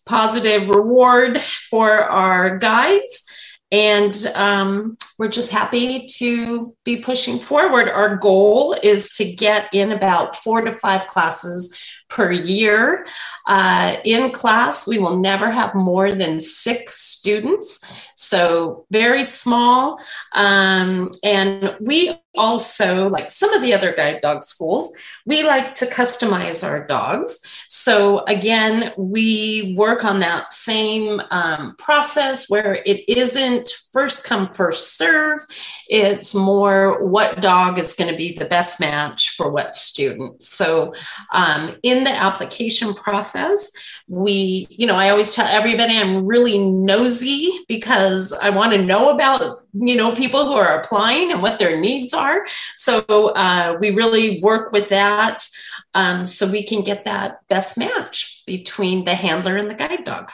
positive reward for our guides. And um, we're just happy to be pushing forward. Our goal is to get in about four to five classes per year. Uh, in class, we will never have more than six students, so very small. Um, and we also, like some of the other guide dog schools, we like to customize our dogs. So, again, we work on that same um, process where it isn't first come, first serve. It's more what dog is going to be the best match for what student. So, um, in the application process, we, you know, I always tell everybody I'm really nosy because I want to know about, you know, people who are applying and what their needs are. So uh, we really work with that um, so we can get that best match between the handler and the guide dog.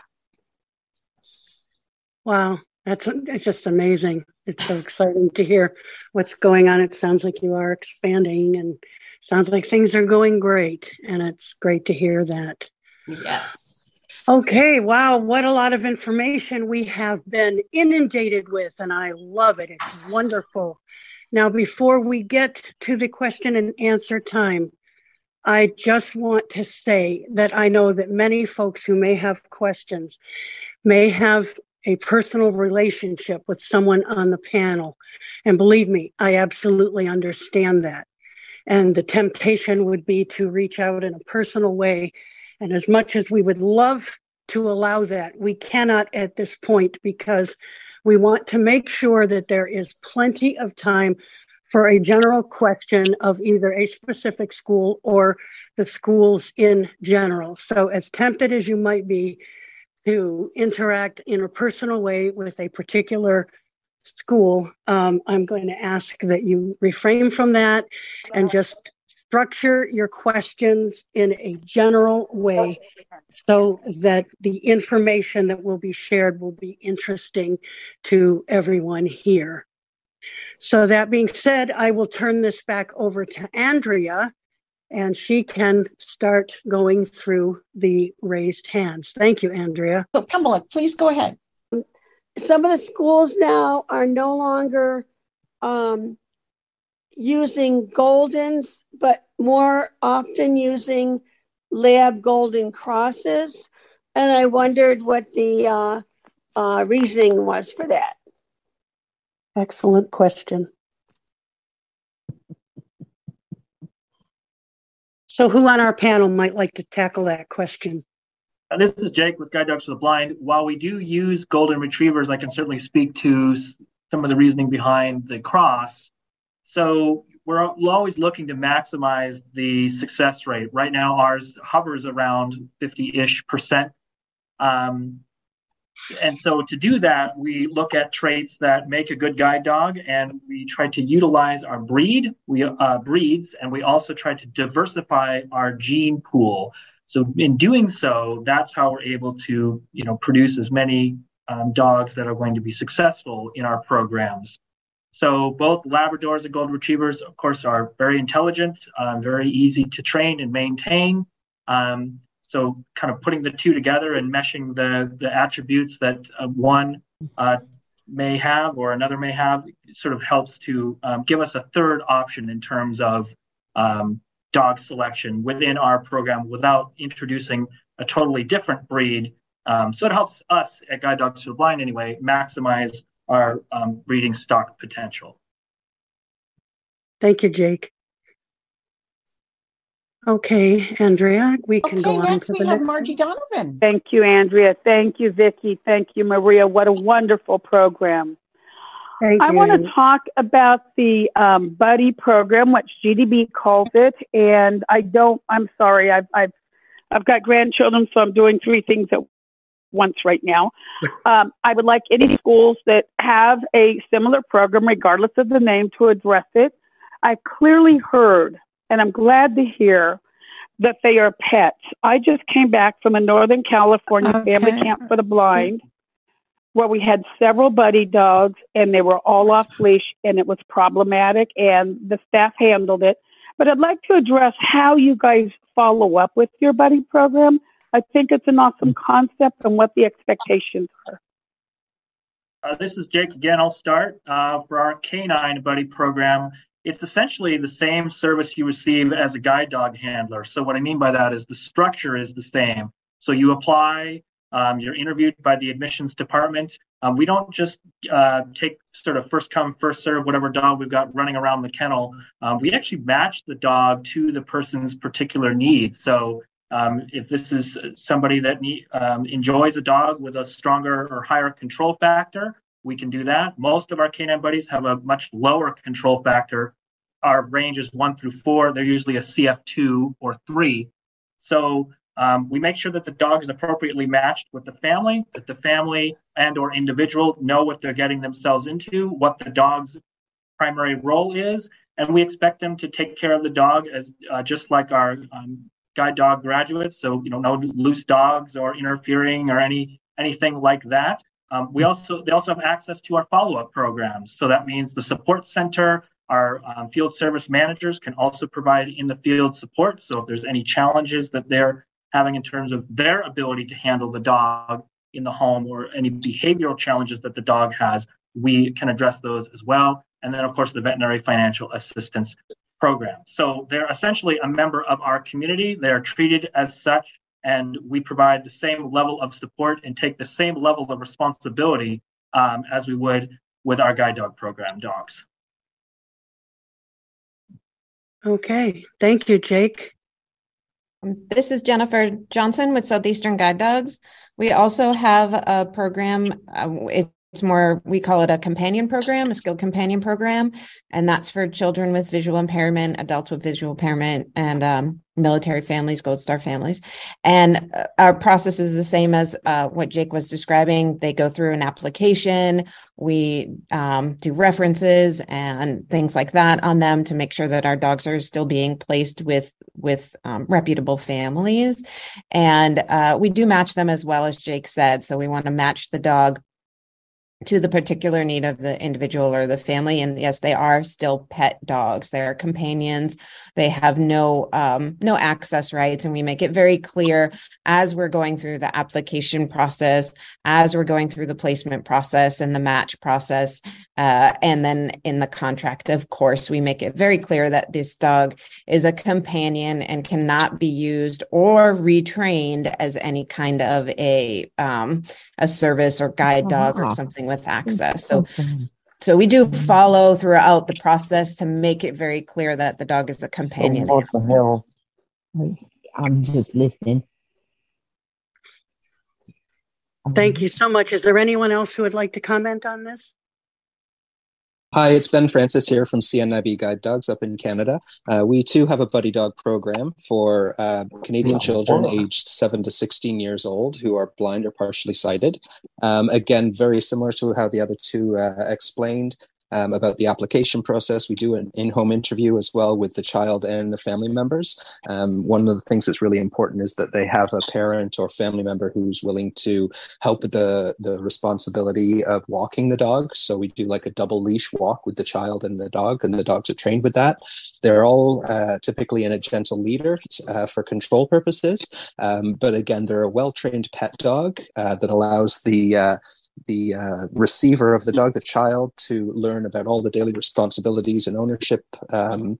Wow, that's it's just amazing. It's so exciting to hear what's going on. It sounds like you are expanding and sounds like things are going great. And it's great to hear that. Yes. Okay, wow, what a lot of information we have been inundated with, and I love it. It's wonderful. Now, before we get to the question and answer time, I just want to say that I know that many folks who may have questions may have a personal relationship with someone on the panel. And believe me, I absolutely understand that. And the temptation would be to reach out in a personal way and as much as we would love to allow that, we cannot at this point because we want to make sure that there is plenty of time for a general question of either a specific school or the schools in general. So, as tempted as you might be to interact in a personal way with a particular school, um, I'm going to ask that you refrain from that and just structure your questions in a general way so that the information that will be shared will be interesting to everyone here. So, that being said, I will turn this back over to Andrea and she can start going through the raised hands. Thank you, Andrea. So, Pamela, please go ahead. Some of the schools now are no longer um, using Goldens, but more often using lab golden crosses. And I wondered what the uh, uh, reasoning was for that. Excellent question. So, who on our panel might like to tackle that question? Uh, this is Jake with Guide Dogs for the Blind. While we do use golden retrievers, I can certainly speak to some of the reasoning behind the cross. So we're always looking to maximize the success rate. Right now, ours hovers around 50 ish percent. Um, and so to do that, we look at traits that make a good guide dog, and we try to utilize our breed, we uh, breeds, and we also try to diversify our gene pool. So in doing so, that's how we're able to, you know, produce as many um, dogs that are going to be successful in our programs. So both Labradors and Golden Retrievers, of course, are very intelligent, uh, very easy to train and maintain. Um, so kind of putting the two together and meshing the, the attributes that uh, one uh, may have or another may have sort of helps to um, give us a third option in terms of um, dog selection within our program without introducing a totally different breed. Um, so it helps us at Guide Dogs for the Blind anyway maximize our um, breeding stock potential. Thank you, Jake. Okay, Andrea, we can okay, go on next to we the have next. Margie Donovan. Thank you, Andrea. Thank you, Vicki. Thank you, Maria. What a wonderful program. Thank I you. want to talk about the um, buddy program, which GDB calls it, and I don't. I'm sorry. I've I've I've got grandchildren, so I'm doing three things at once right now. Um, I would like any schools that have a similar program, regardless of the name, to address it. I've clearly heard, and I'm glad to hear that they are pets. I just came back from a Northern California family camp for the blind where we had several buddy dogs and they were all off leash and it was problematic and the staff handled it. But I'd like to address how you guys follow up with your buddy program. I think it's an awesome concept and what the expectations are. Uh, this is Jake again. I'll start. Uh, for our canine buddy program, it's essentially the same service you receive as a guide dog handler. So, what I mean by that is the structure is the same. So, you apply, um, you're interviewed by the admissions department. um, we don't just uh, take sort of first come, first serve, whatever dog we've got running around the kennel. Um, we actually match the dog to the person's particular needs. So um, if this is somebody that need, um, enjoys a dog with a stronger or higher control factor, we can do that. Most of our canine buddies have a much lower control factor. Our range is one through four. They're usually a CF2 or three. So um, we make sure that the dog is appropriately matched with the family, that the family and or individual know what they're getting themselves into, what the dog's primary role is, and we expect them to take care of the dog as uh, just like our um, guide dog graduates. So you know, no loose dogs or interfering or any anything like that. Um, we also they also have access to our follow-up programs. So that means the support center, our um, field service managers can also provide in the field support. So if there's any challenges that they're having in terms of their ability to handle the dog in the home or any behavioral challenges that the dog has, we can address those as well. And then, of course, the veterinary financial assistance program. So they're essentially a member of our community. They are treated as such, and we provide the same level of support and take the same level of responsibility um, as we would with our guide dog program dogs. Okay, thank you, Jake. Um, this is Jennifer Johnson with Southeastern Guide Dogs. We also have a program. Uh, it's more, we call it a companion program, a skilled companion program. And that's for children with visual impairment, adults with visual impairment, and um, military families, Gold Star families. And uh, our process is the same as uh, what Jake was describing. They go through an application, we um, do references and things like that on them to make sure that our dogs are still being placed with with um, reputable families. And uh, we do match them as well as Jake said. So we want to match the dog to the particular need of the individual or the family. And yes they are still pet dogs. They are companions. They have no um, no access rights. And we make it very clear as we're going through the application process as we're going through the placement process and the match process uh, and then in the contract of course we make it very clear that this dog is a companion and cannot be used or retrained as any kind of a um, a service or guide dog or something with access. So so we do follow throughout the process to make it very clear that the dog is a companion. what the hell? I'm just listening. Thank you so much. Is there anyone else who would like to comment on this? Hi, it's Ben Francis here from CNIB Guide Dogs up in Canada. Uh, we too have a buddy dog program for uh, Canadian children aged 7 to 16 years old who are blind or partially sighted. Um, again, very similar to how the other two uh, explained um, about the application process. We do an in home interview as well with the child and the family members. Um, one of the things that's really important is that they have a parent or family member who's willing to help with the, the responsibility of walking the dog. So we do like a double leash walk with the child and the dog, and the dogs are trained with that. They're all uh, typically in a gentle leader uh, for control purposes. Um, but again, they're a well trained pet dog uh, that allows the uh, the uh, receiver of the dog, the child, to learn about all the daily responsibilities and ownership um,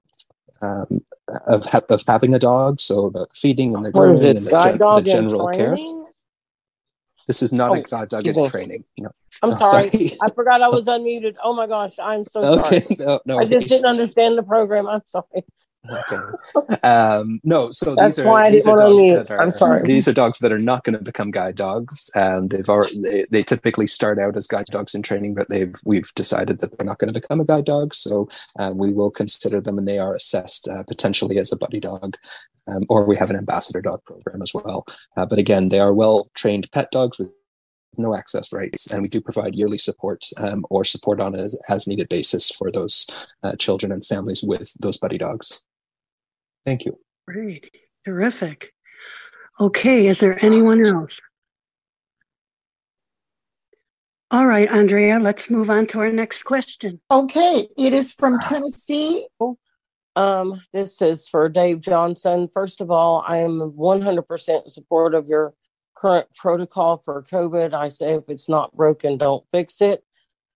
um, of, ha- of having a dog. So about feeding and the grooming and the, gen- the general care. This is not Oh, a guide dog in training. No. I'm No, sorry. I forgot I was unmuted. Oh my gosh, I'm so Okay, sorry. no, no I just didn't understand the program. I'm sorry. Okay. Um, no, so That's these are these are dogs that are I'm sorry. these are dogs that are not going to become guide dogs. Um, they've already they, they typically start out as guide dogs in training, but they've we've decided that they're not going to become a guide dog. So um, we will consider them, and they are assessed uh, potentially as a buddy dog. Um, or we have an ambassador dog program as well. Uh, but again, they are well trained pet dogs with no access rights, and we do provide yearly support um, or support on a as needed basis for those uh, children and families with those buddy dogs. Thank you. Great. Terrific. Okay. Is there anyone else? All right, Andrea, let's move on to our next question. Okay, it is from Tennessee. Um, this is for Dave Johnson. First of all, I am 100% in support of your current protocol for COVID. I say if it's not broken, don't fix it.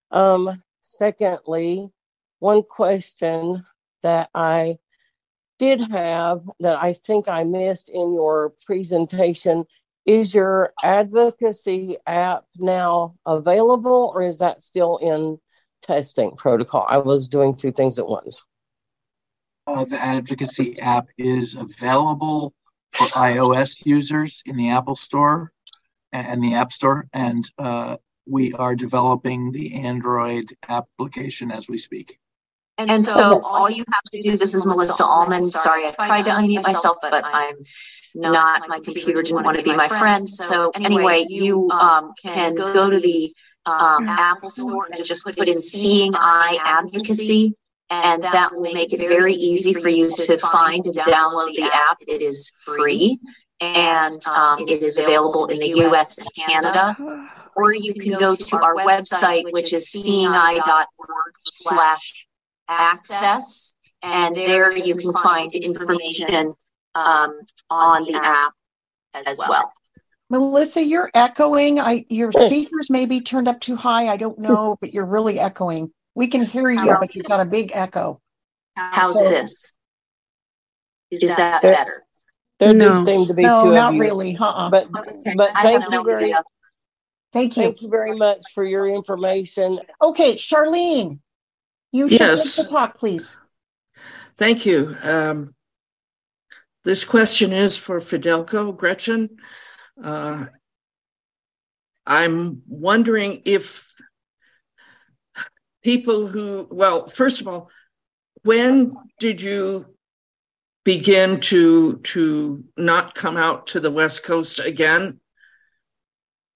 Um, secondly, one question that I did have that I think I missed in your presentation Is your advocacy app now available or is that still in testing protocol? I was doing two things at once. Uh, the advocacy app is available for iOS users in the Apple Store and the App Store, and uh, we are developing the Android application as we speak. And, and so, so, all you have to do, this is Melissa Allman. Sorry, I tried to unmute myself, but I'm not, my computer didn't want to be my friend. So anyway, you um, can go to the um, Apple Store and just put in Seeing Eye Advocacy and that will make it very easy for you to find and download the app. It is free and um, it is available in the US and Canada. Or you can go to our website, which is seeingeye.org slash access. And there you can find information um, on the app as well. Melissa, you're echoing. I your speakers may be turned up too high. I don't know, but you're really echoing. We can hear you, but you've got a big echo. How's so, this? Is, Is that, that better? There no. do seem to be no, two not of you. really. Uh-uh. But okay. but thank you very thank you. Thank you very much for your information. Okay, Charlene, you yes. talk, please. Thank you. Um, this question is for Fidelco, Gretchen. Uh, I'm wondering if people who, well, first of all, when did you begin to to not come out to the West Coast again?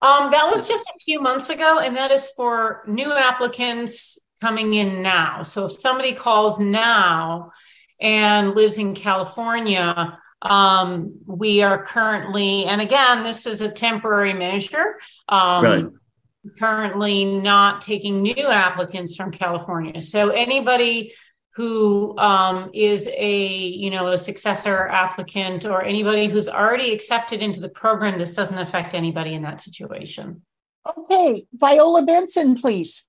Um, that was just a few months ago, and that is for new applicants coming in now. So if somebody calls now and lives in California, um, we are currently, and again, this is a temporary measure. Um, right currently not taking new applicants from California. So anybody who um, is a you know a successor applicant or anybody who's already accepted into the program, this doesn't affect anybody in that situation. Okay, Viola Benson, please.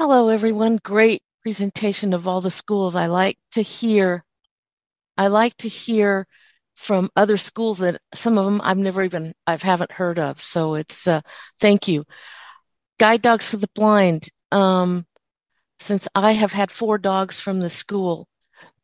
Hello, everyone. Great presentation of all the schools. I like to hear. I like to hear from other schools that some of them I've never even I've haven't heard of. So it's uh, thank you. Guide dogs for the blind. Um, since I have had four dogs from the school,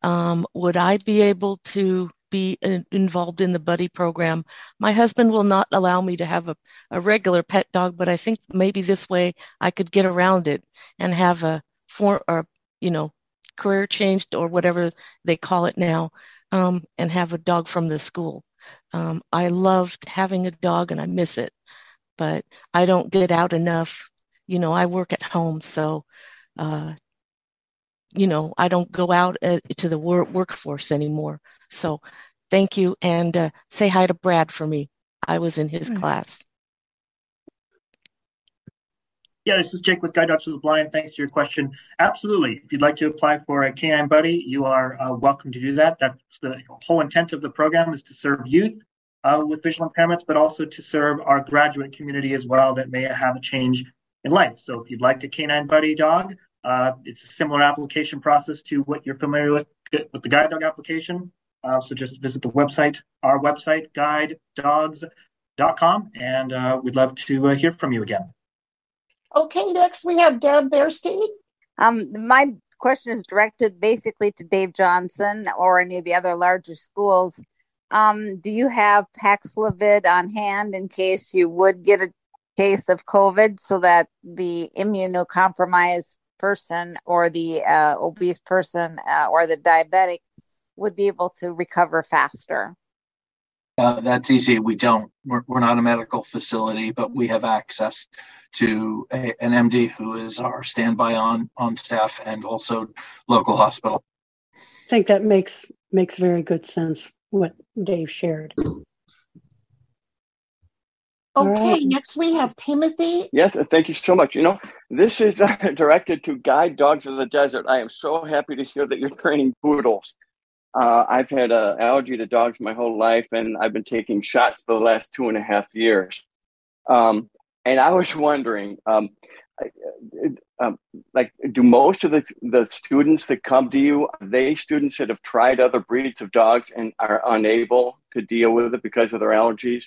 um, would I be able to be involved in the buddy program? My husband will not allow me to have a, a regular pet dog, but I think maybe this way I could get around it and have a for or you know career changed or whatever they call it now um, and have a dog from the school. Um, I loved having a dog and I miss it, but I don't get out enough. You know, I work at home, so uh, you know I don't go out uh, to the wor- workforce anymore. So, thank you, and uh, say hi to Brad for me. I was in his mm-hmm. class. Yeah, this is Jake with Guide Dogs for the Blind. Thanks for your question. Absolutely. If you'd like to apply for a Canine Buddy, you are uh, welcome to do that. That's the whole intent of the program is to serve youth uh, with visual impairments, but also to serve our graduate community as well that may have a change in life. So if you'd like a Canine Buddy dog, uh, it's a similar application process to what you're familiar with with the Guide Dog application. Uh, so just visit the website, our website, guidedogs.com, and uh, we'd love to uh, hear from you again. Okay, next we have Deb Bearstein. Um, my question is directed basically to Dave Johnson or any of the other larger schools. Um, do you have Paxlovid on hand in case you would get a case of COVID so that the immunocompromised person or the uh, obese person uh, or the diabetic would be able to recover faster? Uh, that's easy. We don't. We're, we're not a medical facility, but we have access to a, an MD who is our standby on on staff and also local hospital. I think that makes makes very good sense what Dave shared. Okay, right. next we have Timothy. Yes, thank you so much. You know, this is uh, directed to guide dogs of the desert. I am so happy to hear that you're training poodles. Uh, I've had an allergy to dogs my whole life, and I've been taking shots for the last two and a half years. Um, and I was wondering, um, um, like, do most of the the students that come to you are they students that have tried other breeds of dogs and are unable to deal with it because of their allergies.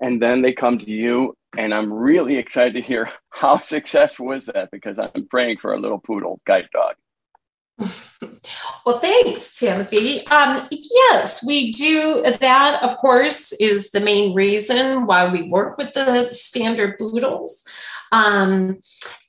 And then they come to you, and I'm really excited to hear how successful is that because I'm praying for a little poodle guide dog. Well, thanks, Timothy. Um, yes, we do. That, of course, is the main reason why we work with the standard poodles. Um,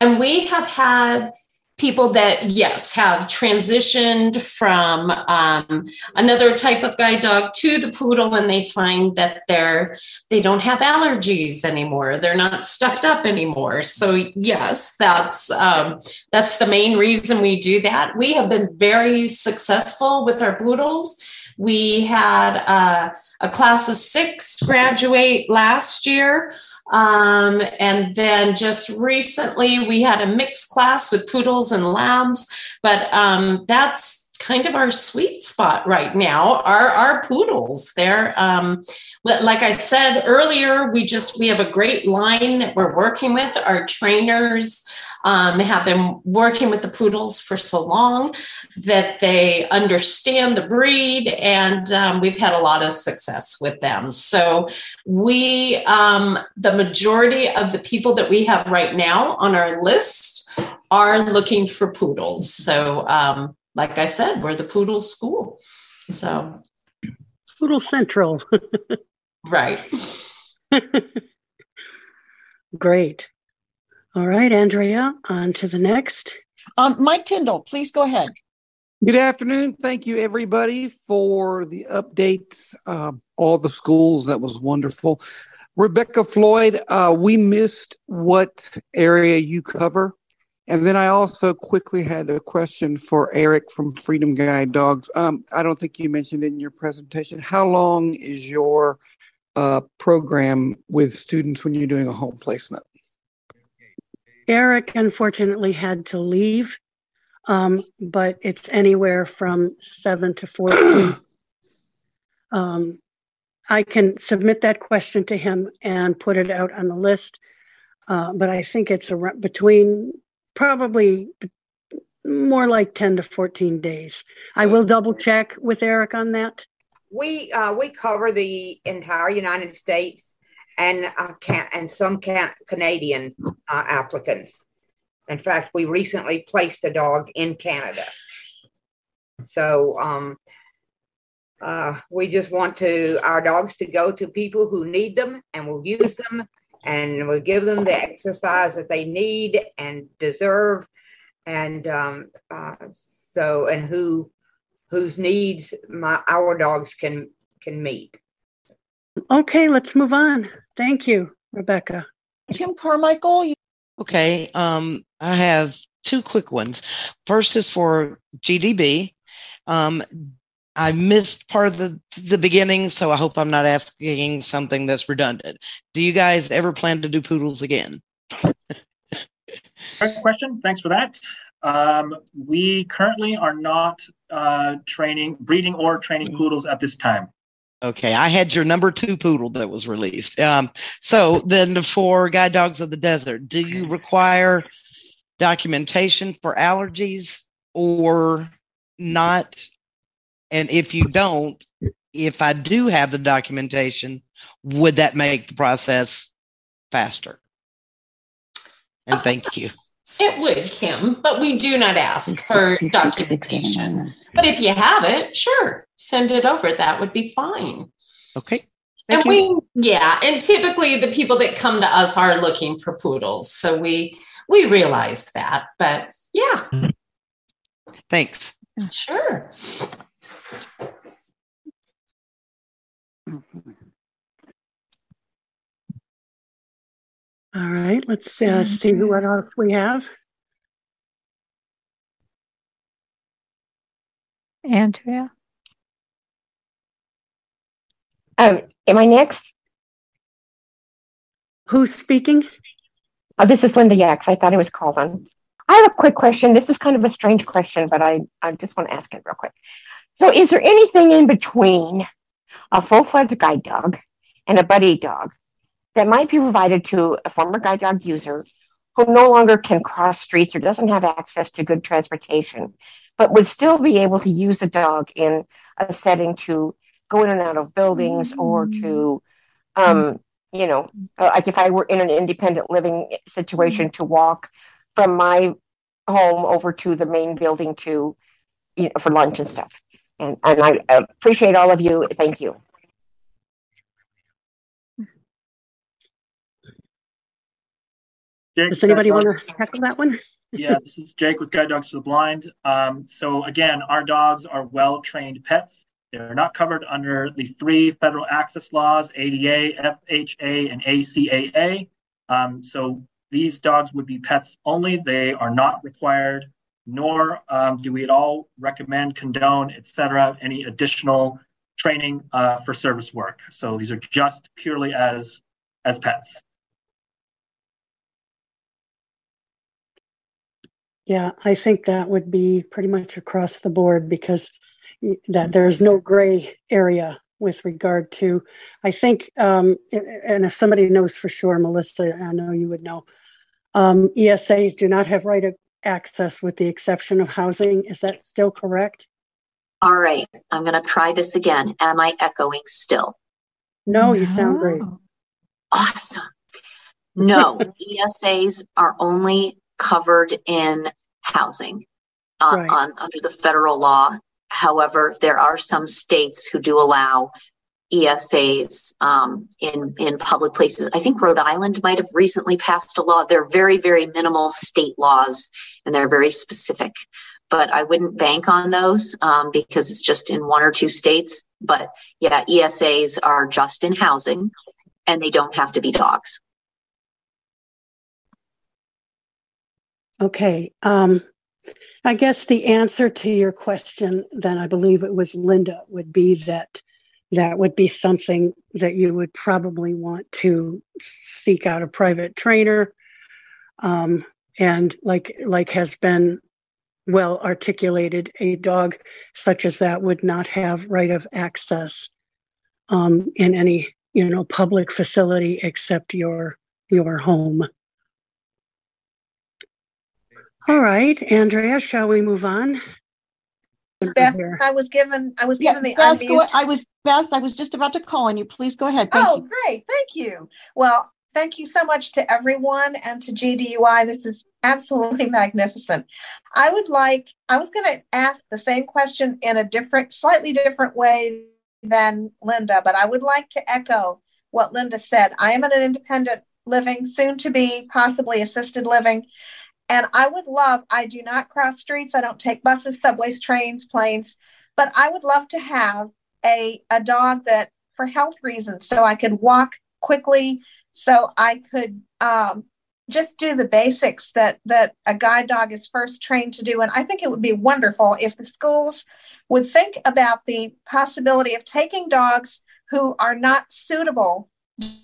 and we have had people that yes have transitioned from um, another type of guide dog to the poodle and they find that they're they don't have allergies anymore. They're not stuffed up anymore. So yes that's um, that's the main reason we do that. We have been very successful with our poodles. We had uh, a class of six graduate last year um, and then just recently we had a mixed class with poodles and labs, but um, that's kind of our sweet spot right now are our poodles. They're um, like i said earlier we just we have a great line that we're working with our trainers um, have been working with the poodles for so long that they understand the breed, and um, we've had a lot of success with them. So, we, um, the majority of the people that we have right now on our list are looking for poodles. So, um, like I said, we're the poodle school. So, Poodle Central. right. Great. All right, Andrea, on to the next. Um, Mike Tyndall, please go ahead. Good afternoon. Thank you, everybody, for the updates. Uh, all the schools, that was wonderful. Rebecca Floyd, uh, we missed what area you cover. And then I also quickly had a question for Eric from Freedom Guide Dogs. Um, I don't think you mentioned in your presentation. How long is your uh, program with students when you're doing a home placement? Eric unfortunately had to leave, um, but it's anywhere from seven to 14. um, I can submit that question to him and put it out on the list, uh, but I think it's around, between probably more like 10 to 14 days. I will double check with Eric on that. We uh, we cover the entire United States and uh, can, and some can, Canadian uh, applicants. In fact, we recently placed a dog in Canada. So um, uh, we just want to our dogs to go to people who need them, and we'll use them, and we'll give them the exercise that they need and deserve, and um, uh, so and who whose needs my our dogs can can meet. Okay, let's move on. Thank you, Rebecca. Kim Carmichael. You- okay, um, I have two quick ones. First is for GDB. Um, I missed part of the the beginning, so I hope I'm not asking something that's redundant. Do you guys ever plan to do poodles again? Great question. Thanks for that. Um, we currently are not uh, training, breeding, or training poodles at this time. Okay, I had your number two poodle that was released. Um, so then for guide dogs of the desert, do you require documentation for allergies or not? And if you don't, if I do have the documentation, would that make the process faster? And thank you. It would, Kim, but we do not ask for documentation. But if you have it, sure, send it over. That would be fine. Okay. Thank and you. we, yeah, and typically the people that come to us are looking for poodles, so we we realize that. But yeah. Mm-hmm. Thanks. Sure. Mm-hmm. All right, let's uh, see what else we have. Andrea? Um, am I next? Who's speaking? Oh, this is Linda Yax. I thought it was called on. I have a quick question. This is kind of a strange question, but I, I just want to ask it real quick. So, is there anything in between a full fledged guide dog and a buddy dog that might be provided to a former guide dog user who no longer can cross streets or doesn't have access to good transportation, but would still be able to use a dog in a setting to go in and out of buildings or to, um, you know, uh, like if I were in an independent living situation to walk from my home over to the main building to, you know, for lunch and stuff. And, and I appreciate all of you. Thank you. Jake, Does anybody want to tackle that one? yeah, this is Jake with Guide Dogs for the Blind. Um, so again, our dogs are well-trained pets. They're not covered under the three federal access laws, ADA, FHA, and ACAA. Um, so these dogs would be pets only. They are not required, nor um, do we at all recommend, condone, et cetera, any additional training uh, for service work. So these are just purely as as pets. Yeah, I think that would be pretty much across the board because that there's no gray area with regard to. I think, um, and if somebody knows for sure, Melissa, I know you would know. Um, ESAs do not have right of access with the exception of housing. Is that still correct? All right, I'm going to try this again. Am I echoing still? No, you sound great. Awesome. No, ESAs are only covered in housing uh, Right. on under the federal law. However, there are some states who do allow ESAs um, in in public places. I think Rhode Island might have recently passed a law. They're very very minimal state laws, and they're very specific. But I wouldn't bank on those um, because it's just in one or two states. But yeah, ESAs are just in housing, and they don't have to be dogs. Okay. Um, I guess the answer to your question, then I believe it was Linda, would be that that would be something that you would probably want to seek out a private trainer. Um, and like like has been well articulated, a dog such as that would not have right of access um, in any you know public facility except your your home. All right, Andrea, shall we move on? Beth, I was given, I was Yeah, given the Bess, go. I was, Bess, I was just about to call on you. Please go ahead. Thank Oh, you. great. Thank you. Well, thank you so much to everyone and to GDUI. This is absolutely magnificent. I would like, I was going to ask the same question in a different, slightly different way than Linda, but I would like to echo what Linda said. I am in an independent living, soon to be possibly assisted living. And I would love, I do not cross streets, I don't take buses, subways, trains, planes, but I would love to have a, a dog that for health reasons, so I could walk quickly, so I could um, just do the basics that that a guide dog is first trained to do. And I think it would be wonderful if the schools would think about the possibility of taking dogs who are not suitable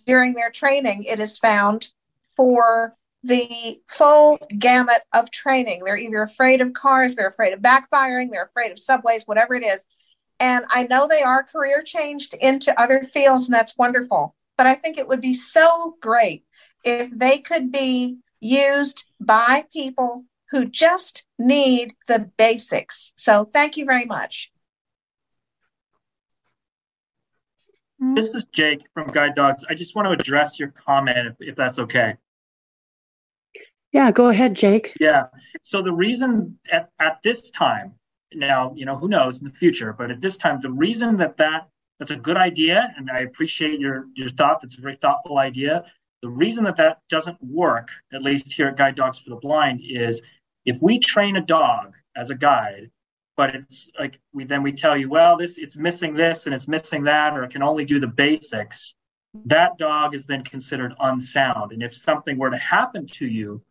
during their training. It is found for the full gamut of training. They're either afraid of cars, they're afraid of backfiring, they're afraid of subways, whatever it is. And I know they are career changed into other fields, and that's wonderful. But I think it would be so great if they could be used by people who just need the basics. So thank you very much. This is Jake from Guide Dogs. I just want to address your comment, if, if that's okay. Yeah, go ahead, Jake. Yeah. So the reason at, at this time, now, you know, who knows in the future, but at this time, the reason that, that that's a good idea, and I appreciate your, your thought, that's a very thoughtful idea. The reason that that doesn't work, at least here at Guide Dogs for the Blind, is if we train a dog as a guide, but it's like we then we tell you, well, this it's missing this and it's missing that, or it can only do the basics. That dog is then considered unsound. And if something were to happen to you,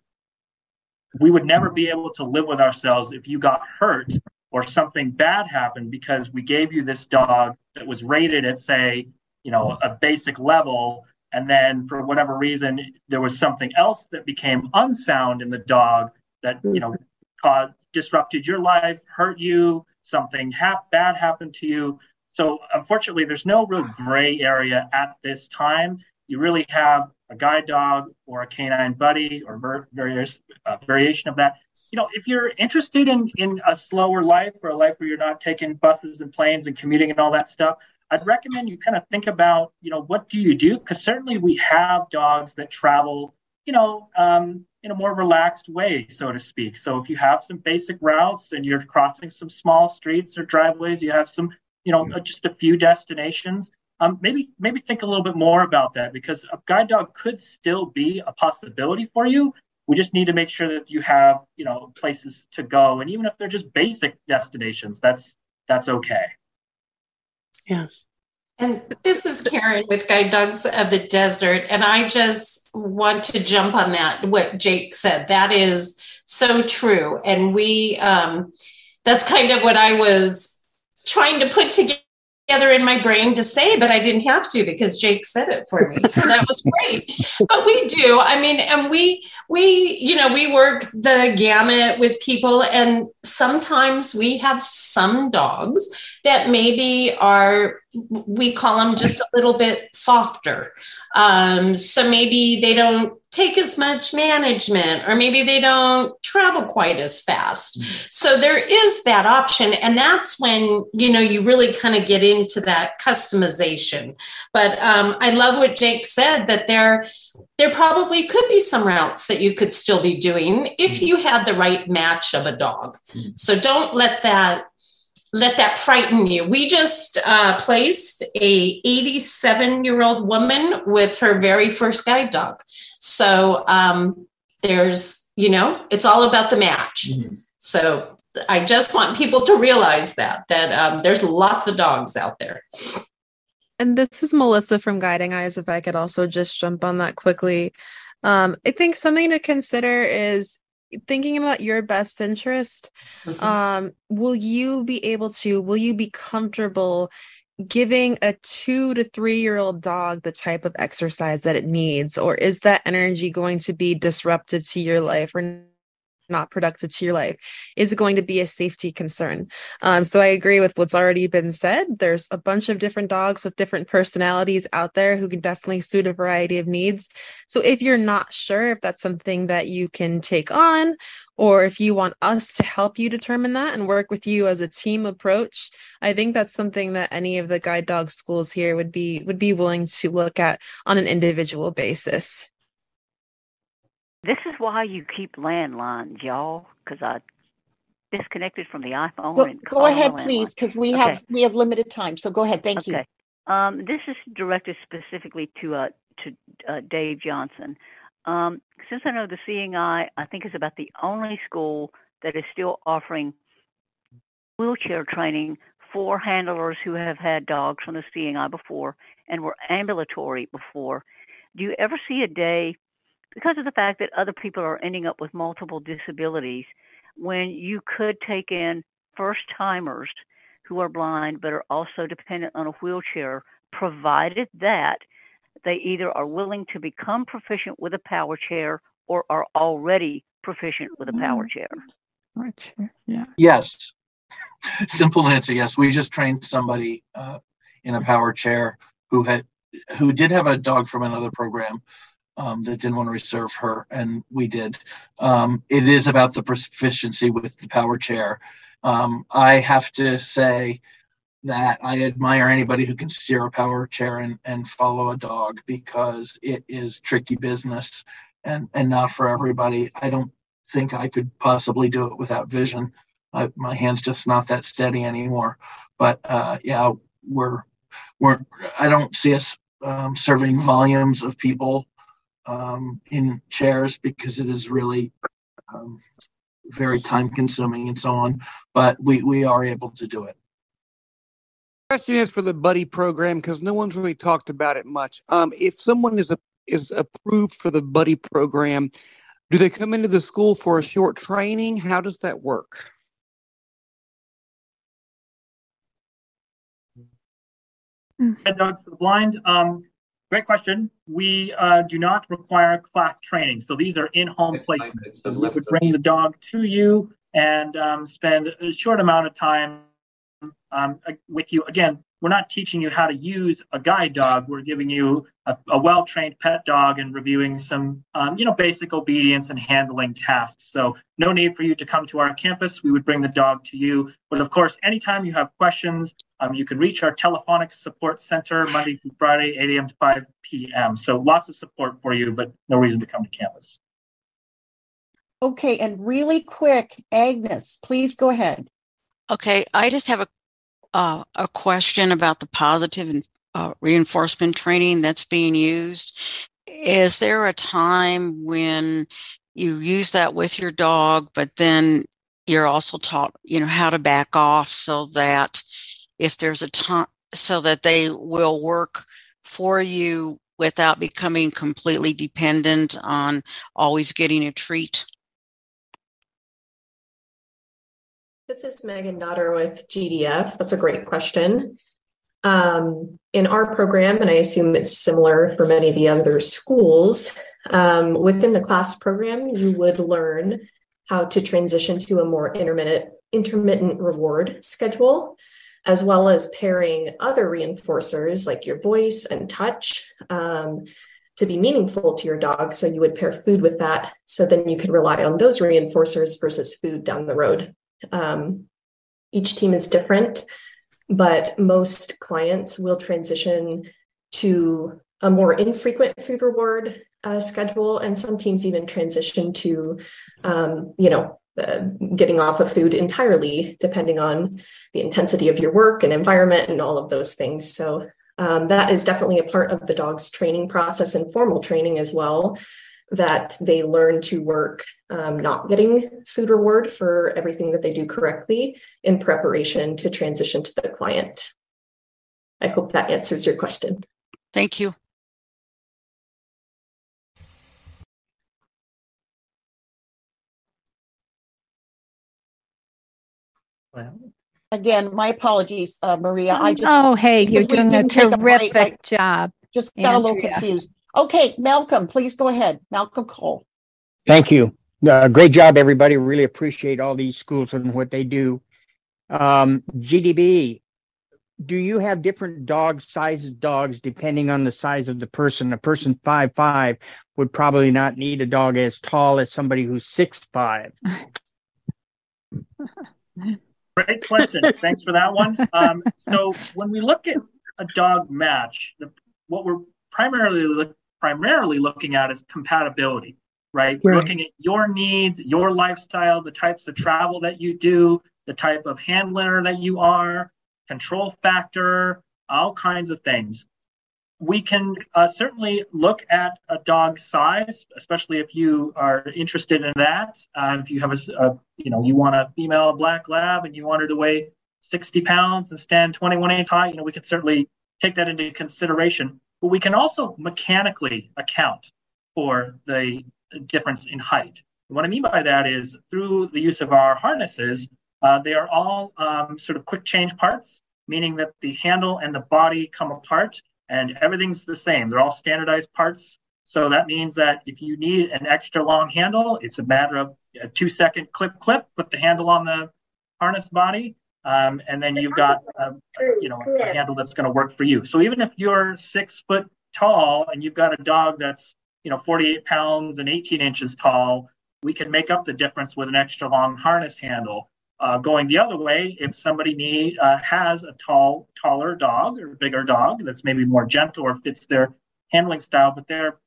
we would never be able to live with ourselves if you got hurt or something bad happened because we gave you this dog that was rated at say you know a basic level. And then for whatever reason there was something else that became unsound in the dog that you know caused disrupted your life hurt you something bad happened to you. So unfortunately there's no real gray area at this time. You really have a guide dog or a canine buddy or ver- various uh, variation of that. You know, if you're interested in in a slower life or a life where you're not taking buses and planes and commuting and all that stuff, I'd recommend you kind of think about, you know, what do you do? Because certainly we have dogs that travel, you know, um, in a more relaxed way, so to speak. So if you have some basic routes and you're crossing some small streets or driveways, you have some, you know, just a few destinations. Um, maybe maybe think a little bit more about that because a guide dog could still be a possibility for you. We just need to make sure that you have, you know, places to go, and even if they're just basic destinations, that's that's okay. Yes. And this is Karen with Guide Dogs of the Desert. And I just want to jump on that, what Jake said. That is so true. And we, um, that's kind of what I was trying to put together together in my brain to say, but I didn't have to because Jake said it for me. So that was great. but we do. I mean, and we we you know we work the gamut with people, and sometimes we have some dogs that maybe are we call them just a little bit softer. Um, so maybe they don't take as much management or maybe they don't travel quite as fast mm-hmm. so there is that option and that's when you know you really kind of get into that customization but um, i love what jake said that there there probably could be some routes that you could still be doing if mm-hmm. you had the right match of a dog mm-hmm. so don't let that let that frighten you. We just uh, placed a 87 year old woman with her very first guide dog. So um, there's, you know, it's all about the match. Mm-hmm. So I just want people to realize that that um, there's lots of dogs out there. And this is Melissa from Guiding Eyes. If I could also just jump on that quickly. Um, I think something to consider is thinking about your best interest mm-hmm. um will you be able to will you be comfortable giving a 2 to 3 year old dog the type of exercise that it needs or is that energy going to be disruptive to your life or not productive to your life is going to be a safety concern. Um, so I agree with what's already been said. There's a bunch of different dogs with different personalities out there who can definitely suit a variety of needs. So if you're not sure if that's something that you can take on, or if you want us to help you determine that and work with you as a team approach, I think that's something that any of the guide dog schools here would be would be willing to look at on an individual basis. This is why you keep landlines, y'all, because I disconnected from the iPhone. Go, and go ahead, please, because we okay. have we have limited time. So go ahead. Thank okay. you. Um, this is directed specifically to uh, to uh, Dave Johnson. Um, since I know the Seeing Eye, I think is about the only school that is still offering wheelchair training for handlers who have had dogs from the Seeing Eye before and were ambulatory before. Do you ever see a day because of the fact that other people are ending up with multiple disabilities, when you could take in first timers who are blind but are also dependent on a wheelchair, provided that they either are willing to become proficient with a power chair or are already proficient with a power chair. Power chair, yeah. Yes. Simple answer, yes. We just trained somebody uh, in a power chair who had who did have a dog from another program um, that didn't want to reserve her, and we did. Um, it is about the proficiency with the power chair. Um, I have to say that I admire anybody who can steer a power chair and, and follow a dog because it is tricky business and, and not for everybody. I don't think I could possibly do it without vision. I, my hand's just not that steady anymore. But uh, yeah, we're we're I don't see us um, serving volumes of people um, in chairs because it is really um, very time consuming and so on. But we, we are able to do it. Question is for the buddy program because no one's really talked about it much. Um, if someone is a, is approved for the buddy program, do they come into the school for a short training? How does that work? Head dogs for the blind. Um, Great question. We uh, do not require class training. So these are in-home placements. So we would bring the dog to you and um, spend a short amount of time um, with you. Again, we're not teaching you how to use a guide dog. We're giving you a, a well-trained pet dog and reviewing some, um, you know, basic obedience and handling tasks. So no need for you to come to our campus. We would bring the dog to you. But of course, anytime you have questions, um, you can reach our telephonic support center Monday through Friday, 8 a.m. to 5 p.m. So lots of support for you, but no reason to come to campus. Okay, and really quick, Agnes, please go ahead. Okay, I just have a uh, a question about the positive and uh, reinforcement training that's being used. Is there a time when you use that with your dog, but then you're also taught, you know, how to back off so that if there's a time, so that they will work for you without becoming completely dependent on always getting a treat? This is Megan Dotter with GDF. That's a great question. Um, in our program, and I assume it's similar for many of the other schools, um, within the class program, you would learn how to transition to a more intermittent intermittent reward schedule, as well as pairing other reinforcers like your voice and touch um, to be meaningful to your dog. So you would pair food with that, so then you could rely on those reinforcers versus food down the road. Um, each team is different, but most clients will transition to a more infrequent food reward uh, schedule, and some teams even transition to, um, you know, uh, getting off of food entirely, depending on the intensity of your work and environment and all of those things. So um, that is definitely a part of the dog's training process and formal training as well that they learn to work um, not getting food reward for everything that they do correctly in preparation to transition to the client. I hope that answers your question. Thank you. Well, again, my apologies, uh, Maria. I just oh hey, you're doing a terrific a job. Just got Andrea. a little confused. Okay, Malcolm, please go ahead. Malcolm Cole. Thank you. Uh, great job, everybody. Really appreciate all these schools and what they do. Um, GDB, do you have different dog sizes dogs depending on the size of the person? A person five five would probably not need a dog as tall as somebody who's six five. Great question. Thanks for that one. Um, so when we look at a dog match, the, what we're primarily look, primarily looking at is compatibility, right? right? Looking at your needs, your lifestyle, the types of travel that you do, the type of handler that you are, control factor, all kinds of things. We can uh, certainly look at a dog size, especially if you are interested in that. Uh, if you have a, a, you know, you want a female black lab and you want her to weigh 60 pounds and stand 21 inch high, you know, we can certainly take that into consideration. But we can also mechanically account for the difference in height. What I mean by that is through the use of our harnesses, uh, they are all um, sort of quick change parts, meaning that the handle and the body come apart and everything's the same. They're all standardized parts. So that means that if you need an extra long handle, it's a matter of a two second clip, clip, put the handle on the harness body, um, and then you've got a, you know a handle that's going to work for you. So even if you're six foot tall and you've got a dog that's you know 48 pounds and 18 inches tall, we can make up the difference with an extra long harness handle. Uh, going the other way, if somebody need uh, has a tall, taller dog or bigger dog that's maybe more gentle or fits their handling style, but they're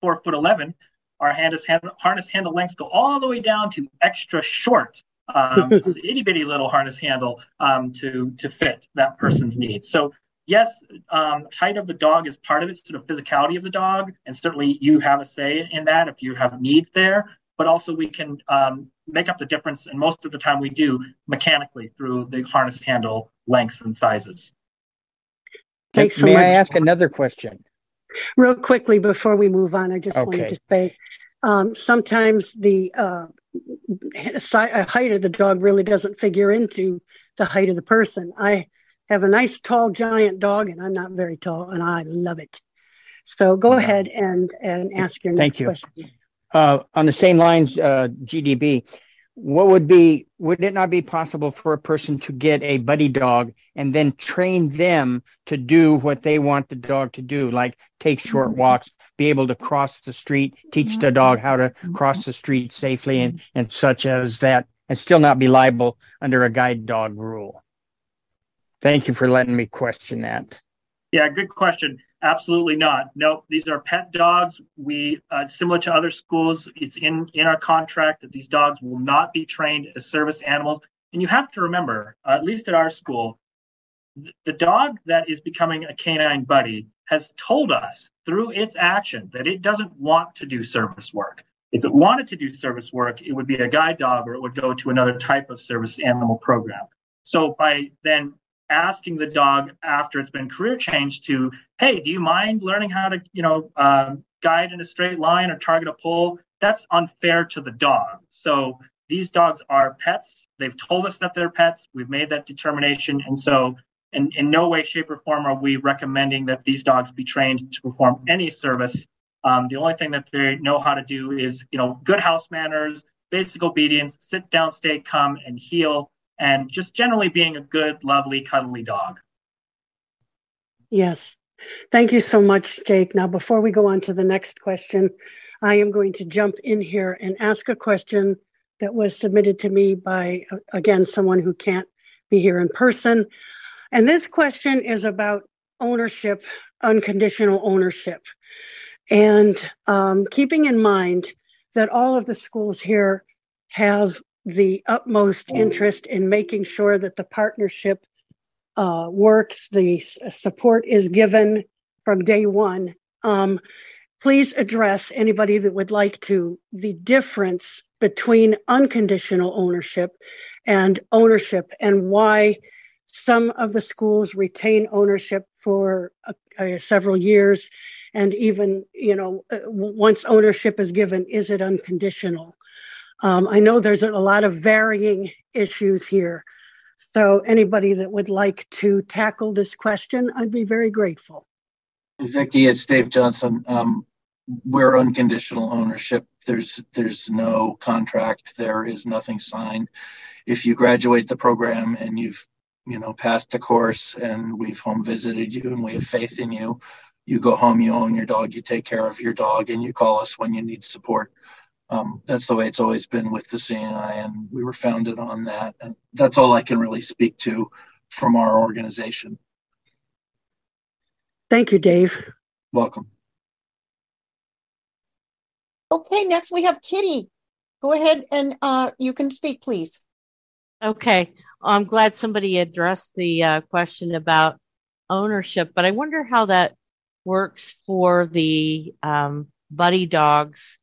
four foot 11, our harness handle lengths go all the way down to extra short um, itty bitty little harness handle um, to to fit that person's needs. So yes, um, height of the dog is part of it, sort of physicality of the dog, and certainly you have a say in that if you have needs there. But also we can um, make up the difference, and most of the time we do mechanically through the harness handle lengths and sizes. Thanks so May much. I ask another question? Real quickly before we move on, I just okay. wanted to say um, sometimes the uh, height of the dog really doesn't figure into the height of the person. I have a nice tall giant dog and I'm not very tall and I love it. So go ahead and and ask your Thank next you. question. Uh, on the same lines, uh, GDB, what would be would it not be possible for a person to get a buddy dog and then train them to do what they want the dog to do like take short Mm-hmm. walks be able to cross the street teach the dog how to cross the street safely and and such as that and still not be liable under a guide dog rule thank you for letting me question that Yeah, good question. Absolutely not. No, these are pet dogs. We, uh, similar to other schools, it's in in our contract that these dogs will not be trained as service animals. And you have to remember, uh, at least at our school, th- the dog that is becoming a canine buddy has told us through its action that it doesn't want to do service work. If it wanted to do service work, it would be a guide dog or it would go to another type of service animal program. So by then asking the dog after it's been career changed to, hey, do you mind learning how to, you know, um, guide in a straight line or target a pole? That's unfair to the dog. So these dogs are pets. They've told us that they're pets. We've made that determination, and so in, in no way, shape, or form are we recommending that these dogs be trained to perform any service. Um, the only thing that they know how to do is, you know, good house manners, basic obedience, sit down, stay calm, and heel, and just generally being a good, lovely, cuddly dog. Yes. Thank you so much, Jake. Now, before we go on to the next question, I am going to jump in here and ask a question that was submitted to me by, again, someone who can't be here in person. And this question is about ownership, unconditional ownership. And um, keeping in mind that all of the schools here have the utmost interest in making sure that the partnership uh, works, the support is given from day one. Um, please address anybody that would like to the difference between unconditional ownership and ownership and why some of the schools retain ownership for uh, uh, several years and even you know uh, once ownership is given is it unconditional um, i know there's a lot of varying issues here so anybody that would like to tackle this question i'd be very grateful Vicki, it's Dave Johnson. Um, we're unconditional ownership. There's there's no contract. There is nothing signed. If you graduate the program and you've you know passed the course and we've home visited you and we have faith in you, you go home, you own your dog, you take care of your dog, and you call us when you need support. Um, that's the way it's always been with the Seeing Eye, and we were founded on that. And that's all I can really speak to from our organization. thank you dave Welcome. Okay, next we have Kitty. Go ahead and uh, you can speak, please. Okay, I'm glad somebody addressed the uh, question about ownership, but I wonder how that works for the um, buddy dogs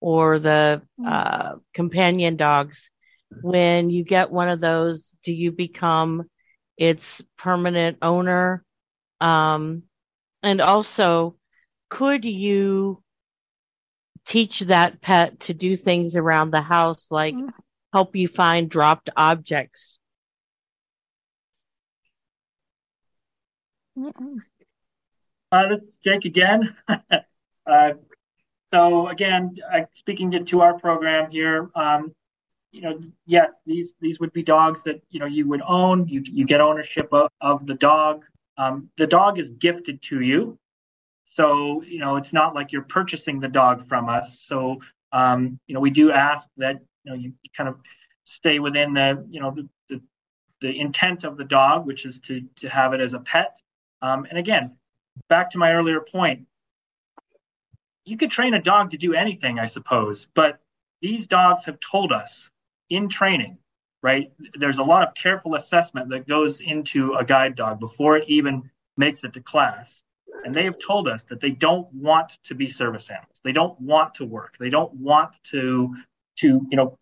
or the uh, companion dogs. When you get one of those, do you become its permanent owner? Um, and also, could you teach that pet to do things around the house like help you find dropped objects? Uh, this is Jake again. uh, so again, uh, speaking to, to our program here, um, you know, yeah, these these would be dogs that you know you would own. You you get ownership of, of the dog. Um, the dog is gifted to you, so you know it's not like you're purchasing the dog from us. So um, you know we do ask that you know you kind of stay within the you know the, the, the intent of the dog, which is to to have it as a pet. Um, and again, back to my earlier point, you could train a dog to do anything, I suppose, but these dogs have told us in training, right? There's a lot of careful assessment that goes into a guide dog before it even makes it to class. And they have told us that they don't want to be service animals. They don't want to work. They don't want to to, you know,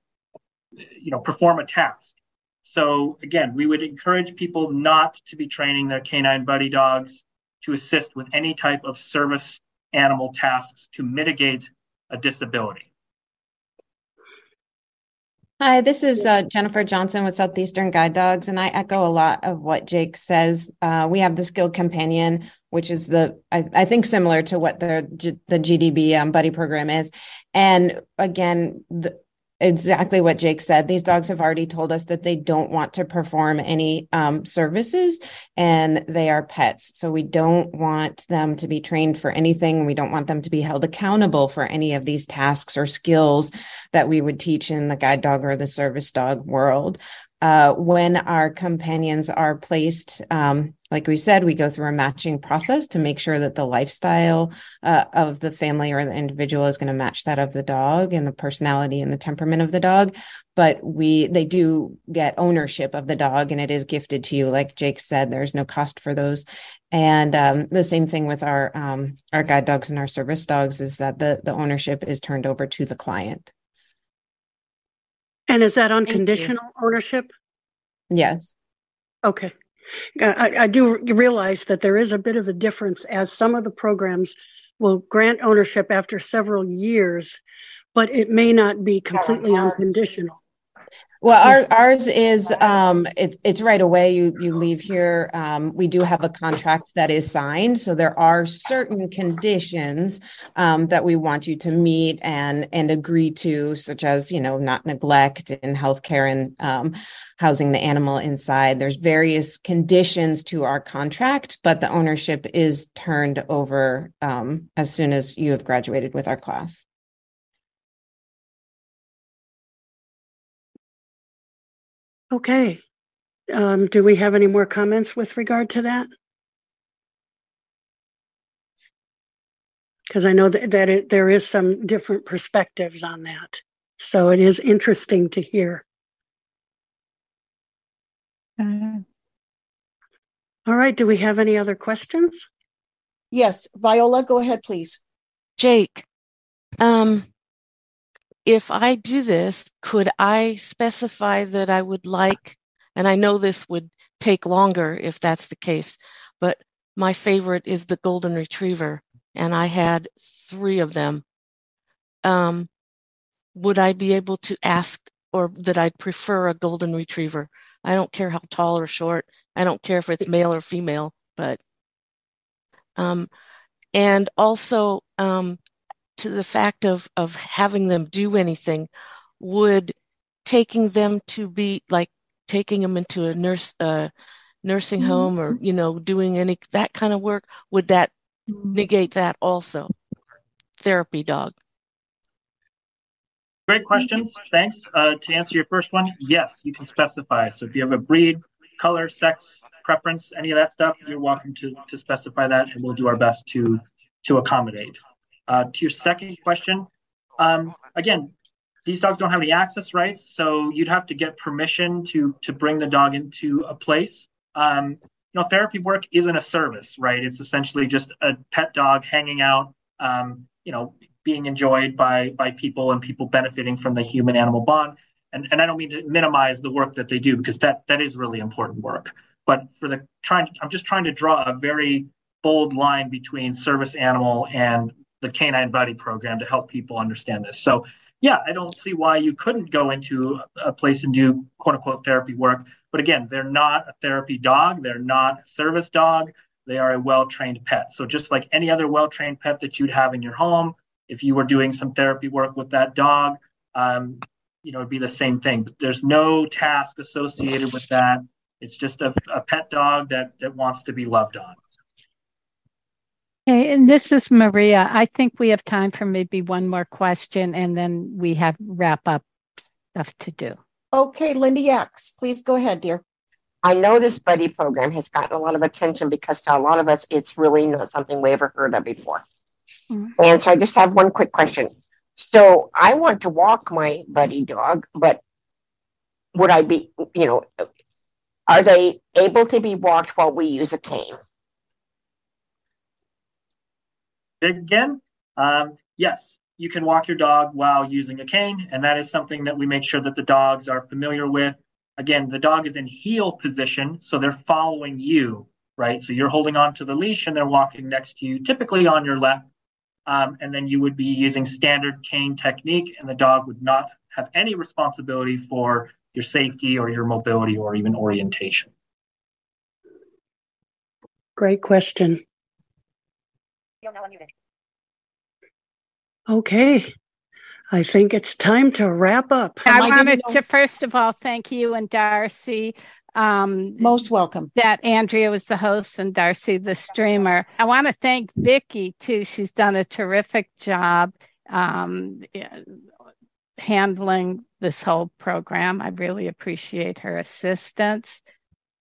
you know, perform a task. So again, we would encourage people not to be training their canine buddy dogs to assist with any type of service animal tasks to mitigate a disability. Hi, this is uh, Jennifer Johnson with Southeastern Guide Dogs, and I echo a lot of what Jake says. Uh, we have the Skilled Companion, which is the I, I think similar to what the the GDB um, buddy program is, and again, the, exactly what Jake said. These dogs have already told us that they don't want to perform any um, services and they are pets. So we don't want them to be trained for anything. We don't want them to be held accountable for any of these tasks or skills that we would teach in the guide dog or the service dog world. Uh, when our companions are placed, um, like we said, we go through a matching process to make sure that the lifestyle uh, of the family or the individual is going to match that of the dog and the personality and the temperament of the dog. But we, they do get ownership of the dog and it is gifted to you. Like Jake said, there's no cost for those. And um, the same thing with our um, our guide dogs and our service dogs is that the the ownership is turned over to the client. And is that unconditional ownership? Yes. Okay. Uh, I, I do realize that there is a bit of a difference as some of the programs will grant ownership after several years, but it may not be completely unconditional. Well, our, ours is um, it, it's right away. You you leave here. Um, we do have a contract that is signed, so there are certain conditions um, that we want you to meet and and agree to, such as you know not neglect in healthcare and um, housing the animal inside. There's various conditions to our contract, but the ownership is turned over um, as soon as you have graduated with our class. Okay. Um, do we have any more comments with regard to that? Because I know that, that it, there is some different perspectives on that. So it is interesting to hear. Mm-hmm. All right. Do we have any other questions? Yes, Viola, go ahead, please. Jake, um, if I do this, could I specify that I would like, and I know this would take longer if that's the case, but my favorite is the golden retriever, and I had three of them. Um, would I be able to ask, or that I'd prefer a golden retriever? I don't care how tall or short. I don't care if it's male or female, but um, and also um, to the fact of of having them do anything would taking them to be like taking them into a nurse uh, nursing mm-hmm. home or you know doing any that kind of work would that mm-hmm. negate that also? Therapy dog. Great questions. Thanks. Uh, to answer your first one yes you can specify. So if you have a breed color sex preference any of that stuff you're welcome to to specify that and we'll do our best to to accommodate uh, to your second question, um, again, these dogs don't have the access rights, so you'd have to get permission to to bring the dog into a place. Um, you know, therapy work isn't a service, right? It's essentially just a pet dog hanging out, um, you know, being enjoyed by by people and people benefiting from the human animal bond. And and I don't mean to minimize the work that they do because that that is really important work. But for the trying, I'm just trying to draw a very bold line between service animal and the Canine Buddy program to help people understand this. So, yeah, I don't see why you couldn't go into a place and do quote unquote therapy work. But again, they're not a therapy dog, they're not a service dog, they are a well trained pet. So, just like any other well trained pet that you'd have in your home, if you were doing some therapy work with that dog, um, you know, it'd be the same thing. But there's no task associated with that. It's just a, a pet dog that that wants to be loved on. Okay, and this is Maria. I think we have time for maybe one more question and then we have wrap up stuff to do. Okay, Linda Yaks, please go ahead, dear. I know this buddy program has gotten a lot of attention because to a lot of us, it's really not something we ever heard of before. Mm-hmm. And so I just have one quick question. So I want to walk my buddy dog, but would I be, you know, are they able to be walked while we use a cane? Again, um, yes, you can walk your dog while using a cane, and that is something that we make sure that the dogs are familiar with. Again, the dog is in heel position, so they're following you, right? So you're holding on to the leash and they're walking next to you, typically on your left. Um, and then you would be using standard cane technique, and the dog would not have any responsibility for your safety or your mobility or even orientation. Great question. Okay. I think it's time to wrap up. I wanted to first of all thank you and Darcy. Um, Most welcome. That Andrea was the host and Darcy the streamer. I want to thank Vicki too. She's done a terrific job um, handling this whole program. I really appreciate her assistance.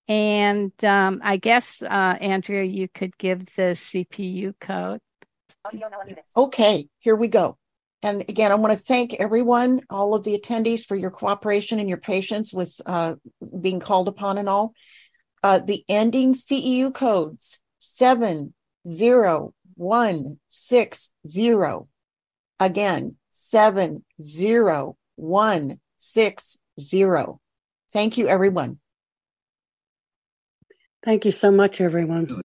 And um, I guess, uh, Andrea, you could give the CEU code. Okay, here we go. And again, I want to thank everyone, all of the attendees for your cooperation and your patience with uh, being called upon and all. Uh, the ending CEU codes 70160. Again, 70160. Thank you, everyone. Thank you so much, everyone.